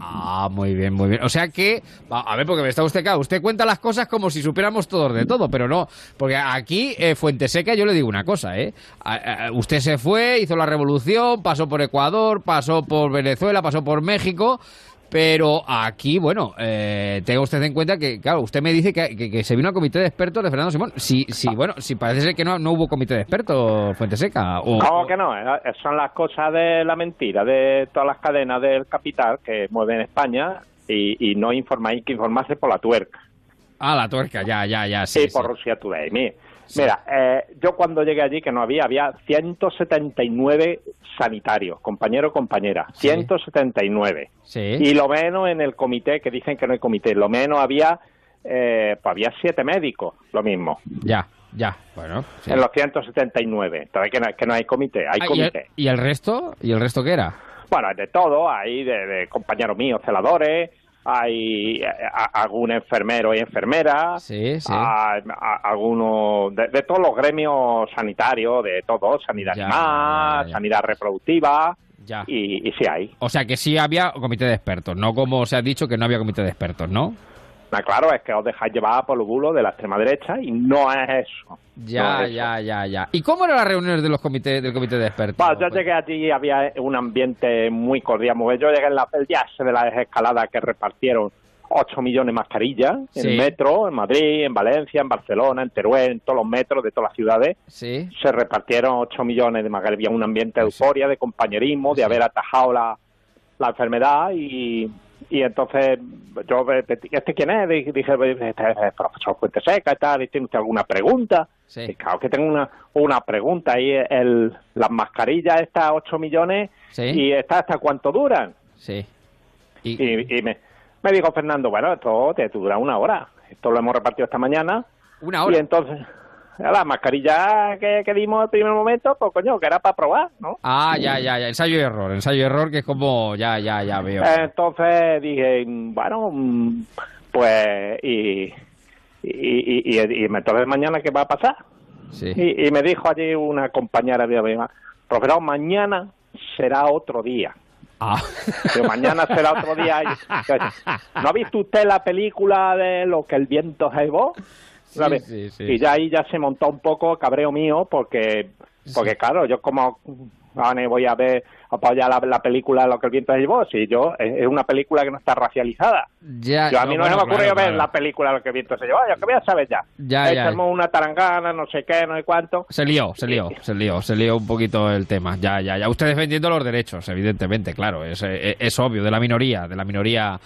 Ah, muy bien, muy bien. O sea que, a ver, porque me está usted acá, usted cuenta las cosas como si supiéramos todos de todo, pero no, porque aquí, eh, Fuenteseca, yo le digo una cosa, ¿eh? A- usted se fue, hizo la revolución, pasó por Ecuador, pasó por Venezuela, pasó por México, pero aquí, bueno, eh, tenga usted en cuenta que, claro, usted me dice que, que- que se vino al comité de expertos de Fernando Simón. Sí, sí, bueno, sí, parece ser que no, no hubo comité de expertos, Fuenteseca. O, ¿Cómo que no? Eh, Son las cosas de la mentira, de todas las cadenas del capital que mueven España y, y no informáis que informarse por la tuerca. Ah, la tuerca, ya, ya, ya, sí. Sí, por Rusia Today. Mira, mira eh, yo cuando llegué allí, que no había, había 179 sanitarios, compañero compañera, 179. Sí. Y lo menos en el comité, que dicen que no hay comité, lo menos había eh, pues había siete médicos, lo mismo. Ya, ya, bueno. sí. En los 179. Entonces, que no, que no hay comité, hay Ah, ¿y, el, comité. y el resto? ¿Y el resto qué era? Bueno, de todo, hay de, de compañeros míos celadores, hay eh, algún enfermero y enfermera, Sí, sí. a- de, de todos los gremios sanitarios, de todo, sanidad Ya, animal, sanidad reproductiva, Ya. y, y sí hay. O sea que sí había comité de expertos, no como se ha dicho que no había comité de expertos, ¿no? Claro, es que os dejáis llevar por los bulos de la extrema derecha y no es eso. Ya, No es eso. ya, ya, ya. ¿Y cómo eran las reuniones de los comités del comité de expertos? Bueno, yo llegué allí y había un ambiente muy cordial. muy- Yo llegué en la, el día de la desescalada que repartieron 8 millones de mascarillas en Sí. metro, en Madrid, en Valencia, en Barcelona, en Teruel, en todos los metros de todas las ciudades. Sí. Se repartieron 8 millones de mascarillas. Había un ambiente de euforia, de compañerismo, de haber atajado la, la enfermedad y, y entonces yo, ¿este quién es? Dije, este es el profesor Fuente Seca y tal, ¿y tiene usted alguna pregunta? Y claro que tengo una, una pregunta ahí, el, las mascarillas estas 8 millones Sí. y estas hasta cuánto duran. Sí. Y, y me, me dijo Fernando, bueno, esto te dura una hora, esto lo hemos repartido esta mañana. Una hora. Y entonces, la mascarilla que, que dimos en el primer momento, pues coño, que era para probar, ¿no? Ah, ya, ya, ya. Ensayo y error. Ensayo y error que es como... Ya, ya, ya veo. Entonces dije, bueno, pues, y, y, y, y, entonces mañana, ¿qué va a pasar? Sí. Y, me dijo allí una compañera de mía, profesor, mañana será otro día. Ah. Mañana será otro día. [laughs] ¿No ha visto usted la película de lo que el viento llevó? ¿Sabe? sí, sí. y ya ahí ya se montó un poco cabreo mío porque, porque claro, yo como voy a ver apoyar la, la película Lo que el viento se llevó, si yo, es es una película que no está racializada. Ya, Yo a mí no, bueno, se me ocurrió claro, ver claro. la película Lo que el viento se llevó, yo que voy a saber ya. Ya, ya. Echamos una tarangana, no sé qué, no sé cuánto. Se lió, se lió, se lió, se lió un poquito el tema. Ya, ya, ya. Usted defendiendo los derechos, evidentemente, claro, es, es, es obvio, de la minoría, de la minoría,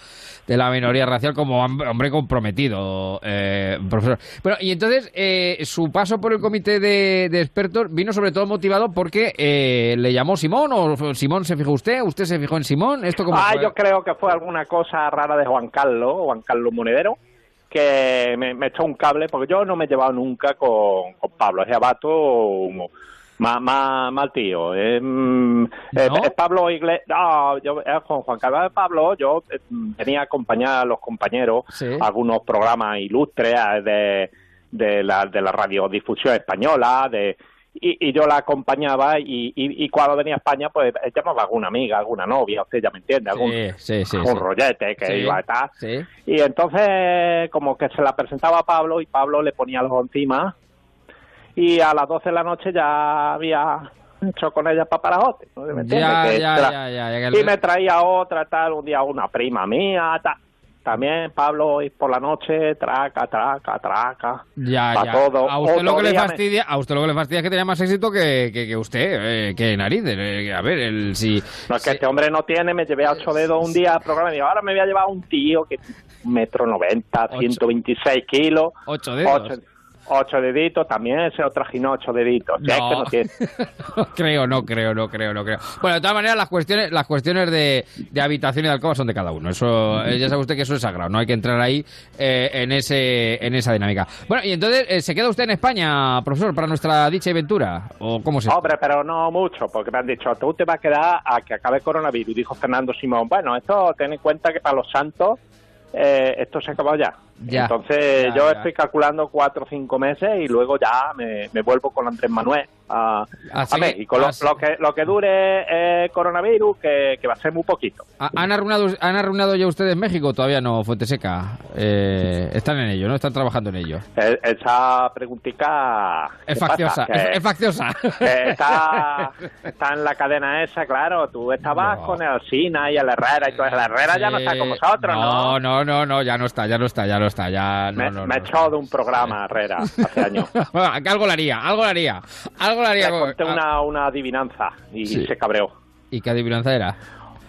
de la minoría racial como hom- hombre comprometido, eh, profesor. Bueno, y entonces eh, su paso por el comité de, de expertos vino sobre todo motivado porque eh, le llamó Simón o Simón se fijó usted, usted se fijó en Simón, esto como Ah, yo creo que fue alguna cosa rara de Juan Carlos, Juan Carlos Monedero, que me, me echó un cable, porque yo no me he llevado nunca con, con Pablo, ese abato más, más, más tío. Eh, mm, eh, es Pablo Iglesias, no, yo eh, con Juan Carlos de Pablo, yo eh, venía a acompañar a los compañeros Sí. a algunos programas ilustres eh, de, de, la, de la radiodifusión española, de y, y yo la acompañaba y, y, y cuando venía a España pues eh, llamaba a alguna amiga, alguna novia, usted ya me entiende, algún, Sí, sí, sí, algún sí. rollete que iba a estar. Y entonces como que se la presentaba a Pablo y Pablo le ponía los encima y a las 12 de la noche ya había hecho con ella paparajote, ¿no? ¿me entiende? Ya, Que ya, tra- ya, ya, ya, que Y me traía otra, tal, un día una prima mía, tal. También Pablo y por la noche, traca, traca, traca. Ya, ya. todo. A usted lo que le me- fastidia, a usted lo que le fastidia es que tenía más éxito que, que, que usted, eh, que narices. eh, a ver, el si No es que este hombre no tiene, me llevé a ocho dedos un día al programa y digo, ahora me voy a llevar a un tío que metro noventa, 126 kilos. Ocho dedos. Ocho, ocho deditos, también se lo trajinó ocho deditos. Ya es que No. no tiene. [laughs] no creo, no creo, no creo, no creo. Bueno, de todas maneras, las cuestiones, las cuestiones de, de habitación y de alcoba son de cada uno. Eso, eh, ya sabe usted que eso es sagrado. No hay que entrar ahí eh, en ese, en esa dinámica. Bueno, y entonces, eh, ¿se queda usted en España, profesor, para nuestra dicha y ventura? ¿O cómo se? Hombre, pero no mucho, porque me han dicho, tú te vas a quedar a que acabe el coronavirus. Dijo Fernando Simón, bueno, esto ten en cuenta que para los santos eh, esto se ha acabado ya. Ya. Entonces Ya, yo ya. estoy calculando cuatro o cinco meses y luego ya me, me vuelvo con Andrés Manuel a, Ah, a México. Lo, que, lo que dure eh, coronavirus, que, que va a ser muy poquito. ¿Ha- ¿Han arruinado, ¿Han arruinado ya ustedes México? Todavía no, Fuenteseca. Eh, están en ello, ¿no? Están trabajando en ello. Eh, Esa preguntica... Es ¿qué facciosa, es, facciosa. está, está en la cadena esa, claro. Tú estabas con el Alsina y el Herrera y todo. El Herrera ya no está con vosotros, ¿no? No, no, no, no, ya no está, ya no está, ya no está, ya no, me, no, me no. echado de un programa, Herrera, hace años. [laughs] Bueno, que algo le haría, algo le haría, algo le haría. Le con- conté una, una adivinanza y Sí. se cabreó. ¿Y qué adivinanza era?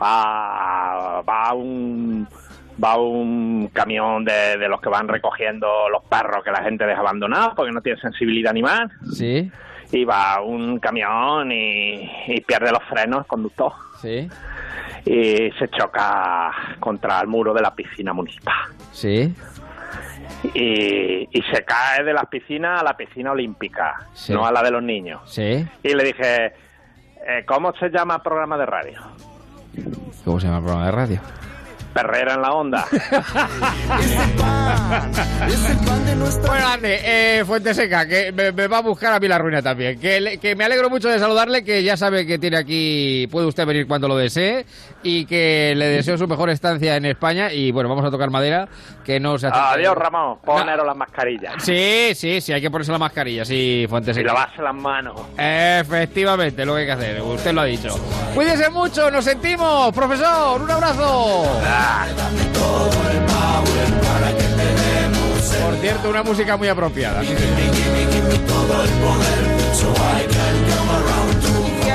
Va, va un va un camión de, de los que van recogiendo los perros que la gente deja abandonados porque no tiene sensibilidad animal. Sí, Y va un camión y, y pierde los frenos el conductor. sí, Y se choca contra el muro de la piscina municipal. sí. Y, y se cae de las piscinas a la piscina olímpica, Sí. no a la de los niños. Sí. Y le dije, eh, ¿cómo se llama el programa de radio? ¿Cómo se llama el programa de radio? Perrera en la onda. [laughs] Bueno, ande, eh, Fuente Seca, que me, me va a buscar a mí la ruina también. Que, le- que me alegro mucho de saludarle, que ya sabe que tiene aquí, puede usted venir cuando lo desee, y que le deseo su mejor estancia en España. Y bueno, vamos a tocar madera, que no se hace. Adiós, Ramón. Poneros las mascarillas. Sí, sí, sí, hay que ponerse la mascarilla, sí, Fuente Y lavarse las manos. Efectivamente, lo que hay que hacer, usted lo ha dicho. Cuídese mucho, nos sentimos, profesor, un abrazo. Por cierto, una música muy apropiada.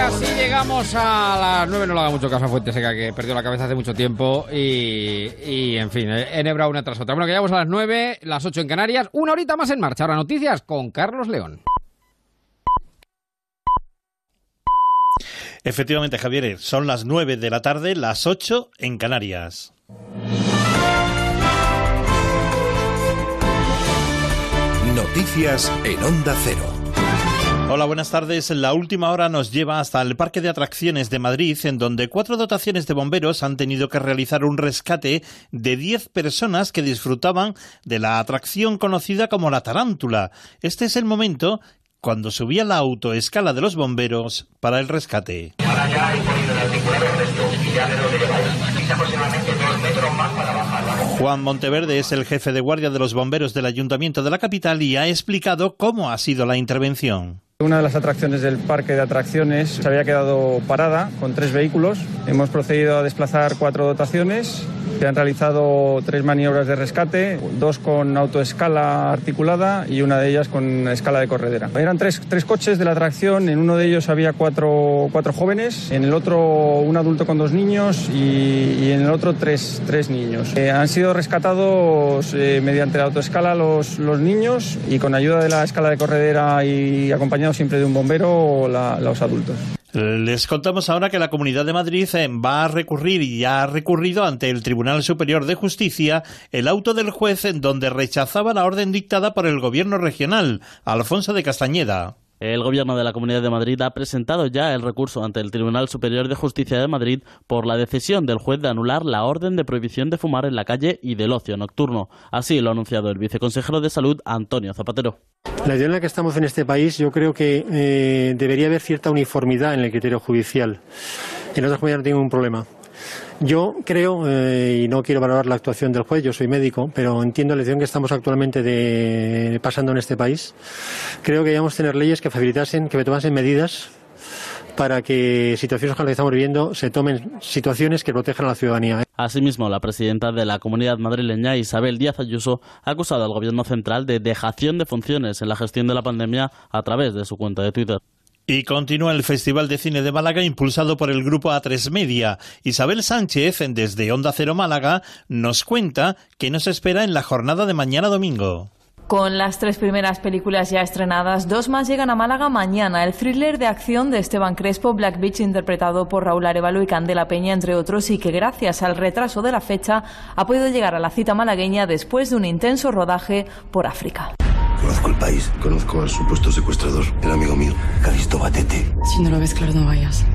Así llegamos a las 9, no le haga mucho caso a Fuente Seca, que perdió la cabeza hace mucho tiempo y, y, en fin, enhebra una tras otra. Bueno, que llegamos a las 9, las 8 en Canarias, una horita más en marcha. Ahora noticias con Carlos León. Efectivamente, Javier, son las 9 de la tarde, las 8 en Canarias. Noticias en Onda Cero. Hola, buenas tardes. La última hora nos lleva hasta el Parque de Atracciones de Madrid, en donde cuatro dotaciones de bomberos han tenido que realizar un rescate de 10 personas que disfrutaban de la atracción conocida como la tarántula. Este es el momento cuando subía la autoescala de los bomberos para el rescate. Juan Monteverde es el jefe de guardia de los bomberos del Ayuntamiento de la capital y ha explicado cómo ha sido la intervención. Una de las atracciones del parque de atracciones se había quedado parada con tres vehículos. Hemos procedido a desplazar cuatro dotaciones. Se han realizado tres maniobras de rescate, dos con autoescala articulada y una de ellas con escala de corredera. Eran tres, tres coches de la atracción, en uno de ellos había cuatro, cuatro jóvenes, en el otro un adulto con dos niños y, y en el otro tres, tres niños. Eh, han sido rescatados eh, mediante la autoescala los, los niños y con ayuda de la escala de corredera y acompañados siempre de un bombero la- los adultos. Les contamos ahora que la Comunidad de Madrid eh, va a recurrir y ya ha recurrido ante el Tribunal Superior de Justicia el auto del juez en donde rechazaba la orden dictada por el Gobierno regional, Alfonso de Castañeda. El Gobierno de la Comunidad de Madrid ha presentado ya el recurso ante el Tribunal Superior de Justicia de Madrid por la decisión del juez de anular la orden de prohibición de fumar en la calle y del ocio nocturno. Así lo ha anunciado el viceconsejero de Salud, Antonio Zapatero. La idea en la que estamos en este país, yo creo que eh, debería haber cierta uniformidad en el criterio judicial. En otras comunidades no tengo ningún problema. Yo creo, eh, y no quiero valorar la actuación del juez, yo soy médico, pero entiendo la decisión que estamos actualmente de- pasando en este país. Creo que debemos tener leyes que facilitasen, que tomasen medidas para que situaciones como las que estamos viviendo se tomen situaciones que protejan a la ciudadanía. Asimismo, la presidenta de la comunidad madrileña, Isabel Díaz Ayuso, ha acusado al Gobierno central de dejación de funciones en la gestión de la pandemia a través de su cuenta de Twitter. Y continúa el Festival de Cine de Málaga impulsado por el grupo A3 Media. Isabel Sánchez, desde Onda Cero Málaga, nos cuenta qué nos espera en la jornada de mañana domingo. Con las tres primeras películas ya estrenadas, dos más llegan a Málaga mañana. El thriller de acción de Esteban Crespo, Black Beach, interpretado por Raúl Arevalo y Candela Peña, entre otros, y que gracias al retraso de la fecha ha podido llegar a la cita malagueña después de un intenso rodaje por África. Conozco el país, conozco al supuesto secuestrador, el amigo mío, Calisto Batete. Si no lo ves claro, no vayas.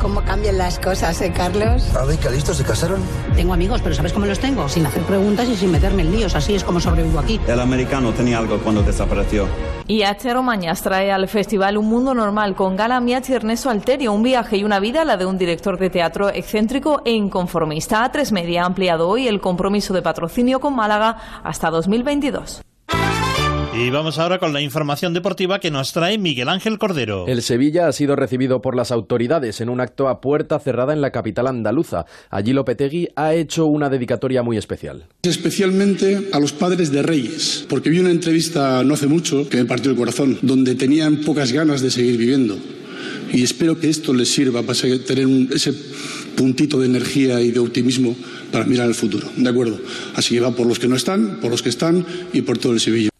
¿Cómo cambian las cosas, eh, Carlos? ¿Ave y Calisto se casaron? Tengo amigos, pero ¿sabes cómo los tengo? Sin hacer preguntas y sin meterme en líos. Así es como sobrevivo aquí. El americano tenía algo cuando desapareció. Y H. Mañas trae al festival Un Mundo Normal con Gala Miach y Ernesto Alterio, un viaje y una vida, la de un director de teatro excéntrico e inconformista. A3 Media ha ampliado hoy el compromiso de patrocinio con Málaga hasta 2022. Y vamos ahora con la información deportiva que nos trae Miguel Ángel Cordero. El Sevilla ha sido recibido por las autoridades en un acto a puerta cerrada en la capital andaluza. Allí Lopetegui ha hecho una dedicatoria muy especial. Especialmente a los padres de Reyes, porque vi una entrevista no hace mucho que me partió el corazón, donde tenían pocas ganas de seguir viviendo. Y espero que esto les sirva para tener un- ese puntito de energía y de optimismo para mirar al futuro. ¿De acuerdo? Así que va por los que no están, por los que están y por todo el Sevilla.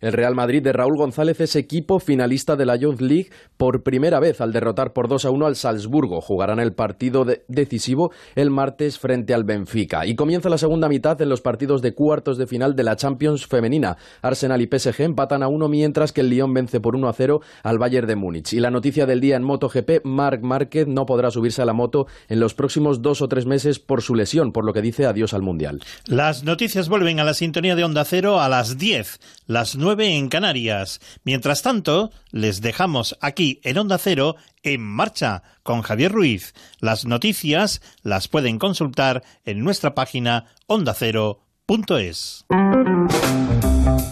El Real Madrid de Raúl González es equipo finalista de la Youth League por primera vez al derrotar por 2 a 1 al Salzburgo. Jugarán el partido de- decisivo el martes frente al Benfica. Y comienza la segunda mitad en los partidos de cuartos de final de la Champions femenina. Arsenal y PSG empatan a uno mientras que el Lyon vence por 1 a 0 al Bayern de Múnich. Y la noticia del día en MotoGP, Marc Márquez no podrá subirse a la moto en los próximos dos o tres meses por su lesión, por lo que dice adiós al Mundial. Las noticias vuelven a la sintonía de Onda Cero a las 10, las 9 en Canarias. Mientras tanto, les dejamos aquí en Onda Cero en marcha con Javier Ruiz. Las noticias las pueden consultar en nuestra página ondacero.es.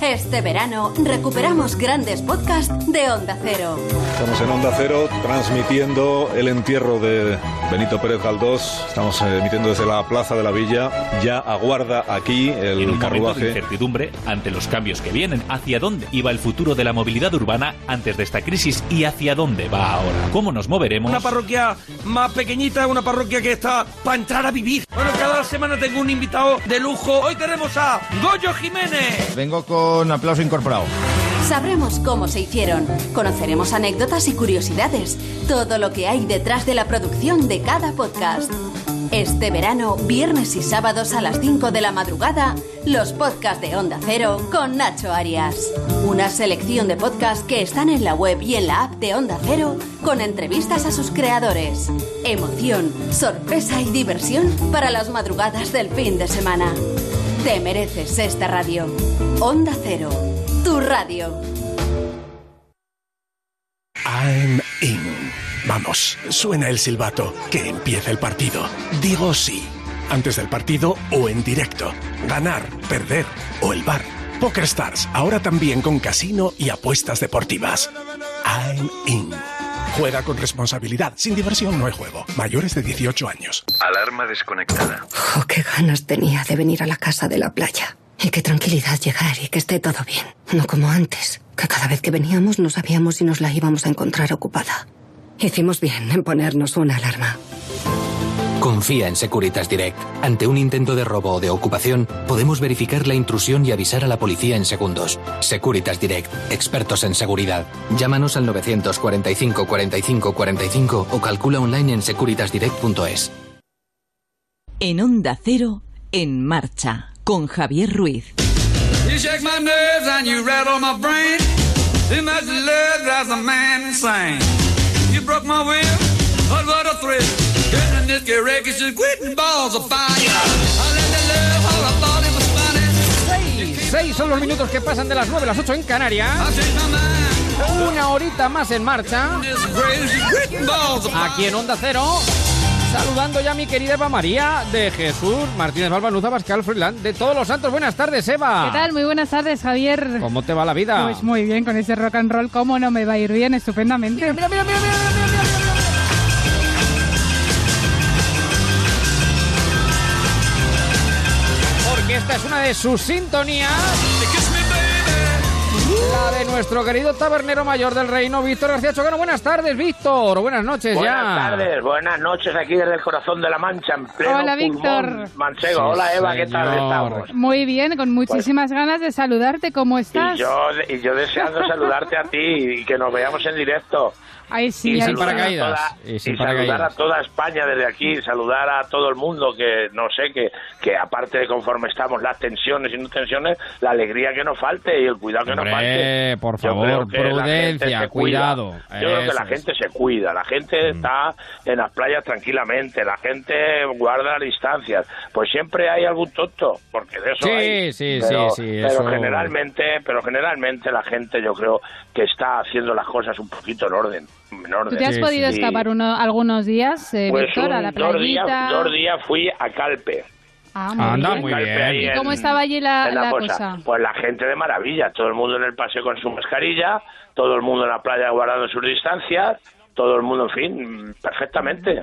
Este verano recuperamos grandes podcasts de Onda Cero. Estamos en Onda Cero transmitiendo el entierro de Benito Pérez Galdós. Estamos eh, emitiendo desde la Plaza de la Villa. Ya aguarda aquí en el un momento de carruaje. incertidumbre ante los cambios que vienen, hacia dónde iba el futuro de la movilidad urbana antes de esta crisis y hacia dónde va ahora. ¿Cómo nos moveremos? Una parroquia más pequeñita, una parroquia que está para entrar a vivir. Bueno, cada semana tengo un invitado de lujo. Hoy tenemos a Goyo Jiménez. Vengo con aplauso incorporado. Sabremos cómo se hicieron, conoceremos anécdotas y curiosidades, todo lo que hay detrás de la producción de cada podcast. Este verano, viernes y sábados a las 5 de la madrugada, los podcasts de Onda Cero con Nacho Arias. Una selección de podcasts que están en la web y en la app de Onda Cero con entrevistas a sus creadores. Emoción, sorpresa y diversión para las madrugadas del fin de semana. Te mereces esta radio. Onda Cero, tu radio. I'm in. Vamos, suena el silbato. Que empiece el partido. Digo sí. Antes del partido o en directo. Ganar, perder o el bar. Poker Stars, ahora también con casino y apuestas deportivas. I'm in. Juega con responsabilidad. Sin diversión no hay juego. Mayores de 18 años. Alarma desconectada. Oh, qué ganas tenía de venir a la casa de la playa. Y qué tranquilidad llegar y que esté todo bien. No como antes, que cada vez que veníamos no sabíamos si nos la íbamos a encontrar ocupada. Hicimos bien en ponernos una alarma. Confía en Securitas Direct. Ante un intento de robo o de ocupación, podemos verificar la intrusión y avisar a la policía en segundos. Securitas Direct, expertos en seguridad. Llámanos al 945 45 45 o calcula online en securitasdirect.es. En Onda Cero, en marcha, con Javier Ruiz. You this wreck is just quitting balls of fire. I let the love all I thought it was funny. Seis, seis son los minutos que pasan de las 9 a las 8 en Canarias. Una horita más en marcha. Aquí en Onda Cero. Saludando ya a mi querida Eva María de Jesús Martínez Balbanuza Pascal Freeland de Todos los Santos. Buenas tardes, Eva. ¿Qué tal? Muy buenas tardes, Javier. ¿Cómo te va la vida? Pues muy bien, con ese rock and roll, ¿cómo no me va a ir bien? Estupendamente. Mira, mira, mira, mira, Porque esta es una de sus sintonías. La de nuestro querido tabernero mayor del reino, Víctor García Chocano. Buenas tardes, Víctor. Buenas noches Buenas ya. tardes, buenas noches aquí desde el corazón de la Mancha, en pleno Hola, pulmón Víctor. manchego. Sí, Hola, Eva, ¿qué tal estamos? Muy bien, con muchísimas ganas de saludarte. ¿Cómo estás? Y yo, y yo deseando saludarte a ti y que nos veamos en directo. Ay, sí, y a toda, y sin y saludar paracaídas. a toda España desde aquí, saludar a todo el mundo que no sé, que, que aparte de conforme estamos, las tensiones y no tensiones, la alegría que nos falte y el cuidado que nos falte. Por Yo creo favor, que la gente prudencia, se cuida. cuidado. Yo creo que la es. Mm. gente se cuida, la gente está en las playas tranquilamente, la gente guarda las distancias. Pues siempre hay algún tonto, porque de eso Sí, hay. sí, pero, sí, sí, Pero eso- generalmente, pero generalmente la gente yo creo que está haciendo las cosas un poquito en orden. En orden. ¿Tú te has podido escapar uno- algunos días, eh, pues Víctor, a un- la dos días, playita? dos días fui a Calpe. Ah, muy Anda, bien. muy ¿Y en- cómo estaba allí la, en la la cosa. cosa? Pues la gente de maravilla, todo el mundo en el paseo con su mascarilla, todo el mundo en la playa guardando sus distancias, todo el mundo, en fin, perfectamente.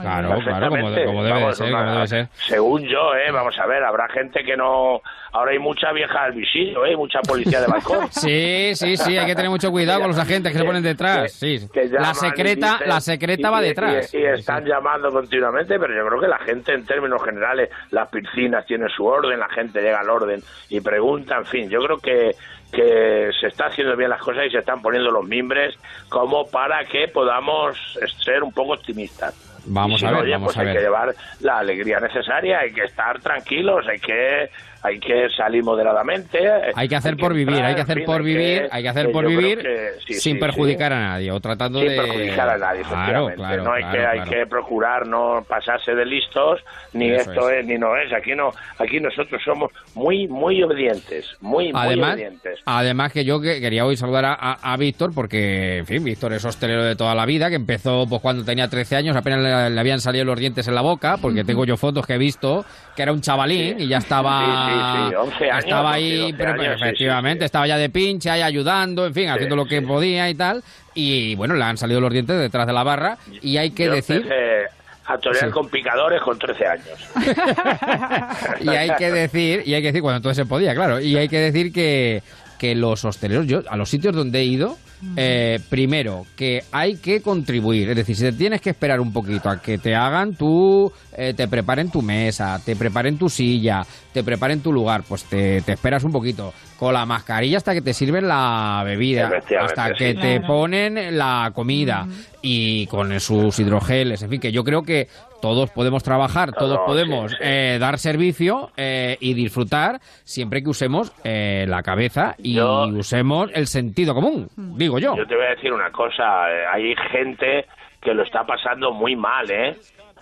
Claro, claro, como, de- como debe de ser, una- como debe ser. Según yo, eh, vamos a ver, habrá gente que no... Ahora hay mucha vieja al visillo, eh, mucha policía de balcón. [laughs] Sí, sí, sí, hay que tener mucho cuidado con los agentes que se ponen detrás. Sí. que La secreta, dicen- la secreta y- va y- detrás. Y, y están llamando continuamente, pero yo creo que la gente, en términos generales, las piscinas tienen su orden, la gente llega al orden y pregunta, en fin, yo creo que que se está haciendo bien las cosas y se están poniendo los mimbres como para que podamos ser un poco optimistas. Vamos si a no, ver, oye, vamos pues a hay ver. que llevar la alegría necesaria, hay que estar tranquilos, hay que hay que salir moderadamente. Hay que hacer por vivir, hay que hacer por vivir, hay que hacer por vivir sí, sin sí, perjudicar sí. a nadie o tratando sin de perjudicar a nadie, Claro, claro, no hay claro, que hay que procurar no pasarse de listos, ni Eso esto es. es. ni no es. Aquí no, aquí nosotros somos muy muy obedientes, muy muy obedientes. además que yo que quería hoy saludar a, a- a Víctor porque, en fin, Víctor es hostelero de toda la vida, que empezó pues cuando tenía 13 años, apenas le, le habían salido los dientes en la boca, porque [laughs] tengo yo fotos que he visto que era un chavalín y ya estaba Sí, sí, sí, 11 años, estaba 11, ahí, 12 pero, años, sí, efectivamente, estaba ya de pinche, ahí ayudando, en fin, haciendo lo que podía y tal, y bueno, le han salido los dientes detrás de la barra y hay que Yo decir empecé a torear Sí. con picadores con 13 años. [laughs] y hay que decir, y hay que decir, cuando entonces se podía, claro, y hay que decir que, que los hosteleros, yo a los sitios donde he ido, eh, primero, que hay que contribuir, es decir, si te tienes que esperar un poquito a que te hagan tu, eh, te preparen tu mesa, te preparen tu silla, te preparen tu lugar, pues te, te esperas un poquito, con la mascarilla hasta que te sirven la bebida, hasta que sí. te Claro. ponen la comida. Y con sus hidrogeles, en fin, que yo creo que todos podemos trabajar, todos No, podemos sí, sí. eh, dar servicio eh, y disfrutar siempre que usemos eh, la cabeza y Yo- usemos el sentido común, digo yo. Yo te voy a decir una cosa, eh, hay gente que lo está pasando muy mal, ¿eh?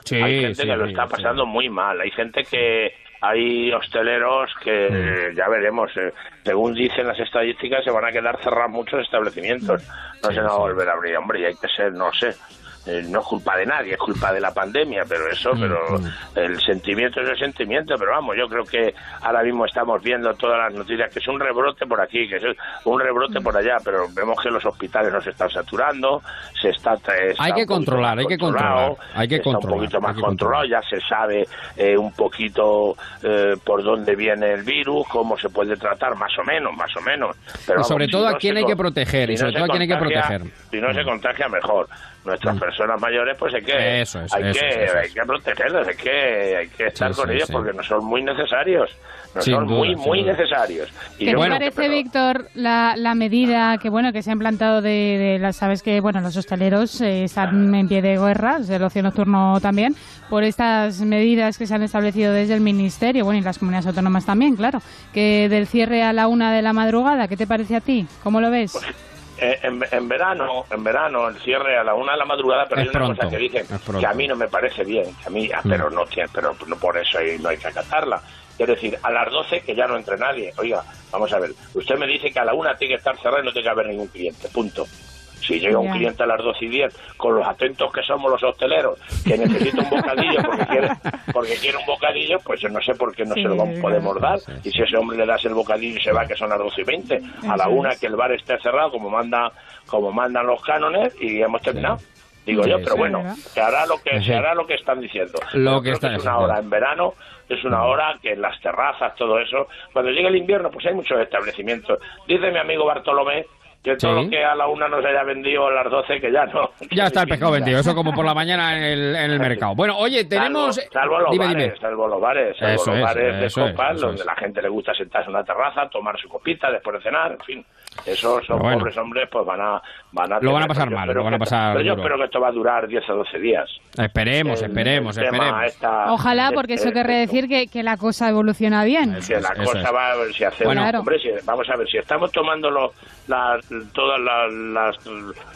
Sí, hay gente sí, que lo sí, está sí. pasando muy mal, hay gente que hay hosteleros que Mm. eh, ya veremos, eh, según dicen las estadísticas se van a quedar cerrados muchos establecimientos, no se van a volver a abrir, hombre, y hay que ser, no sé. Eh, no es culpa de nadie, es culpa de la pandemia, pero eso, Mm, pero el sentimiento es el sentimiento, pero vamos, yo creo que ahora mismo estamos viendo todas las noticias que es un rebrote por aquí, que es un rebrote por allá, pero vemos que los hospitales no se están saturando, se está, está Hay que controlar, hay que controlar, hay que está controlar, un poquito más controlado, ya se sabe eh, un poquito eh, por dónde viene el virus, cómo se puede tratar, más o menos, más o menos. Pero sobre todo si a quién hay que proteger, y sobre no todo a quién hay que proteger. Mm. Si no se contagia, mejor. Nuestras personas mayores, pues hay que, Eso es, hay eso que, es, eso hay que protegerlos, hay que, hay que estar Sí, con sí, ellos sí. porque nos son muy necesarios. Nos Sin son duda, muy, muy duda. necesarios. Y ¿Qué te parece, Víctor, la, la medida que bueno que se ha implantado de, de las sabes que bueno los hosteleros eh, están en pie de guerra, el ocio nocturno también, por estas medidas que se han establecido desde el ministerio, bueno y las comunidades autónomas también, claro, que del cierre a la una de la madrugada, ¿qué te parece a ti? ¿Cómo lo ves? Eh, en, en verano, en verano, el cierre a la una de la madrugada, pero Es hay una pronto, cosa que dicen que a mí no me parece bien, que a mí, ah, Mm. pero no tiene, pero no por eso hay- no hay que acatarla. Es decir, a las 12 que ya no entre nadie. Oiga, vamos a ver, usted me dice que a la una tiene que estar cerrado y no tiene que haber ningún cliente, punto. Si llega un cliente a las 12 y 10, con los atentos que somos los hosteleros, que necesita un bocadillo porque quiere, porque quiere un bocadillo, pues yo no sé por qué no Sí, se lo vamos- podemos dar. Y si ese hombre le das el bocadillo y se va, que son las 12 y 20, a la una que el bar esté cerrado, como manda como mandan los cánones, y hemos terminado. Digo Sí, yo, pero sí. bueno, se hará lo que Sí. se hará lo que están diciendo. Lo que es una hora en verano, es una hora que en las terrazas, todo eso, cuando llegue el invierno, pues hay muchos establecimientos. Dice mi amigo Bartolomé que todo Sí. lo que a la una no se haya vendido a las 12, que ya no. Ya está el pescado [laughs] vendido, eso como por la mañana en el, en el mercado. Bueno, oye, tenemos... Salvo, salvo los dime, bares, dime. salvo los bares, salvo Eso los es, bares de es, copas, donde es. la gente le gusta sentarse en una terraza, tomar su copita después de cenar, en fin. Esos son Bueno. pobres hombres, pues van a... Van a Lo van a pasar mal, lo van a pasar Pero yo duro. espero que esto va a durar 10 o 12 días. Esperemos, El- esperemos, el esperemos. esta- Ojalá, porque eso querría decir que, que la cosa evoluciona bien. que la eso cosa es. va a ver si hacemos Bueno. Claro. hombre si- vamos a ver si estamos tomando lo- las todas las, las-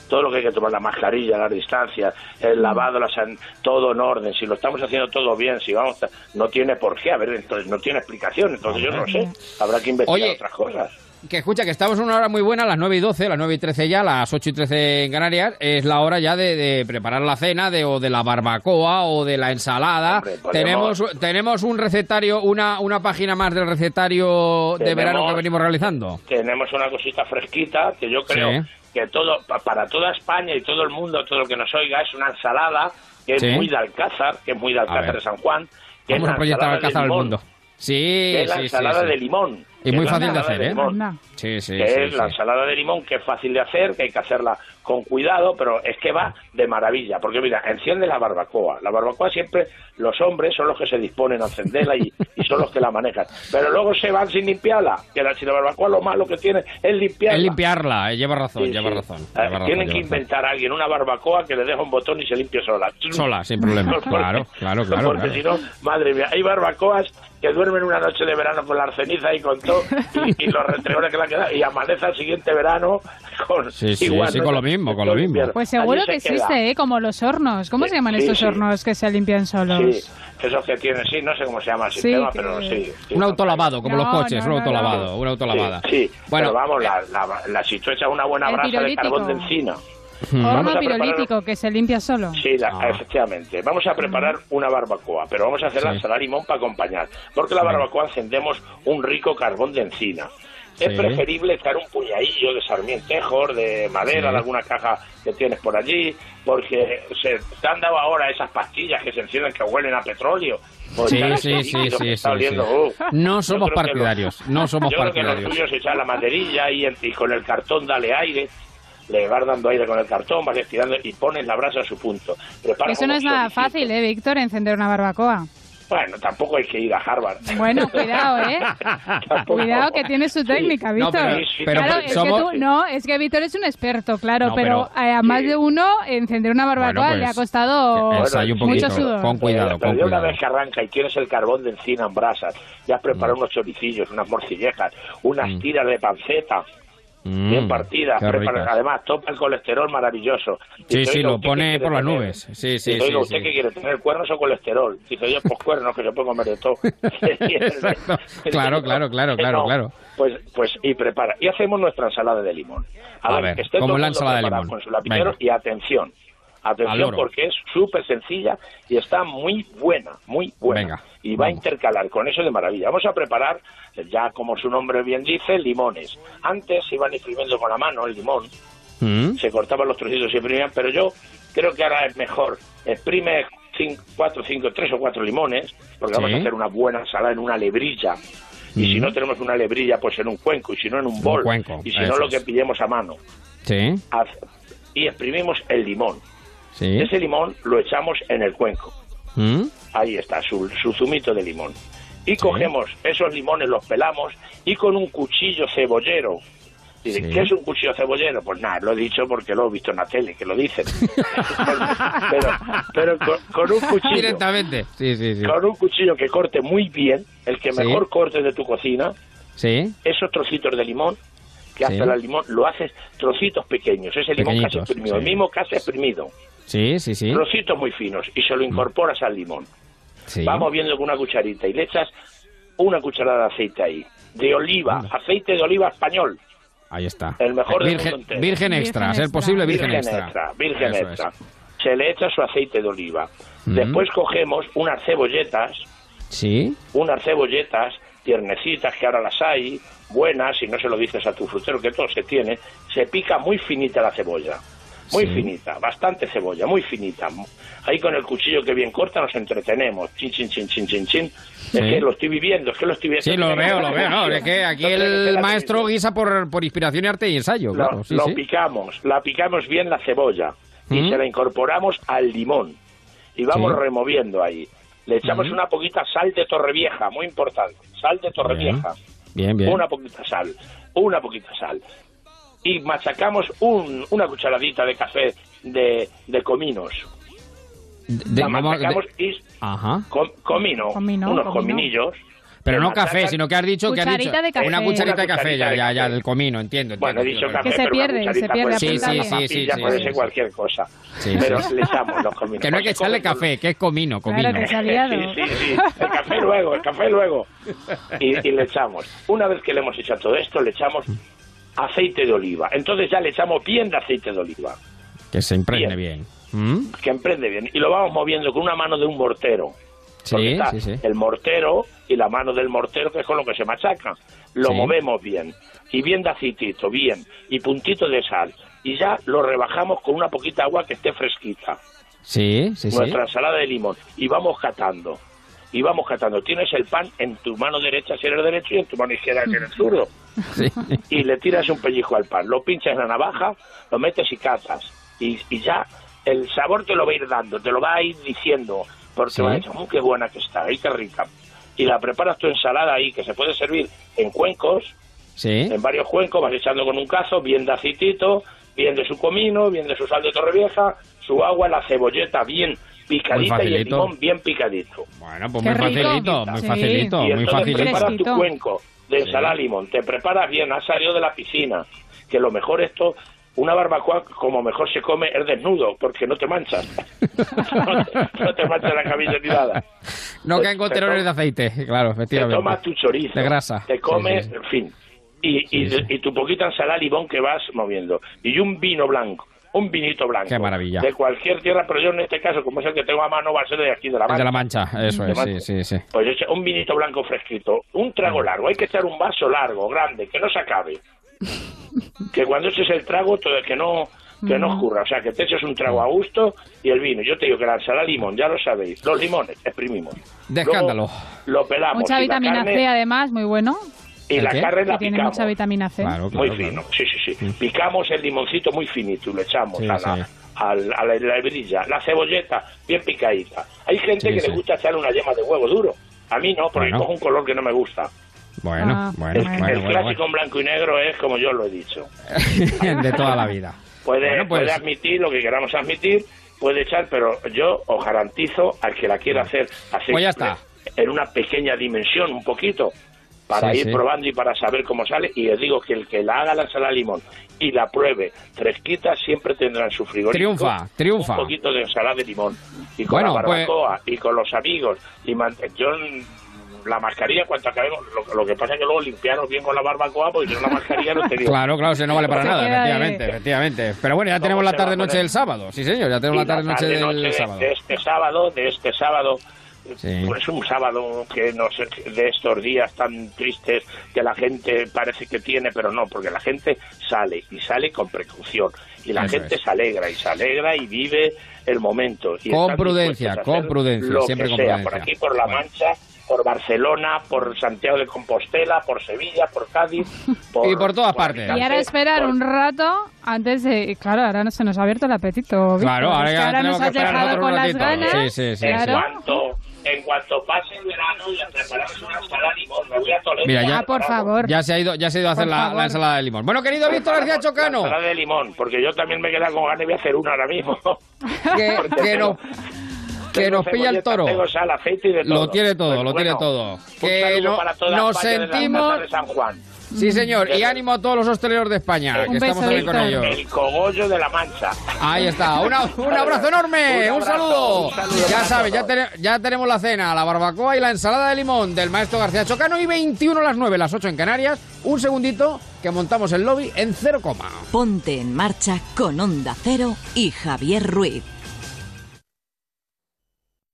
todo lo que hay que tomar la mascarilla las distancias el lavado la san- todo en orden si lo estamos haciendo todo bien si vamos a- no tiene por qué a ver entonces no tiene explicación entonces yo no sé habrá que investigar Oye, otras cosas Que escucha, que estamos en una hora muy buena, las 9 y 12, las 9 y 13 ya, las 8 y 13 en Canarias. Es la hora ya de, de preparar la cena, de, o de la barbacoa, o de la ensalada. Hombre, podemos- tenemos, tenemos un recetario, una, una página más del recetario de verano que venimos realizando. tenemos una cosita fresquita que yo creo Sí. que todo pa- para toda España y todo el mundo todo el que nos oiga es una ensalada que es muy de Alcázar, que es muy de Alcázar de San Juan, que Vamos es a proyectar Alcázar al mundo. Sí, que es la ensalada de limón. Y muy fácil de hacer, ¿eh? limón. Sí, sí, que sí, es la ensalada de limón, que es fácil de hacer, que hay que hacerla con cuidado, pero es que va de maravilla. Porque mira, enciende la barbacoa. La barbacoa siempre los hombres son los que se disponen a encenderla y, y son los que la manejan. Pero luego se van sin limpiarla. Que la, si la barbacoa lo malo que tiene es limpiarla. Es limpiarla, eh, lleva razón, Sí, lleva sí. razón. Eh, lleva razón, Tienen que lleva inventar a alguien una barbacoa que le deja un botón y se limpie sola. Sola, sin problema. Porque- [laughs] Claro, claro, claro. Porque claro. si no, madre mía, hay barbacoas que duermen una noche de verano con la ceniza y con todo, y, y los restregones que le han quedado, y amanece al siguiente verano con. Sí, sí, igual, con lo mismo, con lo mismo. Pues seguro que queda. existe, ¿eh? Como los hornos. ¿Cómo se llaman sí, estos sí. hornos que se limpian solos? Sí, esos que tienen, sí, no sé cómo se llama el Sí, sistema, que- pero sí. sí. Un autolavado, como No, los coches, no, un no, autolavado, un autolavada. Sí, sí, Bueno, pero vamos, la, la, la- si tú echas una buena brasa de carbón de encina. Horno preparar- pirolítico que se limpia solo. Sí, la- efectivamente. Vamos a preparar una barbacoa, pero vamos a hacer la Sí. de limón para acompañar. Porque la barbacoa encendemos un rico carbón de encina. Es preferible echar un puñadillo de sarmientejos, de madera, Sí. de alguna caja que tienes por allí, porque se te han dado ahora esas pastillas que se encienden que huelen a petróleo. Pues Sí, sí, sí, sí, sí, oliendo, sí. uh. No Yo somos lo- partidarios, [laughs] no somos yo creo que partidarios. lo tuyo es echar la maderilla y, y con el cartón dale aire, le vas dando aire con el cartón, vas estirando y pones la brasa a su punto. Preparas Eso no es nada fácil, ¿eh, Víctor? Encender una barbacoa. Bueno, tampoco hay que ir a Harvard. Bueno, cuidado, ¿eh? [laughs] Cuidado que tiene su técnica, No, Víctor. pero- pero claro, es somos- que tú, no, es que Víctor es un experto, claro, No, pero, pero- eh, a más de uno encender una barbacoa Bueno, le ha pues, costado un poquito, mucho sudor. con cuidado, Pero con ya una vez que arranca y tienes el carbón de encina en brasas, ya has preparado unos choricillos, unas morcillejas, unas tiras de panceta Mm, bien ricas. además topa el colesterol maravilloso. Sí, Dice, sí, "Oiga, lo ¿usted qué pone por las tener?". nubes. Sí, sí, Dice, sí. "Oiga, ¿usted sí. qué quiere tener, cuernos o colesterol? Dice yo, pues cuernos, que yo puedo comer de todo. [laughs] [laughs] Exacto. Claro, claro, claro, claro, No, claro. Pues, pues, y prepara. Y hacemos nuestra ensalada de limón. A ver, que esté ¿cómo todo la ensalada de limón? Con su lapicero Venga. y atención. Atención porque es súper sencilla y está muy buena, muy buena. Venga, y va a intercalar con eso de maravilla. Vamos a preparar, ya como su nombre bien dice, limones. Antes se iban exprimiendo con la mano el limón, Mm, se cortaban los trocitos y se exprimían, pero yo creo que ahora es mejor. Exprime cin- cuatro, cinco, tres o cuatro limones, porque vamos a hacer una buena ensalada en una lebrilla. Y si Mm. no tenemos una lebrilla, pues en un cuenco, y si no en un bol, cuenco, y si no lo que pillemos a mano. Sí, Haz- Y exprimimos el limón. Sí. Ese limón lo echamos en el cuenco. Mm, Ahí está, su, su zumito de limón. Y cogemos esos limones, los pelamos y con un cuchillo cebollero. Dicen, Sí. ¿qué es un cuchillo cebollero? Pues nada, lo he dicho porque lo he visto en la tele, que lo dicen. [laughs] pero pero con, con un cuchillo, Directamente. Sí, sí, sí. con un cuchillo que corte muy bien, el que Sí. mejor corte de tu cocina, Sí, esos trocitos de limón que Sí. hace el limón, lo haces trocitos pequeños, ese limón casi exprimido, el mismo casi exprimido, sí, sí, sí. trocitos muy finos, y se lo incorporas al limón. Sí. Vas moviendo con una cucharita y le echas una cucharada de aceite ahí, de oliva, aceite de oliva español, Ahí está. el mejor del virgen, virgen extra, a ser posible virgen, extra. virgen Eso es. extra. Se le echa su aceite de oliva. Mm. Después cogemos unas cebolletas, Sí, unas cebolletas tiernecitas que ahora las hay, buenas, si no se lo dices a tu frutero que todo se tiene, se pica muy finita la cebolla. Muy Sí. finita, bastante cebolla, muy finita. Ahí con el cuchillo que bien corta nos entretenemos. Chin, chin, chin, chin, chin, chin. Sí. Es que lo estoy viviendo, es que lo estoy viendo. sí, lo veo, lo veo. No, es que aquí el maestro guisa por, por inspiración y arte y ensayo, lo, claro. Sí, lo picamos, la picamos bien la cebolla y Mm. se la incorporamos al limón y vamos removiendo ahí. Le echamos Mm. una poquita sal de Torrevieja, muy importante, sal de Torrevieja, Bien, bien. una poquita sal, una poquita sal. Y machacamos un- una cucharadita de café de, de cominos. De- la machacamos de- y Ajá. com- comino, Comino, unos comino. cominillos. Pero no café, sino que has dicho que has dicho Cucharita de café. una cucharita de café, ya, ya, ya, del comino, entiendo. Bueno, he entiendo, dicho entiendo. café, Que se pero pierde, se pierde, puede Sí, sí, puede ser cualquier cosa. Sí, pero sí. le echamos los cominos. Que no hay que echarle café, que es comino, comino. Claro que se ha liado. Sí, sí, sí. El café luego, el café luego. Y, y le echamos. Una vez que le hemos echado todo esto, le echamos aceite de oliva. Entonces ya le echamos bien de aceite de oliva, Que se impregne bien. ¿Mm? que emprende bien. Y lo vamos moviendo con una mano de un mortero. Porque Sí, está sí, sí. el mortero y la mano del mortero, que es con lo que se machaca. Lo movemos bien. Y bien de aceitito, bien. Y puntito de sal. Y ya lo rebajamos con una poquita agua que esté fresquita. Sí, sí, sí. Nuestra ensalada de limón. Y vamos catando. Y vamos catando. Tienes el pan en tu mano derecha si eres derecho y en tu mano izquierda si eres zurdo. [laughs] Y le tiras un pellizco al pan. Lo pinchas en la navaja, lo metes y catas. Y, y ya el sabor te lo va a ir dando, te lo va a ir diciendo. Porque Sí. va a decir, "Mm, qué buena que está, ay, qué rica. Y la preparas tu ensalada ahí, que se puede servir en cuencos, Sí. en varios cuencos, vas echando con un cazo, bien de acitito, bien de su comino, bien de su sal de torrevieja, su agua, la cebolleta bien picadita y el limón bien picadito. Bueno, pues Qué muy rico. facilito, muy Sí. facilito, y muy entonces facilito. preparas tu cuenco de ensalada limón, te preparas bien, has salido de la piscina, que lo mejor esto, una barbacoa como mejor se come es desnudo, porque no te manchas. [laughs] no, te, no te mancha la camisa ni nada. No Te- caen te contenedores to- de aceite, claro, Te efectivamente. tomas tu chorizo, De grasa. te comes, Sí, sí, sí. en fin, y, y, y tu poquita ensalada limón que vas moviendo, y un vino blanco, un vinito blanco. Qué maravilla. De cualquier tierra, pero yo en este caso, como es el que tengo a mano, va a ser de aquí, de la El Mancha. de la mancha, eso es, Mancha. sí, sí, sí. Pues un vinito blanco fresquito, un trago largo, hay que echar un vaso largo, grande, que no se acabe. Que cuando eches el trago, todo que no que no ocurra, o sea, que te eches un trago a gusto y el vino. Yo te digo que la ensalada limón, ya lo sabéis, los limones, exprimimos. De Luego escándalo. Lo pelamos. Mucha y vitamina carne- C, además, muy bueno. Y ¿El la qué? carne la Que tiene picamos. mucha vitamina C. muy fino, sí, sí, sí. Picamos el limoncito muy finito y lo echamos Sí, a, la, sí. al- a la, la hebrilla. La cebolleta, bien picadita. Hay gente Sí, que sí. le gusta echar una yema de huevo duro. A mí no, porque Bueno. coge un color que no me gusta. Bueno, Ah, bueno, el, bueno, el bueno, clásico en blanco y negro es como yo lo he dicho. [laughs] De toda la vida. Puede, Bueno, pues- puede admitir lo que queramos admitir, puede echar, pero yo os garantizo al que la quiera hacer, hacer Pues ya está. en una pequeña dimensión, un poquito, para Sí, ir sí. probando y para saber cómo sale. Y os digo que el que la haga la ensalada de limón y la pruebe fresquita, siempre tendrá en su frigorífico Triunfa, triunfa. un poquito de ensalada de limón. Y con Bueno, la pues- barbacoa, y con los amigos. y man- Yo la mascarilla, cuanto acabemos, lo, lo que pasa es que luego limpiaros bien con la barbacoa, porque yo la mascarilla no tenía. [laughs] Claro, claro, se no vale para nada, efectivamente, efectivamente. Pero bueno, ya ¿Cómo tenemos la tarde-noche del sábado. Sí, señor, ya tenemos la tarde-noche tarde-noche del de- sábado. De este sábado, de este sábado, Sí. pues un sábado que no sé, de estos días tan tristes que la gente parece que tiene, pero no, porque la gente sale y sale con precaución. Y la Eso gente es. se alegra y se alegra y vive el momento. Y Con prudencia, con prudencia, siempre con sea, prudencia. por aquí, por La Mancha, por Barcelona, por Santiago de Compostela, por Sevilla, por Cádiz. [laughs] Y por todas partes. Y ahora esperar un rato antes de... Claro, ahora no se nos ha abierto el apetito. Víctor. Claro, ahora ya ahora nos que has dejado con un las ratito. ganas. Sí, sí, sí. en, Claro. cuanto, en cuanto pase el verano y preparamos una ensalada de limón, me voy a Toledo. Mira, ya- Ah, por favor. Ya se ha ido, ya se ha ido a hacer Por la, la ensalada de limón. Bueno, querido Víctor García Chocano, La ensalada de limón, porque yo también me he quedado con ganas y voy a hacer una ahora mismo. [laughs] que, [laughs] que nos, que nos pilla el toro. Tengo sal, aceite y de todo. Lo tiene todo, lo tiene todo. Que saludo no- para toda nos de sentimos- de San Juan. Sí, señor. Y ánimo a todos los hosteleros de España, Un que estamos ahí con ellos. El cogollo de la mancha. Ahí está. Una- [laughs] un abrazo enorme. Un saludo. un saludo ya sabes, ya, ya tenemos la cena, la barbacoa y la ensalada de limón del maestro García Chocano. Y 21 a las 9, las 8 en Canarias. Un segundito que montamos el lobby en cero coma. Ponte en marcha con Onda Cero y Javier Ruiz.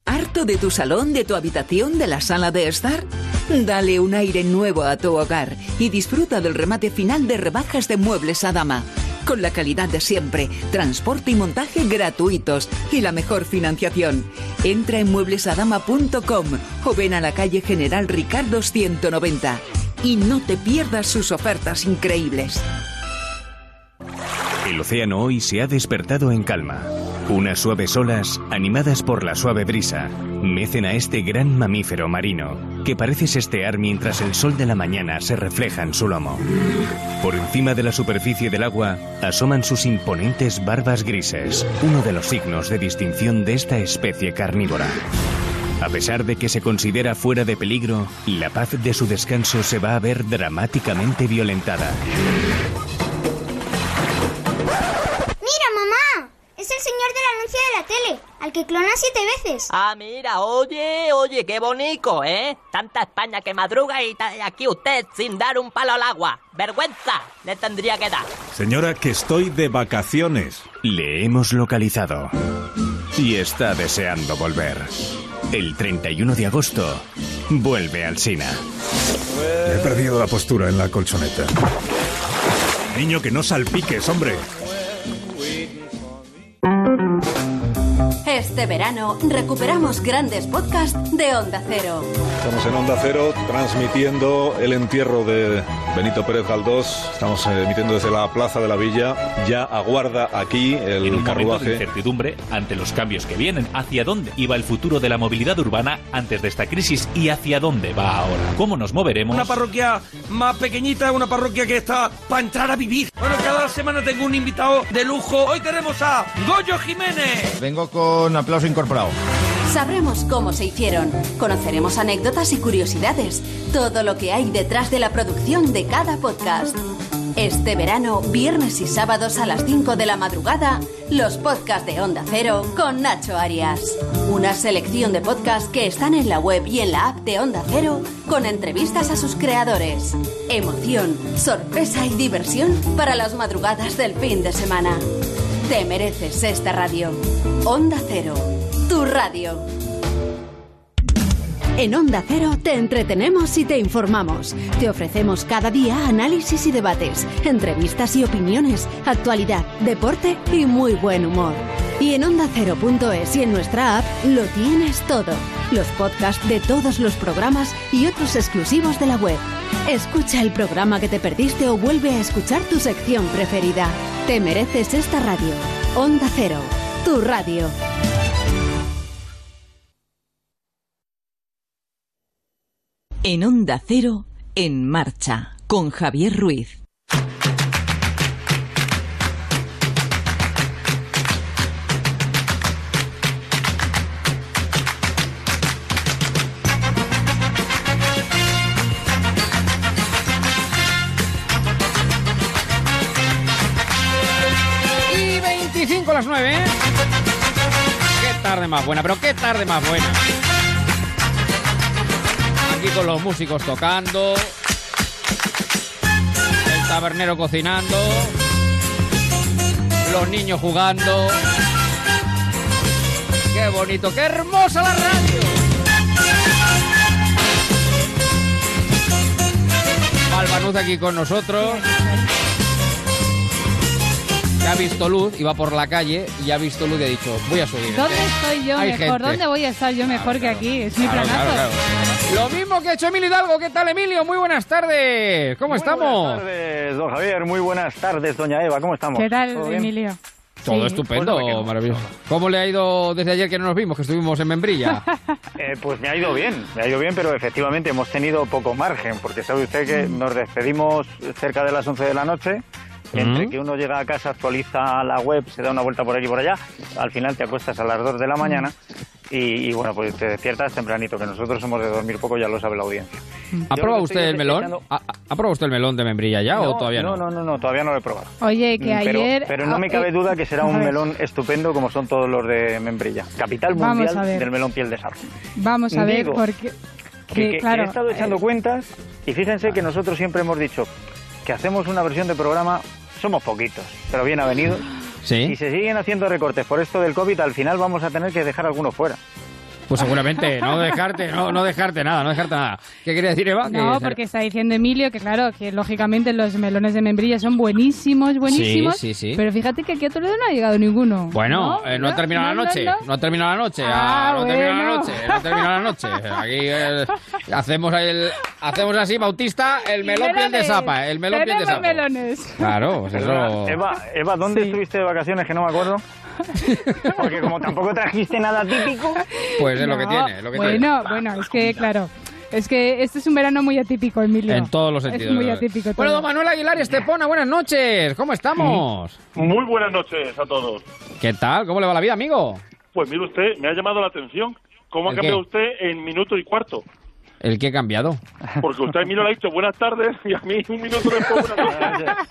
¿Harto de tu salón, de tu habitación, de la sala de estar? Dale un aire nuevo a tu hogar y disfruta del remate final de rebajas de Muebles a Dama. Con la calidad de siempre, transporte y montaje gratuitos y la mejor financiación. Entra en mueblesadama.com o ven a la calle General Ricardo 190 y no te pierdas sus ofertas increíbles. El océano hoy se ha despertado en calma. Unas suaves olas, animadas por la suave brisa, mecen a este gran mamífero marino, que parece sestear mientras el sol de la mañana se refleja en su lomo. Por encima de la superficie del agua asoman sus imponentes barbas grises, uno de los signos de distinción de esta especie carnívora. A pesar de que se considera fuera de peligro, la paz de su descanso se va a ver dramáticamente violentada. Anuncio de la tele, al que clona siete veces. Ah, mira, oye, oye, qué bonito, ¿eh? Tanta España que madruga y aquí usted sin dar un palo al agua. Vergüenza le tendría que dar. Señora, que estoy de vacaciones. Le hemos localizado y está deseando volver. El 31 de agosto vuelve al Sina. He perdido la postura en la colchoneta. Niño, que no salpiques, hombre. thank you Este verano recuperamos grandes podcasts de Onda Cero. Estamos en Onda Cero transmitiendo el entierro de Benito Pérez Galdós. Estamos eh, emitiendo desde la Plaza de la Villa. Ya aguarda aquí el En un momento de carruaje. incertidumbre ante los cambios que vienen, hacia dónde iba el futuro de la movilidad urbana antes de esta crisis y hacia dónde va ahora. ¿Cómo nos moveremos? Una parroquia más pequeñita, una parroquia que está para entrar a vivir. Bueno, cada semana tengo un invitado de lujo. Hoy tenemos a Goyo Jiménez. Vengo con aplauso incorporado. Sabremos cómo se hicieron, conoceremos anécdotas y curiosidades, todo lo que hay detrás de la producción de cada podcast. Este verano, viernes y sábados a las 5 de la madrugada, los podcasts de Onda Cero con Nacho Arias. Una selección de podcasts que están en la web y en la app de Onda Cero con entrevistas a sus creadores. Emoción, sorpresa y diversión para las madrugadas del fin de semana. Te mereces esta radio. Onda Cero, tu radio. En Onda Cero te entretenemos y te informamos. Te ofrecemos cada día análisis y debates, entrevistas y opiniones, actualidad, deporte y muy buen humor. Y en ondacero.es y en nuestra app lo tienes todo. Los podcasts de todos los programas y otros exclusivos de la web. Escucha el programa que te perdiste o vuelve a escuchar tu sección preferida. Te mereces esta radio. Onda Cero, tu radio. En Onda Cero, en marcha, con Javier Ruiz. Y 25 a las 9, ¿eh? Qué tarde más buena, pero qué tarde más buena. Aquí con los músicos tocando, el tabernero cocinando, los niños jugando. Qué bonito, qué hermosa la radio. Malvanuz aquí con nosotros. Que ha visto luz, iba por la calle y ha visto luz y ha dicho, voy a subir. ¿Dónde estoy yo Hay mejor? gente. ¿Dónde voy a estar yo mejor que aquí? Es mi Claro, planazo. claro, claro. Lo mismo que ha hecho Emilio Hidalgo. ¿Qué tal, Emilio? Muy buenas tardes. ¿Cómo estamos? Buenas tardes, don Javier. Muy buenas tardes, doña Eva. ¿Cómo estamos? ¿Qué tal. Emilio? Todo Sí. estupendo, Bueno, no. maravilloso. ¿Cómo le ha ido desde ayer que no nos vimos, que estuvimos en Membrilla? [laughs] Eh, pues me ha ido bien, me ha ido bien, pero efectivamente hemos tenido poco margen, porque sabe usted que nos despedimos cerca de las 11 de la noche. Entre que uno llega a casa, actualiza la web, se da una vuelta por aquí y por allá, al final te acuestas a las 2 de la mañana y, y, bueno, pues te despiertas tempranito, que nosotros somos de dormir poco, ya lo sabe la audiencia. ¿Ha Yo probado que usted el melón? echando- ¿Ha, ha probado usted el melón de Membrilla ya o todavía no? no, no, no, todavía no lo he probado. Oye, que Mm, pero, ayer... pero no me ah, cabe eh, duda que será un melón estupendo como son todos los de Membrilla. Capital Vamos mundial a ver. del melón piel de sarro. Vamos a ver, Digo, porque... Que, que, que- claro, que he estado echando eh, cuentas y fíjense que nosotros siempre hemos dicho que hacemos una versión de programa, somos poquitos, pero bien avenidos. Sí. Si se siguen haciendo recortes por esto del COVID, al final vamos a tener que dejar algunos fuera. Pues seguramente, no [laughs] dejarte, no, no dejarte nada, no dejarte nada. ¿Qué quería decir Eva? No, porque está diciendo Emilio que claro, que lógicamente los melones de membrilla son buenísimos, buenísimos. Sí, sí, sí. Pero fíjate que aquí a Toledo no ha llegado ninguno. Bueno, eh, no, ha terminado no, la noche, no, no, no. ha terminado la noche, Ah, ah, no ha terminado la noche, no ha terminado la noche. Aquí eh, hacemos el, hacemos así, Bautista, el melón piel de sapa, el melón piel de sapa. melones. Claro, pues eso... Eva, Eva, ¿dónde estuviste de vacaciones que no me acuerdo? [laughs] Porque como tampoco trajiste nada típico. Pues es lo que tiene, lo que bueno, bueno, es que claro, es que este es un verano muy atípico, Emilio. En todos los sentidos. Es muy atípico. Bueno, don Manuel Aguilar y Estepona, buenas noches. ¿Cómo estamos? Muy buenas noches a todos. ¿Qué tal? ¿Cómo le va la vida, amigo? Pues mire usted, me ha llamado la atención cómo ha ¿El cambiado qué? usted en minuto y cuarto. ¿El que ha cambiado? Porque usted a Emilio le ha dicho buenas tardes y a mí un minuto después buenas noches. [laughs]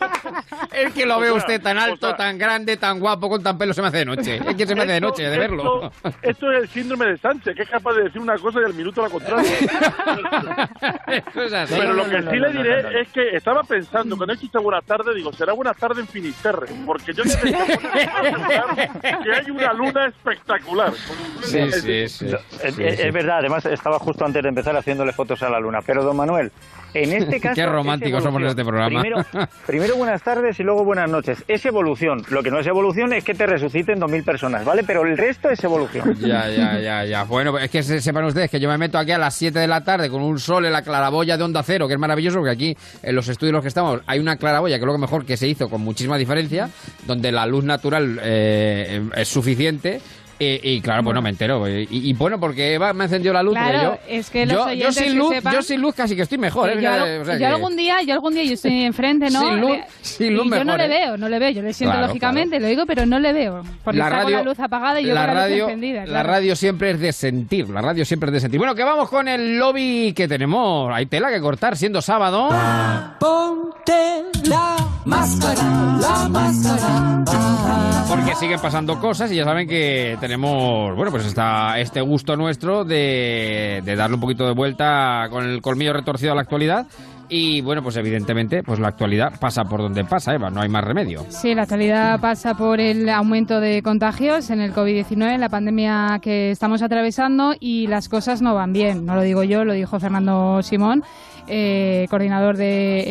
Es que lo O ve sea, usted tan alto, o sea- tan grande, tan guapo, con tan pelo, se me hace de noche. Es que se me hace de Esto- noche, de verlo. Esto, esto es el síndrome de Sánchez, que es capaz de decir una cosa y al minuto la contraria. [laughs] Eso es así. Pero lo que sí le no, diré no, no. es que estaba pensando, cuando he dicho buenas tardes, digo, será buenas tardes en Finisterre, porque yo necesito [laughs] que hay una luna espectacular. Sí, sí, sí. Es, Sí, es- sí. es verdad, además estaba justo antes de empezar haciéndole fotos a la luna. Pero, don Manuel, En este [laughs] caso. Qué románticos somos en este programa. Primero, [laughs] primero buenas tardes y luego buenas noches. Es evolución. Lo que no es evolución es que te resuciten 2.000 personas, ¿vale? Pero el resto es evolución. [laughs] Ya, ya, ya, ya. Bueno, es que se- sepan ustedes que yo me meto aquí a las 7 de la tarde con un sol en la claraboya de Onda Cero, que es maravilloso, porque aquí en los estudios en los que estamos hay una claraboya, que es lo mejor que se hizo con muchísima diferencia, donde la luz natural eh, es suficiente. Y, y claro, pues no me entero. Y, y bueno, porque Eva me encendió la luz. Claro, yo, es que los yo, yo sin que luz, sepan- yo sin luz casi que estoy mejor. ¿eh? yo, Mira, al- o sea yo que- algún día, yo algún día yo estoy enfrente, ¿no? Sin luz- Eh, sin y luz yo no le ¿eh? veo, no le veo. Yo le siento Claro, lógicamente, lo digo, pero no le veo. Porque La está radio- con la luz apagada y yo la con la radio, luz encendida. la radio siempre es de sentir, la radio siempre es de sentir. Bueno, que vamos con el lobby que tenemos. Hay tela que cortar siendo sábado. Ponte la máscara, la máscara. Porque siguen pasando cosas y ya saben que tenemos, bueno, pues está este gusto nuestro de, de darle un poquito de vuelta con el colmillo retorcido a la actualidad. Y bueno, pues evidentemente, pues la actualidad pasa por donde pasa, Eva, no hay más remedio. Sí, la actualidad pasa por el aumento de contagios en el COVID-19, la pandemia que estamos atravesando y las cosas no van bien. No lo digo yo, lo dijo Fernando Simón, eh, coordinador de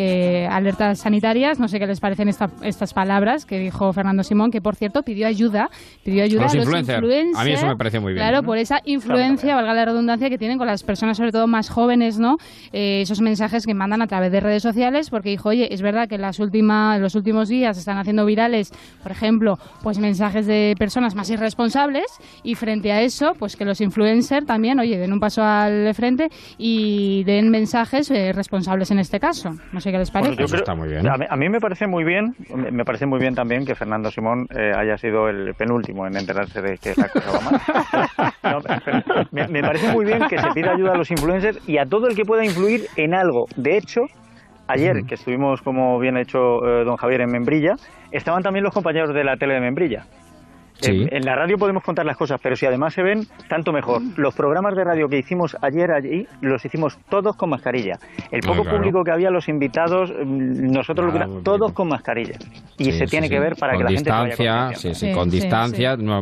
eh, alertas sanitarias. No sé qué les parecen esta- estas palabras que dijo Fernando Simón, que por cierto pidió ayuda, pidió ayuda A los a los influencers. influencers. A mí eso me parece muy bien. Claro, por esa influencia, valga la redundancia, que tienen con las personas, sobre todo más jóvenes, ¿no? Eh, esos mensajes que mandan a través de redes sociales, porque dijo, oye, es verdad que en las últimas, los últimos días están haciendo virales, por ejemplo, pues mensajes de personas más irresponsables, y frente a eso, pues que los influencers también, oye, den un paso al frente y den mensajes eh, responsables en este caso. No sé qué les parece. Bueno, yo creo- A mí, a mí me parece muy bien, me parece muy bien también que Fernando Simón eh, haya sido el penúltimo en enterarse de que la cosa va mal. [laughs] No, pero me, me parece muy bien que se pida ayuda a los influencers y a todo el que pueda influir en algo. De hecho, ayer que estuvimos, como bien ha hecho eh, don Javier, en Membrilla, estaban también los compañeros de la tele de Membrilla. Sí. En, en la radio podemos contar las cosas, pero si además se ven, tanto mejor. Los programas de radio que hicimos ayer allí, los hicimos todos con mascarilla. El Ah, poco claro. público que había, los invitados, mm, nosotros lo que Ah, todos con mascarilla. Y Sí, se sí, tiene sí. que ver para con que la gente se vaya distancia, sí, con distancia, no,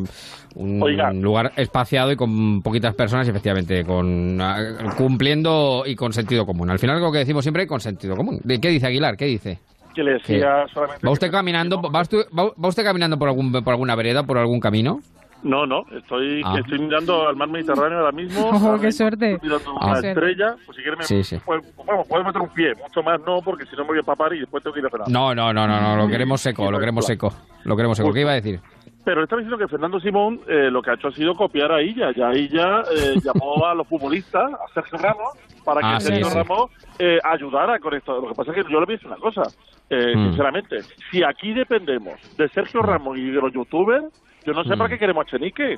un Oiga. lugar espaciado y con poquitas personas, y efectivamente, con ah, cumpliendo y con sentido común. Al final, lo que decimos siempre, con sentido común. ¿De ¿Qué dice Aguilar? ¿Qué dice? Que le decía solamente... ¿Va usted caminando, va usted, va- va usted caminando por algún por alguna vereda, por algún camino? No, no, estoy, Ah. estoy mirando al mar Mediterráneo ahora mismo. [laughs] Oh, qué suerte. Estoy mirando Ah. una estrella. Pues si quieres, me, Sí, sí. bueno, puedo meter un pie. Mucho más no, porque si no me voy a papar y después tengo que ir a cenar. No, no, no, no, no, lo queremos seco, lo queremos seco. Lo queremos seco. ¿Qué iba a decir? Pero está diciendo que Fernando Simón eh, lo que ha hecho ha sido copiar a ella. Ya ella eh, [laughs] llamó a los futbolistas, a Sergio Ramos, para que Ah, sí. Ramos eh, ayudara con esto. Lo que pasa es que yo le voy a decir una cosa, eh, Mm. sinceramente. Si aquí dependemos de Sergio Ramos y de los youtubers, yo no sé Mm. para qué queremos a Chenique.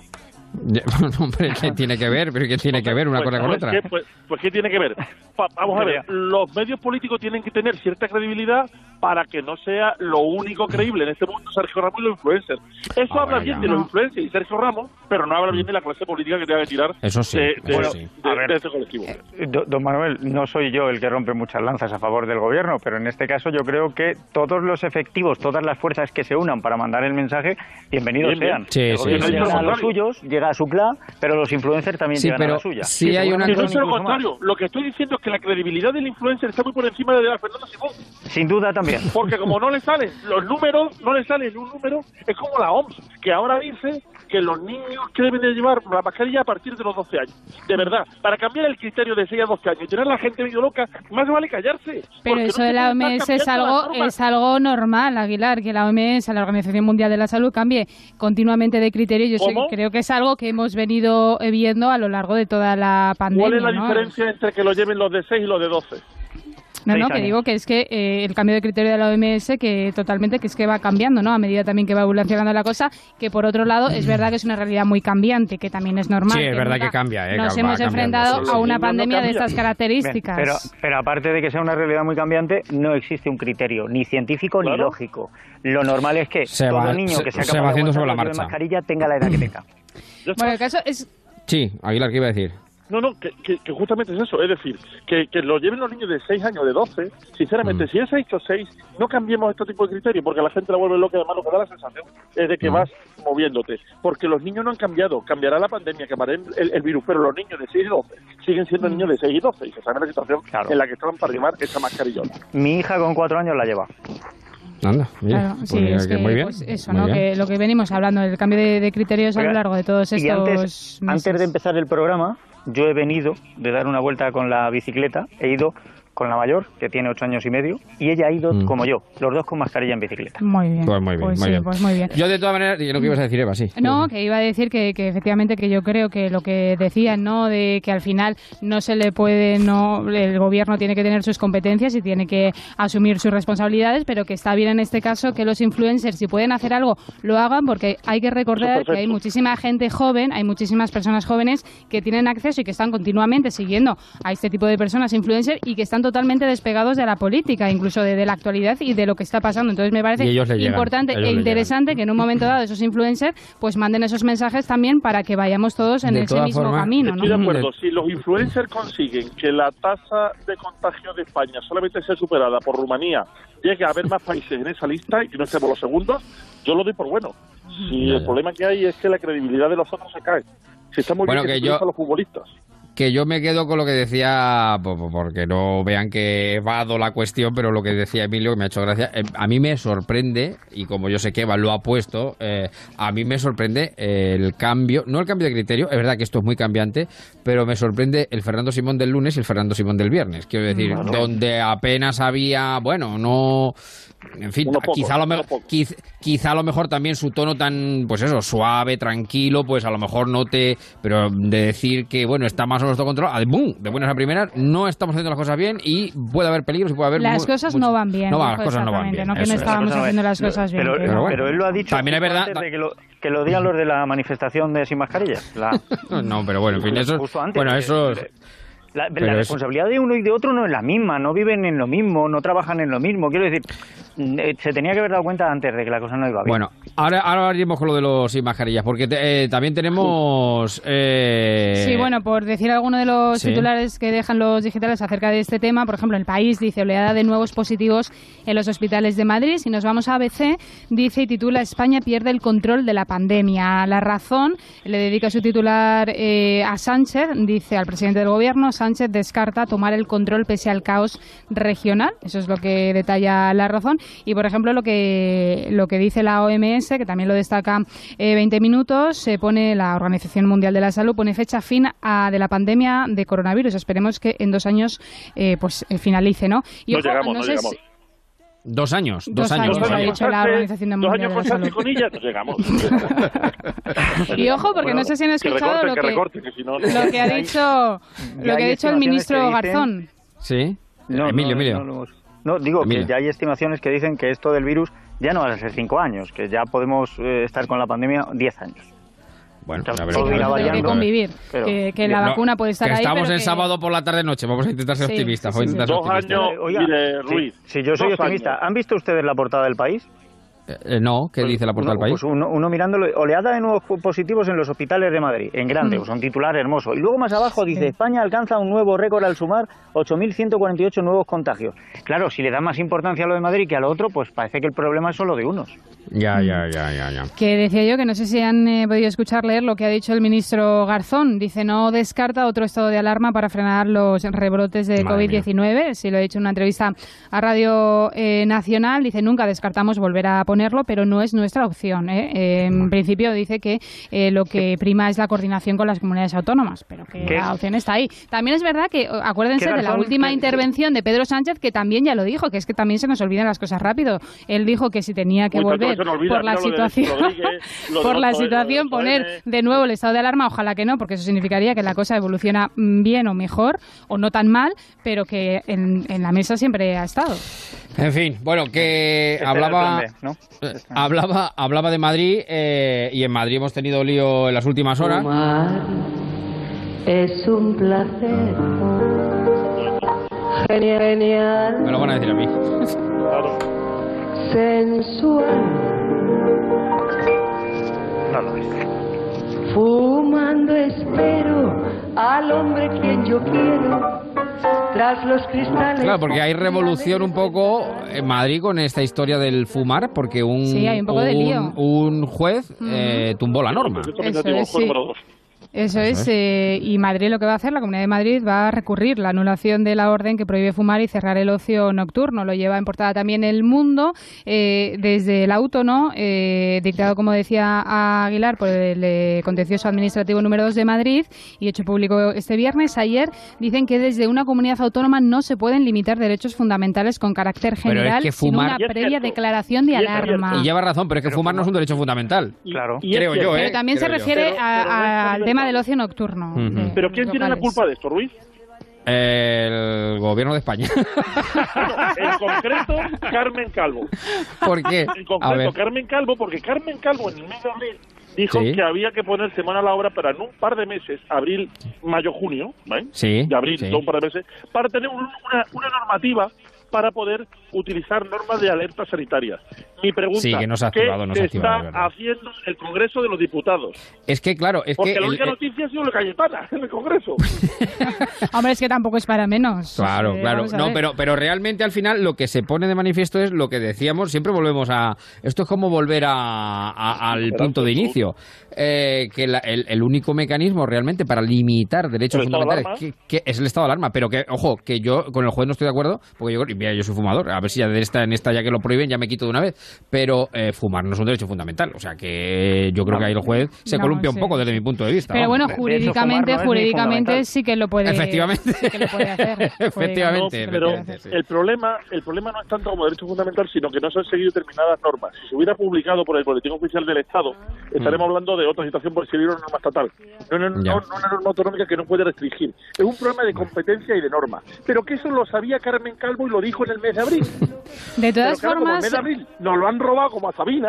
[laughs] Hombre, ¿qué tiene que ver? ¿Pero qué tiene que ver una Pues, cosa con pues, otra? ¿qué, pues, pues, ¿qué tiene que ver? Pa- vamos a ver, los medios políticos tienen que tener cierta credibilidad para que no sea lo único creíble en este mundo Sergio Ramos y los influencers. Eso Ah, habla bueno, bien ya. de los influencers y Sergio Ramos, pero no habla bien de la clase política que tenga que tirar Eso sí, de, de- eso sí. de- de este colectivo. Eh, do- Don Manuel, no soy yo el que rompe muchas lanzas a favor del gobierno, pero en este caso yo creo que todos los efectivos, todas las fuerzas que se unan para mandar el mensaje, bienvenidos Bien, bien. sean. Sí, el sí, gobierno sí, llega sí. a los suyos, llega a su clan, pero los influencers también Sí, llegan a pero la suya. sí hay una soy lo incluso más. contrario. Lo que estoy diciendo es que la credibilidad del influencer está muy por encima de la de Fernando Simón. Sin duda también. Porque como no le salen los números, no le sale ni un número, es como la OMS, que ahora dice que los niños que deben de llevar la mascarilla a partir de los 12 años. De verdad, para cambiar el criterio de 6 a 12 años y tener a la gente medio loca, más vale callarse. Pero eso no de la OMS es algo, es algo normal, Aguilar, que la OMS, la Organización Mundial de la Salud, cambie continuamente de criterio. Yo sé- creo que es algo que hemos venido viendo a lo largo de toda la pandemia. ¿Cuál es la ¿no? diferencia entre que lo lleven los de 6 y los de 12? No, no, que digo que es que eh, el cambio de criterio de la OMS que totalmente que es que va cambiando, ¿no? A medida también que va evolucionando la cosa, que por otro lado es verdad que es una realidad muy cambiante, que también es normal. Sí, es verdad que cambia, ¿eh? Nos Va hemos enfrentado sí, a una no pandemia de estas características. Bien, pero, pero aparte de que sea una realidad muy cambiante, no existe un criterio ni científico ni lógico. Lo normal es que Se todo va- niño se- que se va de sobre la marcha. mascarilla tenga la edad que tenga. Bueno, el caso es Sí, Aguilar, ¿qué iba a decir? No, no, que, que- que justamente es eso, es decir, que, que lo lleven los niños de 6 años, de 12, sinceramente, si es 6 o 6, no cambiemos este tipo de criterios, porque la gente la vuelve loca además lo que da la sensación es de que vas moviéndote, porque los niños no han cambiado, cambiará la pandemia, cambiará el, el virus, pero los niños de 6 y 12 siguen siendo niños de 6 y 12, y se sabe la situación en la que estaban para llevar esa mascarillona. Mi hija con cuatro años la lleva. Anda, mira, Claro, pues sí, mira es que muy bien. pues eso, muy ¿no? bien. Que lo que venimos hablando, el cambio de, de criterios a lo largo de todos estos Y antes, meses. antes de empezar el programa, yo he venido de dar una vuelta con la bicicleta, he ido con la mayor, que tiene ocho años y medio, y ella ha ido Mm. como yo, los dos con mascarilla en bicicleta. Muy bien. Pues muy bien, Pues muy sí, bien. pues muy bien. Yo de todas maneras, lo que ibas a decir, Eva, sí. No, que iba a decir que, que efectivamente que yo creo que lo que decían, ¿no? De que al final no se le puede, no, el gobierno tiene que tener sus competencias y tiene que asumir sus responsabilidades, pero que está bien en este caso que los influencers, si pueden hacer algo, lo hagan, porque hay que recordar que hay muchísima gente joven, hay muchísimas personas jóvenes que tienen acceso y que están continuamente siguiendo a este tipo de personas influencers y que están totalmente despegados de la política, incluso de, de la actualidad y de lo que está pasando. Entonces me parece llegan, importante e interesante que en un momento dado esos influencers pues manden esos mensajes también para que vayamos todos en De ese mismo formas, camino. ¿no? Estoy de acuerdo, si los influencers consiguen que la tasa de contagio de España solamente sea superada por Rumanía, llegue a haber más países en esa lista y no estemos los segundos, yo lo doy por bueno. Si el problema que hay es que la credibilidad de los otros se cae. Si está muy Bueno, bien que, yo- a los futbolistas. Que yo me quedo con lo que decía, po- po- porque no vean que vado la cuestión, pero lo que decía Emilio, que me ha hecho gracia, eh, a mí me sorprende, y como yo sé que Eva lo ha puesto, eh, a mí me sorprende eh, el cambio, no el cambio de criterio, es verdad que esto es muy cambiante, pero me sorprende el Fernando Simón del lunes y el Fernando Simón del viernes. Quiero decir, donde apenas había, bueno, no... En fin, poco, quizá, a lo me- uno poco. quiz- quizá a lo mejor también su tono tan, pues eso, suave, tranquilo, pues a lo mejor no te... Pero de decir que, bueno, está más menos todo controlado, ah, ¡bum! de buenas a primeras, no estamos haciendo las cosas bien y puede haber peligros y puede haber... Las cosas mucho- no van bien. No, van, las cosas no van exactamente, bien. No que eso no es. estábamos Pero, haciendo las cosas bien. Pero, que pero- no. pero él lo ha dicho También es verdad- antes de que lo, que lo digan [laughs] los de la manifestación de sin mascarilla. La- [laughs] No, pero bueno, en fin, eso... Justo antes, Bueno, que- eso... La, responsabilidad de uno y de otro no es la misma, no viven en lo mismo, no trabajan en lo mismo. Quiero decir, mm, eh, se tenía que haber dado cuenta antes de que la cosa no iba bien. Bueno, ahora, ahora iremos con lo de los sin mascarillas, porque te- eh, también tenemos... eh, Sí, bueno, por decir alguno de los Sí. titulares que dejan los digitales acerca de este tema, por ejemplo, el país dice oleada de nuevos positivos en los hospitales de Madrid. Si nos vamos a ABC, dice y titula España pierde el control de la pandemia. La razón le dedica su titular eh, a Sánchez, dice al presidente del gobierno, Sánchez descarta tomar el control pese al caos regional. Eso es lo que detalla la razón. Y, por ejemplo, lo que, lo que dice la OMS, que también lo destaca eh, 20 minutos, se pone la Organización Mundial de la Salud, pone fecha fin a, de la pandemia de coronavirus. Esperemos que en dos años eh, pues eh, finalice, ¿no? Y No ojo, llegamos, no sé llegamos. si- Dos años, dos, Dos años. años, dos ha años. dicho la Organización Dos Mundial años de con ella, no llegamos. [laughs] Y ojo, porque Bueno, no sé si han que escuchado recorte, lo que que, recorte, que si no, no. lo que ha [laughs] dicho, lo que ha dicho el ministro Garzón. Sí. No, Emilio, no, Emilio. no, no, no, digo Emilio. que ya hay estimaciones que dicen que esto del virus ya no va a ser cinco años, que ya podemos eh, estar con la pandemia diez años. Bueno, a ver, Hay que convivir, Pero- que, que la No, vacuna puede estar que ahí. estamos pero en que- sábado por la tarde-noche, vamos a intentar ser Sí, optimistas. sí, vamos a sí, intentar ser Dos optimistas. años, Oiga, mire, sí, Ruiz. Si yo soy optimista, años. ¿han visto ustedes la portada del país? Eh, no, ¿qué dice la portada uno, del país? Pues uno, uno mirándolo, oleada de nuevos positivos en los hospitales de Madrid, en grande, Mm. pues un titular hermoso. Y luego más abajo dice, España alcanza un nuevo récord al sumar 8.148 nuevos contagios. Claro, si le da más importancia a lo de Madrid que a lo otro, pues parece que el problema es solo de unos. Ya, ya, ya, ya, ya. Que decía yo que no sé si han eh, podido escuchar leer lo que ha dicho el ministro Garzón. Dice, no descarta otro estado de alarma para frenar los rebrotes de Madre COVID-19. Si lo ha dicho en una entrevista a Radio eh, Nacional, dice, nunca descartamos volver a ponerlo, pero no es nuestra opción. ¿eh? Eh, en principio dice que eh, lo que prima es la coordinación con las comunidades autónomas, pero que ¿Qué? la opción está ahí. También es verdad que, acuérdense ¿Qué de la última ¿Qué- intervención de Pedro Sánchez, que también ya lo dijo, que es que también se nos olvidan las cosas rápido. Él dijo que si tenía que Uy, volver olvida, por la situación, [laughs] por la eh, situación, poner de nuevo el estado de alarma, ojalá que no, porque eso significaría que la cosa evoluciona bien o mejor, o no tan mal, pero que en, en la mesa siempre ha estado. En fin, bueno, que Este hablaba, B, ¿no? eh, hablaba, hablaba de Madrid eh, y en Madrid hemos tenido lío en las últimas horas. Fumar es un placer. Genial, Me genial, lo van a decir a mí. sensual. No lo es. Fumando espero al hombre quien yo quiero. Tras los cristales. Claro, porque hay revolución un poco en Madrid con esta historia del fumar, porque un, Sí, hay un poco de lío. un juez eh, tumbó la norma. Eso es, sí. Eso es, eh, y Madrid lo que va a hacer, la Comunidad de Madrid va a recurrir la anulación de la orden que prohíbe fumar y cerrar el ocio nocturno. Lo lleva en portada también El Mundo, eh, desde el auto, ¿no? Eh, dictado, como decía Aguilar, por el eh, Contencioso Administrativo número 2 de Madrid y hecho público este viernes. Ayer dicen que desde una comunidad autónoma no se pueden limitar derechos fundamentales con carácter es general que sin una previa declaración de alarma. Y lleva razón, pero es que fumar no es un derecho fundamental. Claro. Creo yo, ¿eh? Pero también se refiere Pero- a- pero no es al fundamental. Tema del ocio nocturno. Pero ¿quién tiene la culpa de esto, Ruiz? El gobierno de España. [laughs] En concreto, Carmen Calvo. ¿Por qué? En concreto. Carmen Calvo, porque Carmen Calvo en el mes de abril dijo Sí. que había que ponerse mano a la obra para en un par de meses, abril, mayo, junio, ¿vale? Sí, De abril, sí. un par de meses, para tener un- una, una normativa para poder utilizar normas de alerta sanitarias. Mi pregunta, Sí, que ha ¿qué activado, se activado, está verdad. haciendo el Congreso de los Diputados? Es que, claro, es Porque que... la el- única el- noticia ha sido la Cayetana en el Congreso. [laughs] Hombre, es que tampoco es para menos. Claro, Eh, claro. No, pero, pero realmente al final lo que se pone de manifiesto es lo que decíamos, siempre volvemos a... Esto es como volver a, a- al punto de inicio. Eh, que la- el, el único mecanismo realmente para limitar derechos ¿El estado de fundamentales que, que es el estado de alarma. Pero que, ojo, que yo con el juez no estoy de acuerdo, porque yo, mira, yo soy fumador. A ver si ya de esta, en esta ya que lo prohíben ya me quito de una vez. Pero eh, fumar no es un derecho fundamental. O sea que yo creo que ahí el juez se No, columpia un poco desde mi punto de vista. Pero vamos. bueno, jurídicamente, jurídicamente sí que lo puede. Efectivamente. sí que lo puede hacer. [laughs] Efectivamente, No, pero efectivamente, sí. el problema el problema no es tanto como derecho fundamental, sino que no se han seguido determinadas normas. Si se hubiera publicado por el Boletín Oficial del Estado, estaremos hablando de otra situación por seguir una norma estatal. No, no, no, no una norma autonómica que no puede restringir. Es un problema de competencia y de norma. Pero que eso lo sabía Carmen Calvo y lo dijo en el mes de abril. De todas Pero claro, como el formas, mes de abril nos lo han robado como a Sabina.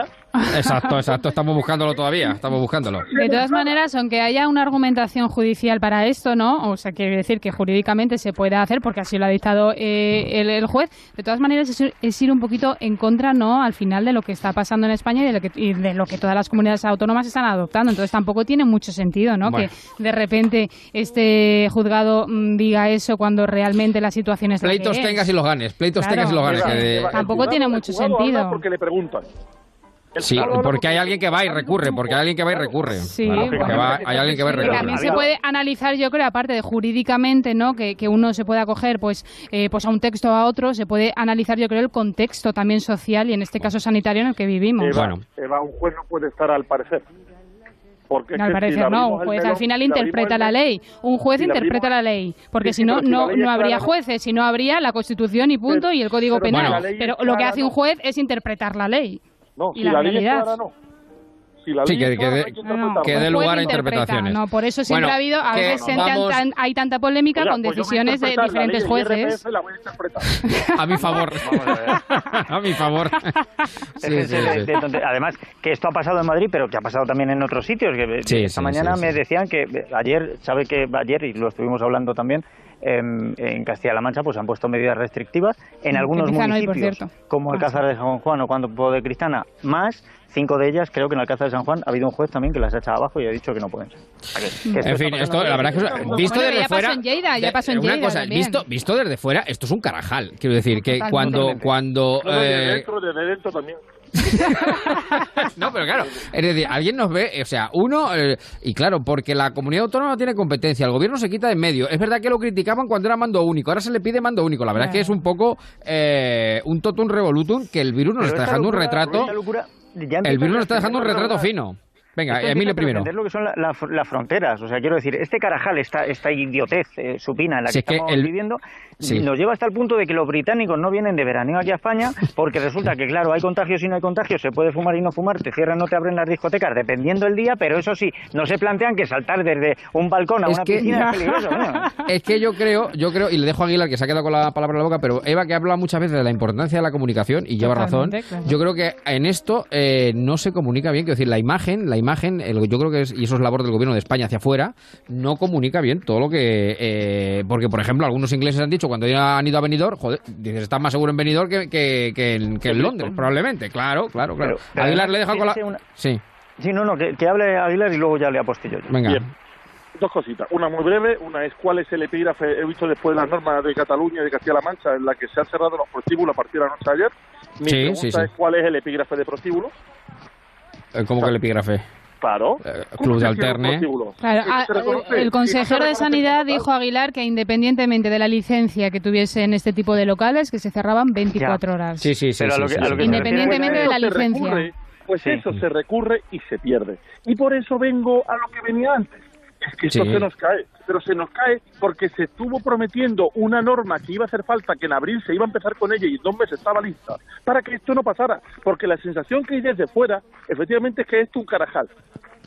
Exacto, exacto. Estamos buscándolo todavía. Estamos buscándolo. De todas maneras, aunque haya una argumentación judicial para esto, ¿no? O sea, quiere decir que jurídicamente se puede hacer, porque así lo ha dictado eh, el, el juez. De todas maneras, es, es ir un poquito en contra, ¿no? Al final de lo que está pasando en España y de lo que, y de lo que todas las comunidades autónomas están adoptando. Entonces, tampoco tiene mucho sentido, ¿no? Bueno. Que de repente este juzgado mm, diga eso cuando realmente la situación es la que Pleitos es. tengas y los ganes. Pleitos Claro. tengas y los ganes. Que de- Tampoco tiene mucho sentido. Porque le preguntan. Sí, porque hay alguien que va y recurre, porque hay alguien que va y recurre. Sí, Claro, porque bueno. va- hay alguien que va y recurre. también se puede analizar, yo creo, aparte de jurídicamente, ¿no? Que, que uno se puede acoger, pues, eh, pues a un texto o a otro, se puede analizar, yo creo, el contexto también social y en este caso sanitario en el que vivimos. Eva, Eva, un juez no puede estar al parecer. Porque es No, al si parecer le no, un juez al final si interpreta la ley. Un juez si interpreta abrimos- la ley. Porque Sí, si no, pero si la no, es no habría clara- jueces, si no habría la Constitución y punto y el Código pero si Penal. la es pero lo que hace un juez es interpretar la ley. No, y si la la, ley es realidad. clara, no. Si la Sí, ley que, que que No, no, interpretarla. que dé lugar a interpreta, interpretaciones. No, por eso siempre Bueno, ha habido, a que veces vamos- tan- hay tanta polémica Oiga, con pues decisiones de la diferentes del jueces. La voy a. [laughs] A mi favor. [laughs] a mi favor. [laughs] Sí, sí, de- de Además, que esto ha pasado en Madrid, pero que ha pasado también en otros sitios. Que Sí, esta sí, mañana sí, me decían que eh, ayer, sabe que ayer, y lo estuvimos hablando también, em, en Castilla-La Mancha pues han puesto medidas restrictivas en algunos hoy, municipios, cierto. como Ah, Alcázar de San Juan o Campo de Cristana, más cinco de ellas, creo que en Alcázar de San Juan ha habido un juez también que las ha echado abajo y ha dicho que no pueden ser. Que- esto En fin, esto, la verdad es que Bueno, visto pero desde ya pasó fuera. en Lleida, ya pasó en una Lleida cosa, también. visto, visto desde fuera, esto es un carajal. Quiero decir que Totalmente. cuando, cuando No, no, eh, dentro, de dentro también. [laughs] No, pero claro, es decir, alguien nos ve, o sea, uno, eh, y claro, porque la comunidad autónoma no tiene competencia, el gobierno se quita de en medio. Es verdad que lo criticaban cuando era mando único, ahora se le pide mando único. La verdad es que es un poco eh, un totum revolutum que el virus nos Pero está dejando un locura- retrato. Ya El virus nos está dejando un retrato fino. Venga, Esto Emilio primero. trascender lo que son la- la- las fronteras. O sea, quiero decir, este carajal, esta, esta idiotez eh, supina en la Si que es que estamos el- viviendo, Sí. nos lleva hasta el punto de que los británicos no vienen de veraneo aquí a España porque resulta [laughs] que, claro, hay contagios y no hay contagios, se puede fumar y no fumar, te cierran o te abren las discotecas, dependiendo el día, pero eso sí, no se plantean que saltar desde un balcón a Es una que- piscina es [laughs] peligroso. ¿no? Es que yo creo, yo creo, y le dejo a Aguilar que se ha quedado con la palabra en la boca, pero Eva que habla muchas veces de la importancia de la comunicación y lleva razón. Totalmente, claro. Yo creo que en esto eh, no se comunica bien, quiero decir, la imagen, la imagen, el- yo creo que es, y eso es labor del gobierno de España hacia afuera, no comunica bien todo lo que, eh, porque por ejemplo algunos ingleses han dicho cuando han ido a Benidorm, joder, dices, estás más seguro en Benidorm que, que, que en, que en Londres, probablemente, claro, claro, claro. Pero- pero Aguilar le deja con la... una- Sí. Sí, no, no, que, que hable Aguilar y luego ya le apostillo yo. Venga. Bien. Dos cositas. Una muy breve. Una es cuál es el epígrafe. He visto después las normas de Cataluña y de Castilla-La Mancha en la que se han cerrado los prostíbulos a partir de la noche de ayer. Mi Sí, pregunta sí, sí. es cuál es el epígrafe de prostíbulo. Eh, ¿Cómo que el epígrafe? Claro. Club de Alterne. Claro, Eso ah, el consejero se de Sanidad dijo Aguilar que independientemente de la licencia que tuviesen este tipo de locales, que se cerraban 24 horas. Sí, sí, sí. Pero a sí, lo que- sí, a lo sí. que se Independientemente de la licencia. recurre, Pues Sí. eso se recurre y se pierde. Y por eso vengo a lo que venía antes. Es que esto se nos cae, pero se nos cae porque se estuvo prometiendo una norma que iba a hacer falta, que en abril se iba a empezar con ella y en dos meses estaba lista, para que esto no pasara. Porque la sensación que hay desde fuera, efectivamente, es que esto es un carajal.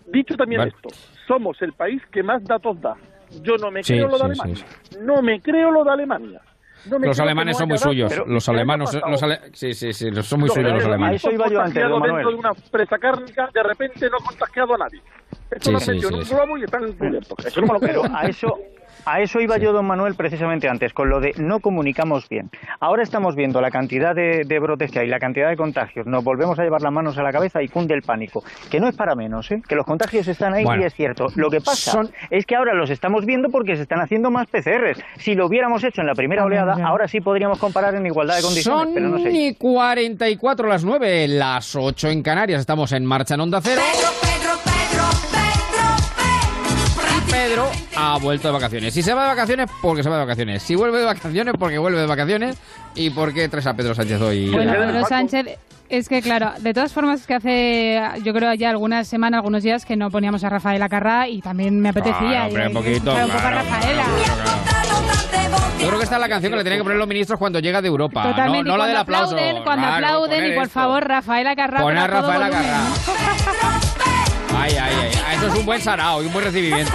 Dicho también Vale. esto, somos el país que más datos da. Yo no me Sí, creo lo de sí, Alemania. No me creo lo de Alemania. No Los alemanes no son muy suyos. Pero, los ¿qué haya alemanes, los ale- sí, sí, sí, los- son muy suyos los alemanes eso iba yo antes, dentro de una presa cárnica, de repente no ha contagiado a nadie. Esto Sí, lo sí, han metido sí, en un sí. globo y están encubiertos. Eso no me lo Pero creo. a eso, a eso iba yo, don Manuel, precisamente antes, con lo de no comunicamos bien. Ahora estamos viendo la cantidad de, de brotes que hay, la cantidad de contagios. Nos volvemos a llevar las manos a la cabeza y cunde el pánico. Que no es para menos, ¿eh? Que los contagios están ahí Bueno. y es cierto. Lo que pasa Son- es que ahora los estamos viendo porque se están haciendo más PCRs. Si lo hubiéramos hecho en la primera oleada, ahora sí podríamos comparar en igualdad de condiciones, Son pero no sé. y 44 las 9, las 8 en Canarias. Estamos en marcha en Onda Cero. Y Pedro ha vuelto de vacaciones. Si se va de vacaciones, porque se va de vacaciones. Si vuelve de vacaciones, porque vuelve de vacaciones. ¿Y por qué traes a Pedro Sánchez hoy? Bueno, Pedro. Sánchez, es que claro, de todas formas que hace, yo creo ya algunas semanas, algunos días que no poníamos a Rafaela Carrá y también me apetecía Claro, hombre, y- un poquito, escuchar un poco a claro, Rafaela. Yo creo que esta es la canción que le tienen que poner los ministros cuando llega de Europa. No, Totalmente, no y la del cuando aplauso. aplauden, cuando Claro, aplauden y por esto. favor Rafaela Carrá Pon a Rafaela. Carrá. [laughs] Eso es un buen sarao y un buen recibimiento.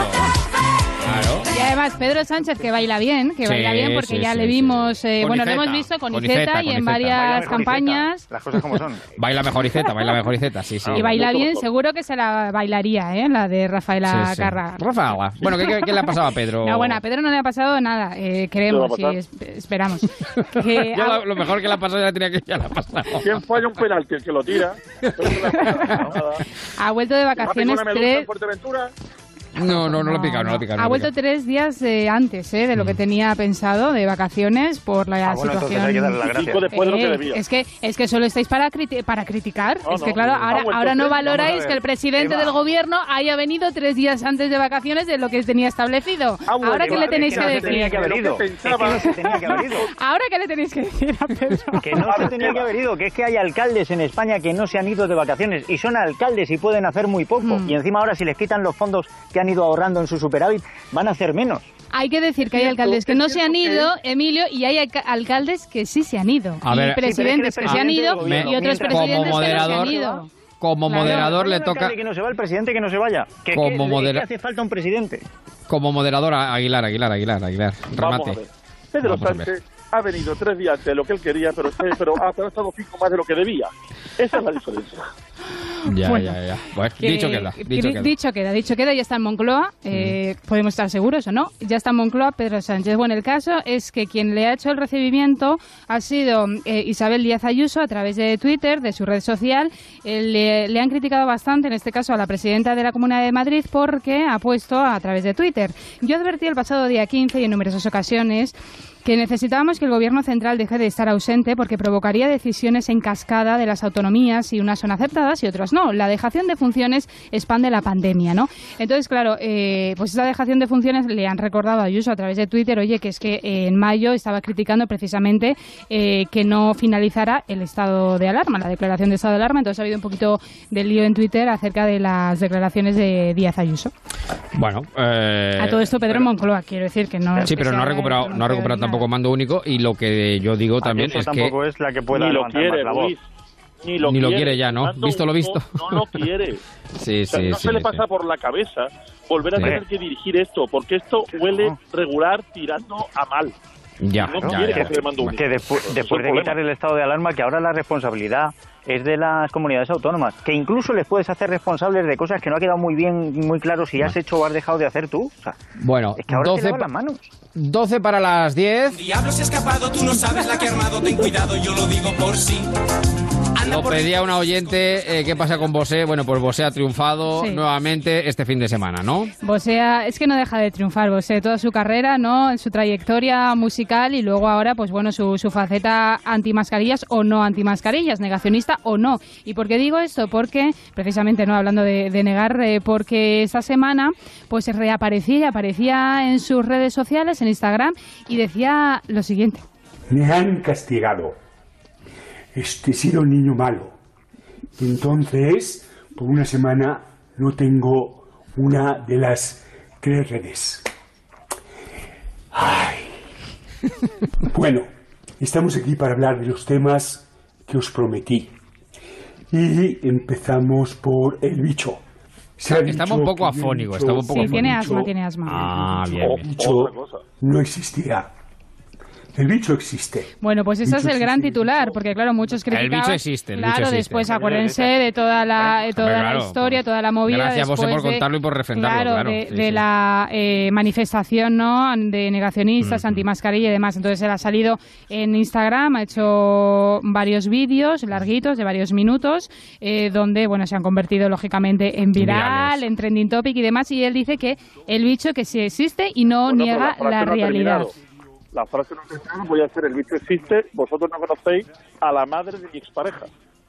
Además Pedro Sánchez que baila bien, que Sí, baila bien porque sí, ya sí, le sí. vimos, eh, bueno, lo hemos visto con, con Iceta, y con en varias campañas. Las cosas como son. [laughs] Baila mejor Iceta, baila mejor Iceta, sí, sí. Y baila bien, seguro que se la bailaría, ¿eh? La de Rafaela Sí, sí. Carrá. Rafaela. Bueno, ¿qué, qué, qué le ha pasado a Pedro? No, bueno, a Pedro no le ha pasado nada, eh, creemos ¿Qué le va a y es- esperamos. [laughs] Que Ya lo, lo mejor que le ha pasado ya tenía que ya le ha pasado. ¿Quién falla un penalti? El que lo tira. [laughs] ha vuelto de ¿Va a picar vacaciones tres, Fuerteventura? [laughs] No, no, no lo he picado, no lo he picado. no ha vuelto picado. tres días eh, antes eh, de lo que tenía pensado de vacaciones por la Ah, bueno, entonces situación. hay que darle las Y gracias. cinco después de lo que Eh, debía. es que es que solo estáis para criti- para criticar. No, es que no, claro, ahora, ahora no valoráis ver. que el presidente del gobierno haya venido tres días antes de vacaciones de lo que tenía establecido. Ah, bueno, ahora qué le tenéis que decir. Ahora qué le tenéis que decir a Pedro. Que no se tenía que haber ido, que es que hay alcaldes en España que no se han ido de vacaciones y son alcaldes y pueden hacer muy poco. Mm. Y encima ahora si les quitan los fondos que han ido ahorrando en su superávit, van a hacer menos. Hay que decir que hay alcaldes que no se han ido, Emilio, y hay alca- alcaldes que sí se han ido. A y ver- presidentes Sí, que se han ido y otros presidentes como que no se han moderador, ido. como Claro. moderador Hay le toca que no se va, el presidente que no se vaya. Que, Como que- modera- que hace falta un presidente. como moderador Aguilar, Aguilar, Aguilar, Aguilar. Remate. Pedro. Sánchez ha venido tres días de lo que él quería, pero, pero ha estado cinco más de lo que debía. Esa es la diferencia. [gasps] Ya, Bueno. ya, ya. Bueno, Que- dicho queda, que- dicho di- queda. dicho queda, dicho queda, ya está en Moncloa, eh, podemos estar seguros o no, ya está en Moncloa Pedro Sánchez. Bueno, el caso es que quien le ha hecho el recibimiento ha sido eh, Isabel Díaz Ayuso a través de Twitter, de su red social. Eh, le, le han criticado bastante, en este caso a la presidenta de la Comunidad de Madrid, porque ha puesto a través de Twitter. Yo advertí el pasado día 15 y en numerosas ocasiones que necesitábamos que el gobierno central deje de estar ausente porque provocaría decisiones en cascada de las autonomías y unas son aceptadas y otras no. La dejación de funciones expande la pandemia, ¿no? Entonces, claro, eh, pues esa dejación de funciones le han recordado a Ayuso a través de Twitter, oye, que es que eh, en mayo estaba criticando precisamente eh, que no finalizara el estado de alarma, la declaración de estado de alarma. Entonces ha habido un poquito de lío en Twitter acerca de las declaraciones de Díaz Ayuso. Bueno, eh, a todo esto Pedro Moncloa, quiero decir que no. Sí, que pero no ha recuperado, no ha recuperado tampoco mando único y lo que yo digo también Ayuso es que tampoco es la que pueda Ni lo quiere, más la voz. Luis. Ni lo, Ni lo quiere. quiere ya, ¿no? Visto lo visto. No lo quiere. [laughs] sí, O sea, sí, no sí, se le sí. pasa por la cabeza volver a Sí. tener que dirigir esto, porque esto huele regular tirando a mal. Ya, No ya, quiere ya. que le Que despu- después de quitar el estado de alarma, que ahora la responsabilidad es de las comunidades autónomas, que incluso les puedes hacer responsables de cosas que no ha quedado muy bien, muy claro si has hecho o has dejado de hacer tú. O sea, Bueno, es que ahora te 12, lavas pa- las manos. 12 para las 10. Diablo se ha escapado, tú no sabes la que armado, ten cuidado, yo lo digo por sí. Lo por- pedía una oyente, eh, ¿qué pasa con Bosé? Bueno, pues Bosé ha triunfado Sí. nuevamente este fin de semana, ¿no? Bosea, es que no deja de triunfar, Bosé, toda su carrera, ¿no? En su trayectoria musical y luego ahora, pues bueno, su, su faceta antimascarillas o no antimascarillas, negacionista o no. ¿Y por qué digo esto? Porque, precisamente, ¿no? Hablando de, de negar, eh, porque esta semana, pues reaparecía y aparecía en sus redes sociales, en Instagram, y decía lo siguiente. Me han castigado. Este, he sido un niño malo. Entonces, por una semana no tengo una de las tres redes. Ay. [laughs] Bueno, estamos aquí para hablar de los temas que os prometí. Y empezamos por el bicho. Dicho un poco que el afónico, bicho- estaba un poco Sí, tiene asma, tiene asma. Ah, bien. El bicho no existirá. El bicho existe. Bueno, pues ese es el gran titular, porque claro, muchos El criticaban... bicho existe, el bicho Claro, existe. después acuérdense de toda la, de toda la historia, toda la movida Gracias, José, después por de- contarlo y por refrendarlo, Claro, claro, de, sí, de sí. la eh, manifestación, ¿no? De negacionistas, antimascarilla y demás. Entonces él ha salido en Instagram, ha hecho varios vídeos larguitos de varios minutos, eh, donde, bueno, se han convertido lógicamente en viral, Virales. en trending topic y demás. Y él dice que el bicho que sí existe y no Bueno, niega la realidad. terminado. La frase no terminado, voy a hacer el bicho existe, vosotros no conocéis a la madre de mi expareja.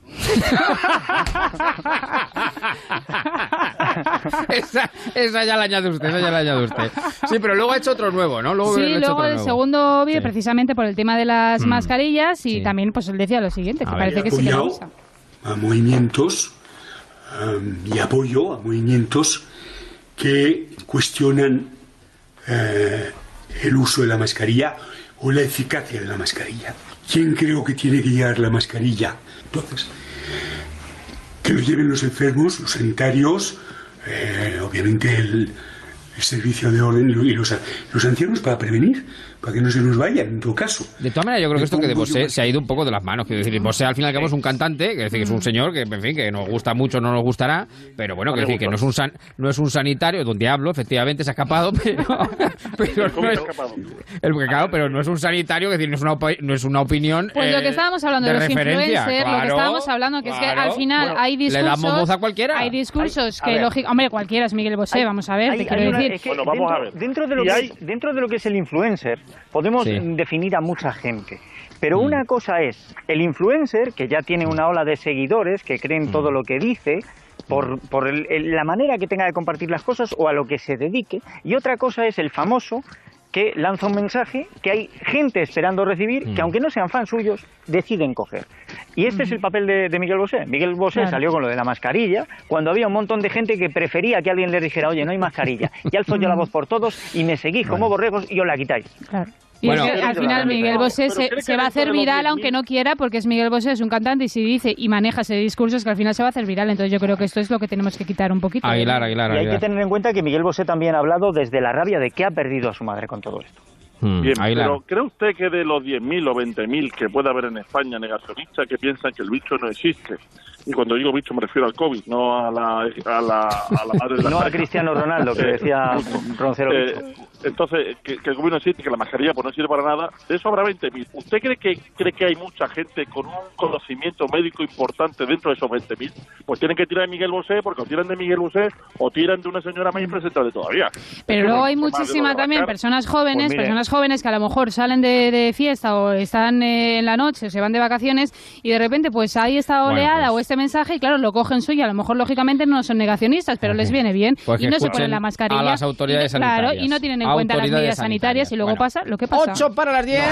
[laughs] esa, esa ya la añade usted, esa ya la añade usted. Sí, pero luego ha hecho otro nuevo, ¿no? Luego Sí, luego otro el nuevo. segundo vídeo, Sí. precisamente por el tema de las Mm. mascarillas, y Sí. también pues él decía lo siguiente, que A parece ver, que sí que a movimientos am, y apoyo a movimientos que cuestionan eh, el uso de la mascarilla o la eficacia de la mascarilla. ¿Quién creo que tiene que llevar la mascarilla? Entonces, que lo lleven los enfermos, los sanitarios, eh, obviamente el, servicio de orden y, los ancianos para prevenir, para que no se nos vayan, en todo caso. De todas maneras, yo creo que esto que de Bosé se ha ido un poco de las manos. Quiero decir, Bosé al fin y al cabo es un cantante, que decir, que es un señor que, en fin, que nos gusta mucho, no nos gustará, pero bueno, No que decir, que no es un san- no es un sanitario, donde hablo, efectivamente se ha escapado, [laughs] pero, pero ¿Cómo no es, el, claro, pero no es un sanitario, que decir, no es una, opi- no es una opinión. Pues lo que eh, estábamos hablando de, los referencia, influencers, lo que claro, estábamos hablando, que es que claro. al final Bueno, hay le discursos... damos voz a cualquiera. Hay discursos Hay- que, lógico, hombre, cualquiera es Miguel Bosé, Hay- vamos a ver, hay- te quiero una- decir. es que Bueno, vamos dentro, a ver. Dentro de, lo que hay- es, dentro de lo que es el influencer, podemos Sí. definir a mucha gente. Pero Mm. una cosa es el influencer, que ya tiene una ola de seguidores que Mm. creen todo lo que dice, por, por el- el- la manera que tenga de compartir las cosas o a lo que se dedique. Y otra cosa es el famoso que lanza un mensaje que hay gente esperando recibir, Mm. que aunque no sean fans suyos, deciden coger. Y este es el papel de, de Miguel Bosé. Miguel Bosé Claro. salió con lo de la mascarilla, cuando había un montón de gente que prefería que alguien le dijera, oye, no hay mascarilla. Y alzo yo la voz por todos y me seguís como borregos y os la quitáis. Claro. Y Bueno. es que al final Miguel Bosé se, va a hacer viral 10.000 aunque no quiera porque es Miguel Bosé, es un cantante y si dice y maneja ese discurso es que al final se va a hacer viral. Entonces yo creo que esto es lo que tenemos que quitar un poquito. Aguilar, Aguilar, Y hay que Aguilar. tener en cuenta que Miguel Bosé también ha hablado desde la rabia de que ha perdido a su madre con todo esto. Mm, Bien, Aguilar. pero ¿cree usted que de los 10.000 o 20.000 que puede haber en España negacionistas que piensan que el bicho no existe? Y cuando digo bicho me refiero al COVID, no a la, a la, a la madre de la No a. Cristiano Ronaldo, que Eh, decía Roncero eh, entonces, que, que el gobierno existe, que la mascarilla pues no sirve para nada, de eso habrá 20.000. ¿Usted cree que cree que hay mucha gente con un conocimiento médico importante dentro de esos 20.000? Pues tienen que tirar de Miguel Bosé, porque o tiran de Miguel Bosé o tiran de una señora más impresentable todavía. Pero luego hay Mucho más de muchísima lo de también personas jóvenes, Pues personas jóvenes que a lo mejor salen de, de fiesta o están eh, en la noche o se van de vacaciones y de repente pues hay esta Bueno, oleada pues. o este mensaje y claro, lo cogen suyo. A lo mejor lógicamente no son negacionistas, pero les viene bien Pues y no se ponen la mascarilla. a las autoridades y, Claro, sanitarias. y no tienen en cuenta las medidas sanitarias y luego sanitarias. pasa lo que pasa. 8 para las 10.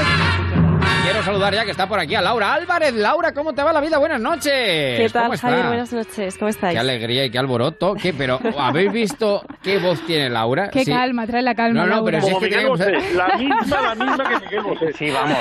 Quiero saludar ya que está por aquí a Laura Álvarez. Laura, ¿cómo te va la vida? Buenas noches. ¿Qué tal, ¿Cómo está? Javier? Buenas noches, ¿cómo estáis? Qué alegría y qué alboroto. ¿Qué? Pero, ¿habéis visto qué voz tiene Laura? Qué Sí. calma, trae la calma. No, no, Laura. pero si es Como que Bosé, la misma, la misma que Miguel Bosé. Sí, vamos.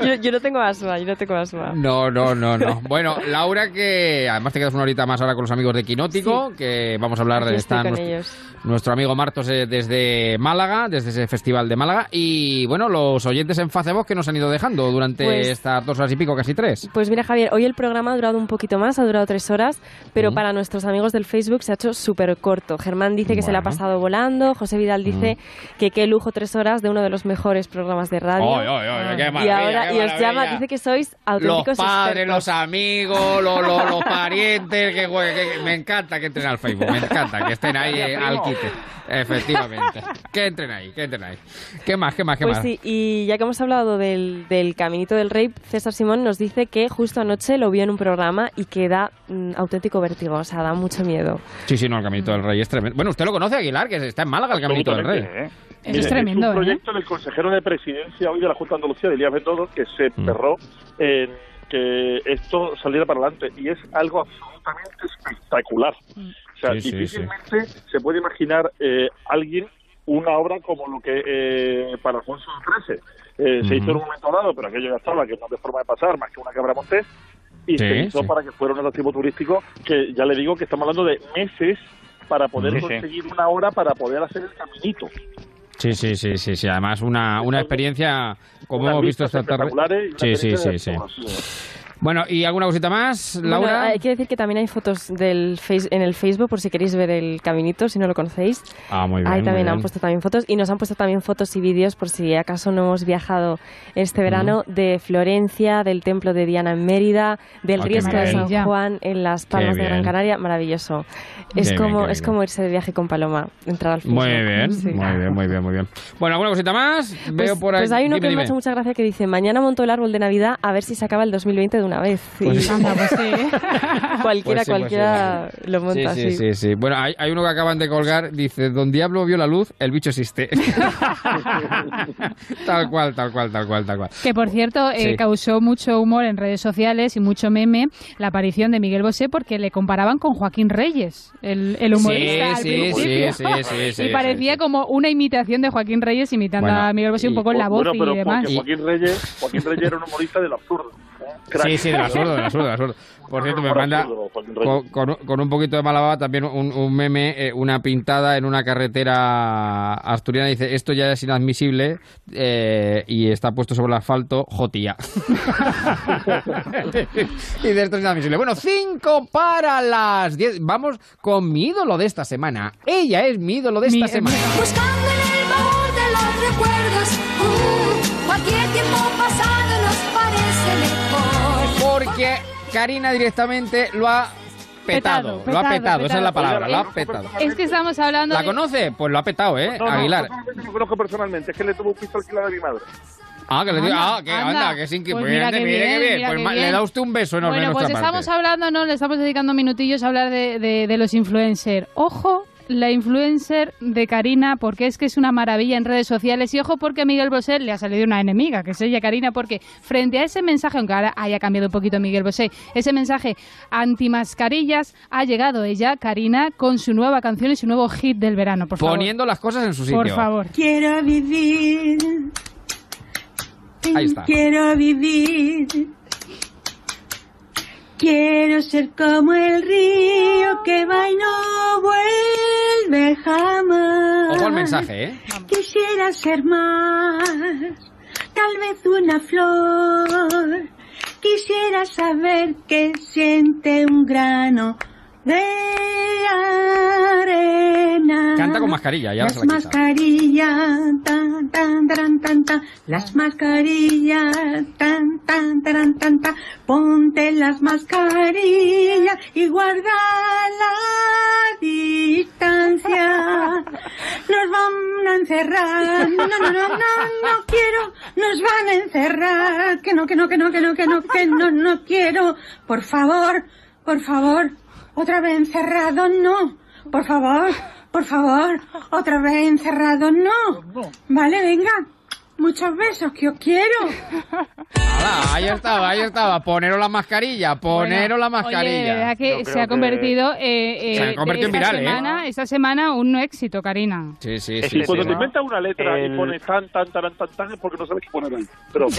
Yo, yo no tengo asma, yo no tengo asma. No, no, no, no. Bueno, Laura, que además te quedas una horita más ahora con los amigos de Quinótico, que vamos a hablar de estoy esta con nuestro, ellos. nuestro amigo Martos eh, desde Málaga, desde ese festival de Málaga. Y bueno, los oyentes en Facebook que nos han ido dejando durante Pues- estas dos horas y pico, casi tres? Pues mira, Javier, hoy el programa ha durado un poquito más, ha durado tres horas, pero Mm. para nuestros amigos del Facebook se ha hecho súper corto. Germán dice que se le ha Bueno. pasado volando, José Vidal dice que qué lujo tres horas de uno de los mejores programas de radio. Ay, ay, ay, qué y maravilla, ahora qué y os llama, dice que sois Los auténticos padres, expertos. los amigos, los, los- [laughs] los parientes, que, jue- que- me encanta que entren al Facebook, me encanta que estén ahí [laughs] eh, al quite. Efectivamente. Que entren ahí, que entren ahí. ¿Qué más, qué más, qué Pues más? sí, y ya que hemos hablado del, del Caminito del Rey, César Simón nos dice que justo anoche lo vio en un programa y que da mm, auténtico vértigo, o sea, da mucho miedo. Sí, sí, no, el Caminito del Rey es tremendo. Bueno, usted lo conoce, Aguilar, que está en Málaga el Caminito del Rey. ¿eh? Eso es tremendo, un ¿eh? proyecto del consejero de presidencia hoy de la Junta de Andalucía, de Elías Bendodo, que se Mm. cerró en que esto saliera para adelante. Y es algo absolutamente espectacular. O sea, Sí, sí, difícilmente se puede imaginar eh, alguien una obra como lo que eh, para Alfonso XIII eh, se hizo en un momento dado, pero aquello ya estaba, que no de forma de pasar, más que una cabra montés, y Sí, se hizo sí. para que fuera un atractivo turístico que ya le digo que estamos hablando de meses para poder Sí, conseguir una hora para poder hacer el caminito. Sí, sí, sí, sí, sí. Además, una, una experiencia, como hemos visto esta tarde. una Sí, sí, sí, sí. Bueno, ¿y alguna cosita más, Laura? Bueno, hay que decir que también hay fotos del face, en el Facebook por si queréis ver el caminito, si no lo conocéis. ah, muy bien. Ahí muy también han bien. puesto también fotos y nos han puesto también fotos y vídeos por si acaso no hemos viajado este verano de Florencia, del templo de Diana en Mérida, del qué riesgo de. San Juan en las Palmas de Gran. Canaria, maravilloso. Es Qué como qué es bien. como irse de viaje con Paloma, entrar al Facebook. Muy bien, Sí. muy bien, muy bien, muy bien. Bueno, ¿alguna cosita más? Pues, Veo por ahí. pues hay uno Dime, que me dime. ha hecho mucha gracia que dice, mañana monto el árbol de Navidad a ver si se acaba el 2020 de una vez. Pues Y- Anda, pues [laughs] cualquiera, Pues sí, pues cualquiera sí. lo monta sí, sí, así. sí, sí. Bueno, hay, hay uno que acaban de colgar, dice, Don Diablo vio la luz, el bicho existe. [laughs] tal cual, tal cual, tal cual, tal cual. Que por cierto, eh, Sí. causó mucho humor en redes sociales y mucho meme la aparición de Miguel Bosé porque le comparaban con Joaquín Reyes, el, el humorista. al Sí, sí, principio. sí, sí, sí, sí, [laughs] y parecía como una imitación de Joaquín Reyes imitando Bueno, a Miguel Bosé un poco en la voz bueno, pero y demás. porque Joaquín Reyes, Joaquín Reyes era un humorista del absurdo. Crack. Sí, sí, del absurdo, del absurdo, del absurdo. Por cierto, me manda con, con- con un poquito de mala baba también un, un meme, eh, una pintada en una carretera asturiana. Dice, esto ya es inadmisible eh, y está puesto sobre el asfalto, jotía. [laughs] y de esto es inadmisible. Bueno, cinco para las diez. Vamos con mi ídolo de esta semana. Ella es mi ídolo de esta Mi- semana. Buscando en el Porque Karina directamente lo ha petado. Petado, lo ha petado, petado, esa es la petado. palabra, lo ha petado. Es que estamos hablando ¿La de- conoce? Pues lo ha petado, ¿eh? No, no, Aguilar. no, lo conozco personalmente, es que le tuvo un piso alquilado a mi madre. Ah, que le digo, Anda, ah, que anda. anda, que sin que Pues mira qué bien, bien. mira Pues ma- bien. le da usted un beso enorme Bueno, pues estamos parte. hablando, ¿no? Le estamos dedicando minutillos a hablar de, de- de los influencers. Ojo, la influencer de Karina, porque es que es una maravilla en redes sociales. Y ojo, porque a Miguel Bosé le ha salido una enemiga, que es ella, Karina, porque frente a ese mensaje, aunque ahora haya cambiado un poquito Miguel Bosé, ese mensaje anti-mascarillas, ha llegado ella, Karina, con su nueva canción y su nuevo hit del verano. Por favor. Poniendo las cosas en su sitio. Por favor. Quiero vivir. Ahí está. Quiero vivir. Quiero ser como el río que va y no vuelve jamás. Ojo al mensaje, ¿eh? Quisiera ser más, tal vez una flor. Quisiera saber qué siente un grano de arena. Canta con mascarilla, ya Las mascarillas, tan, tan, tan, tan, tan, las mascarillas, tan, tan, tan, tan, tan, ponte las mascarillas y guarda la distancia. Nos van a encerrar, no, no, no, no, no quiero, nos van a encerrar, que no, que no, que no, que no, que no, que no, no quiero, por favor, por favor, otra vez encerrado, no, por favor, por favor, otra vez encerrado, no. Vale, venga, muchos besos, que os quiero. Hala, ahí estaba, ahí estaba. Poneros la mascarilla, poneros la Oye, mascarilla. verdad que se ha convertido, eh, eh, Se ha convertido en esta viral, ¿eh? Esta semana un éxito, Karina. Sí, sí, Es sí. que cuando sí. te inventas una letra El- y pones tan, tan, tan, tan, tan, es porque no sabes qué poner ahí. Pero [laughs]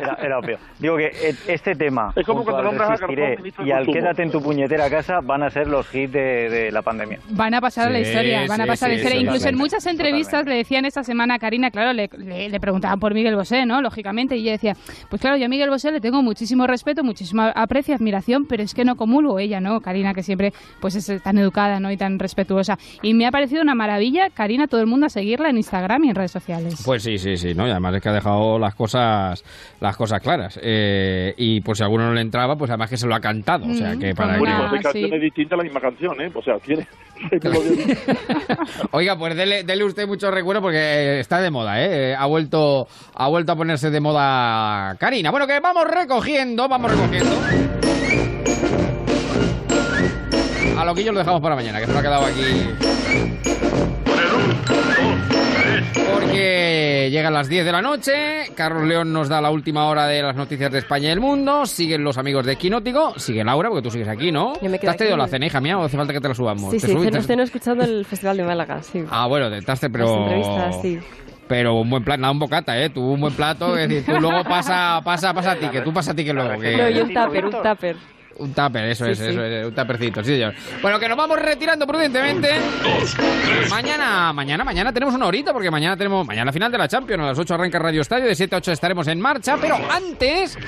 Era, era obvio. Digo que eh, este tema, Es como cuando al nombras a Resistiré y al Consumo. Quédate en tu puñetera casa, van a ser los hits de, de la pandemia. Van a pasar a la historia, van a sí, pasar a la sí, historia. Incluso en muchas entrevistas le decían esta semana a Karina, claro, le, le- le preguntaban por Miguel Bosé, ¿no? Lógicamente, y ella decía, pues claro, yo a Miguel Bosé le tengo muchísimo respeto, muchísimo aprecio, admiración, pero es que no comulgo ella, ¿no? Karina, que siempre pues es tan educada, ¿no? Y tan respetuosa. Y me ha parecido una maravilla, Karina, todo el mundo a seguirla en Instagram y en redes sociales. Pues sí, sí, sí, ¿no? Y además es que ha dejado las cosas las cosas claras. Eh, y por si alguno no le entraba, pues además que se lo ha cantado. O sea, que para Bueno, que... de canciones distintas a la misma canción, ¿eh? O sea, tiene... [laughs] [laughs] Oiga, pues dele, usted mucho recuerdo porque eh, está de moda, ¿eh? Ha vuelto, ha vuelto a ponerse de moda Karina. Bueno, que vamos recogiendo, vamos recogiendo. A lo que yo lo dejamos para mañana, que se lo ha quedado aquí. Porque llegan las 10 de la noche, Carlos León nos da la última hora de las noticias de España y el mundo, siguen los amigos de Quinótico, sigue Laura, porque tú sigues aquí, ¿no? Yo me ¿Te has traído la cena, hija mía, o hace falta que te la subamos? Sí, ¿Te sí, subes- ceno, te- ceno escuchando el Festival de Málaga, sí. Ah, bueno, te estás, pero... Las entrevistas, sí. Pero un buen plan, nada, un bocata, ¿eh? Tú un buen plato, es decir, tú luego pasa, pasa, pasa a ti, que tú pasa a ti que luego. Que... No, y un tupper, un tupper. Un tupper, eso Sí, es, sí. eso es, un tuppercito, sí, señor. Bueno, que nos vamos retirando prudentemente. Mañana, mañana, mañana tenemos una horita, porque mañana tenemos, mañana la final de la Champions, a las 8 arranca Radio Estadio, de 7 a 8 estaremos en marcha, pero antes,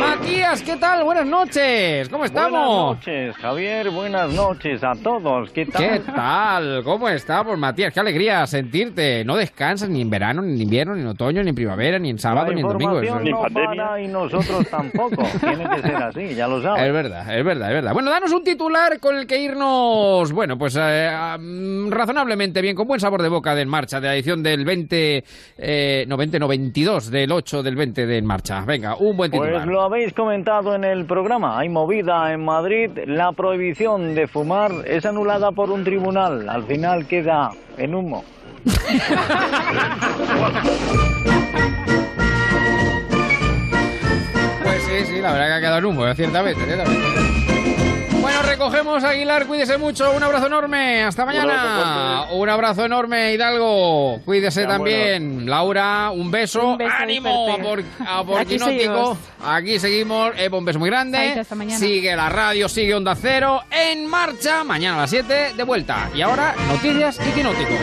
Matías, ¿qué tal? Buenas noches, ¿cómo estamos? Buenas noches, Javier. Buenas noches a todos. ¿Qué tal? ¿Qué tal? ¿Cómo estamos, Matías? Qué alegría sentirte. No descansas ni en verano, ni en invierno, ni en otoño, ni en primavera, ni en sábado, La ni en domingo. Eso- no para y nosotros tampoco. [laughs] Tiene que ser así, ya lo sabes. Es verdad, es verdad, es verdad. Bueno, danos un titular con el que irnos, bueno, pues eh, razonablemente bien, con buen sabor de boca de En Marcha, de la edición del 20, eh, no 20, no 22, del 8 del 20 de En Marcha. Venga, un buen titular. Pues lo habéis comentado en el programa. Hay movida en Madrid. La prohibición de fumar es anulada por un tribunal. Al final queda en humo. [laughs] Sí, sí, la verdad que ha quedado en humo, eh, ciertamente, ciertamente. Bueno, recogemos Aguilar, cuídese mucho, un abrazo enorme, hasta mañana. Un abrazo enorme, Hidalgo, cuídese Ya, también. Laura, un beso, Un beso ánimo a por, fuerte. a por Aquí Quinótico. seguimos. Aquí seguimos, un beso muy grande. Sigue la radio, sigue Onda Cero, en marcha, mañana a las 7 de vuelta. Y ahora, noticias y Quinótico.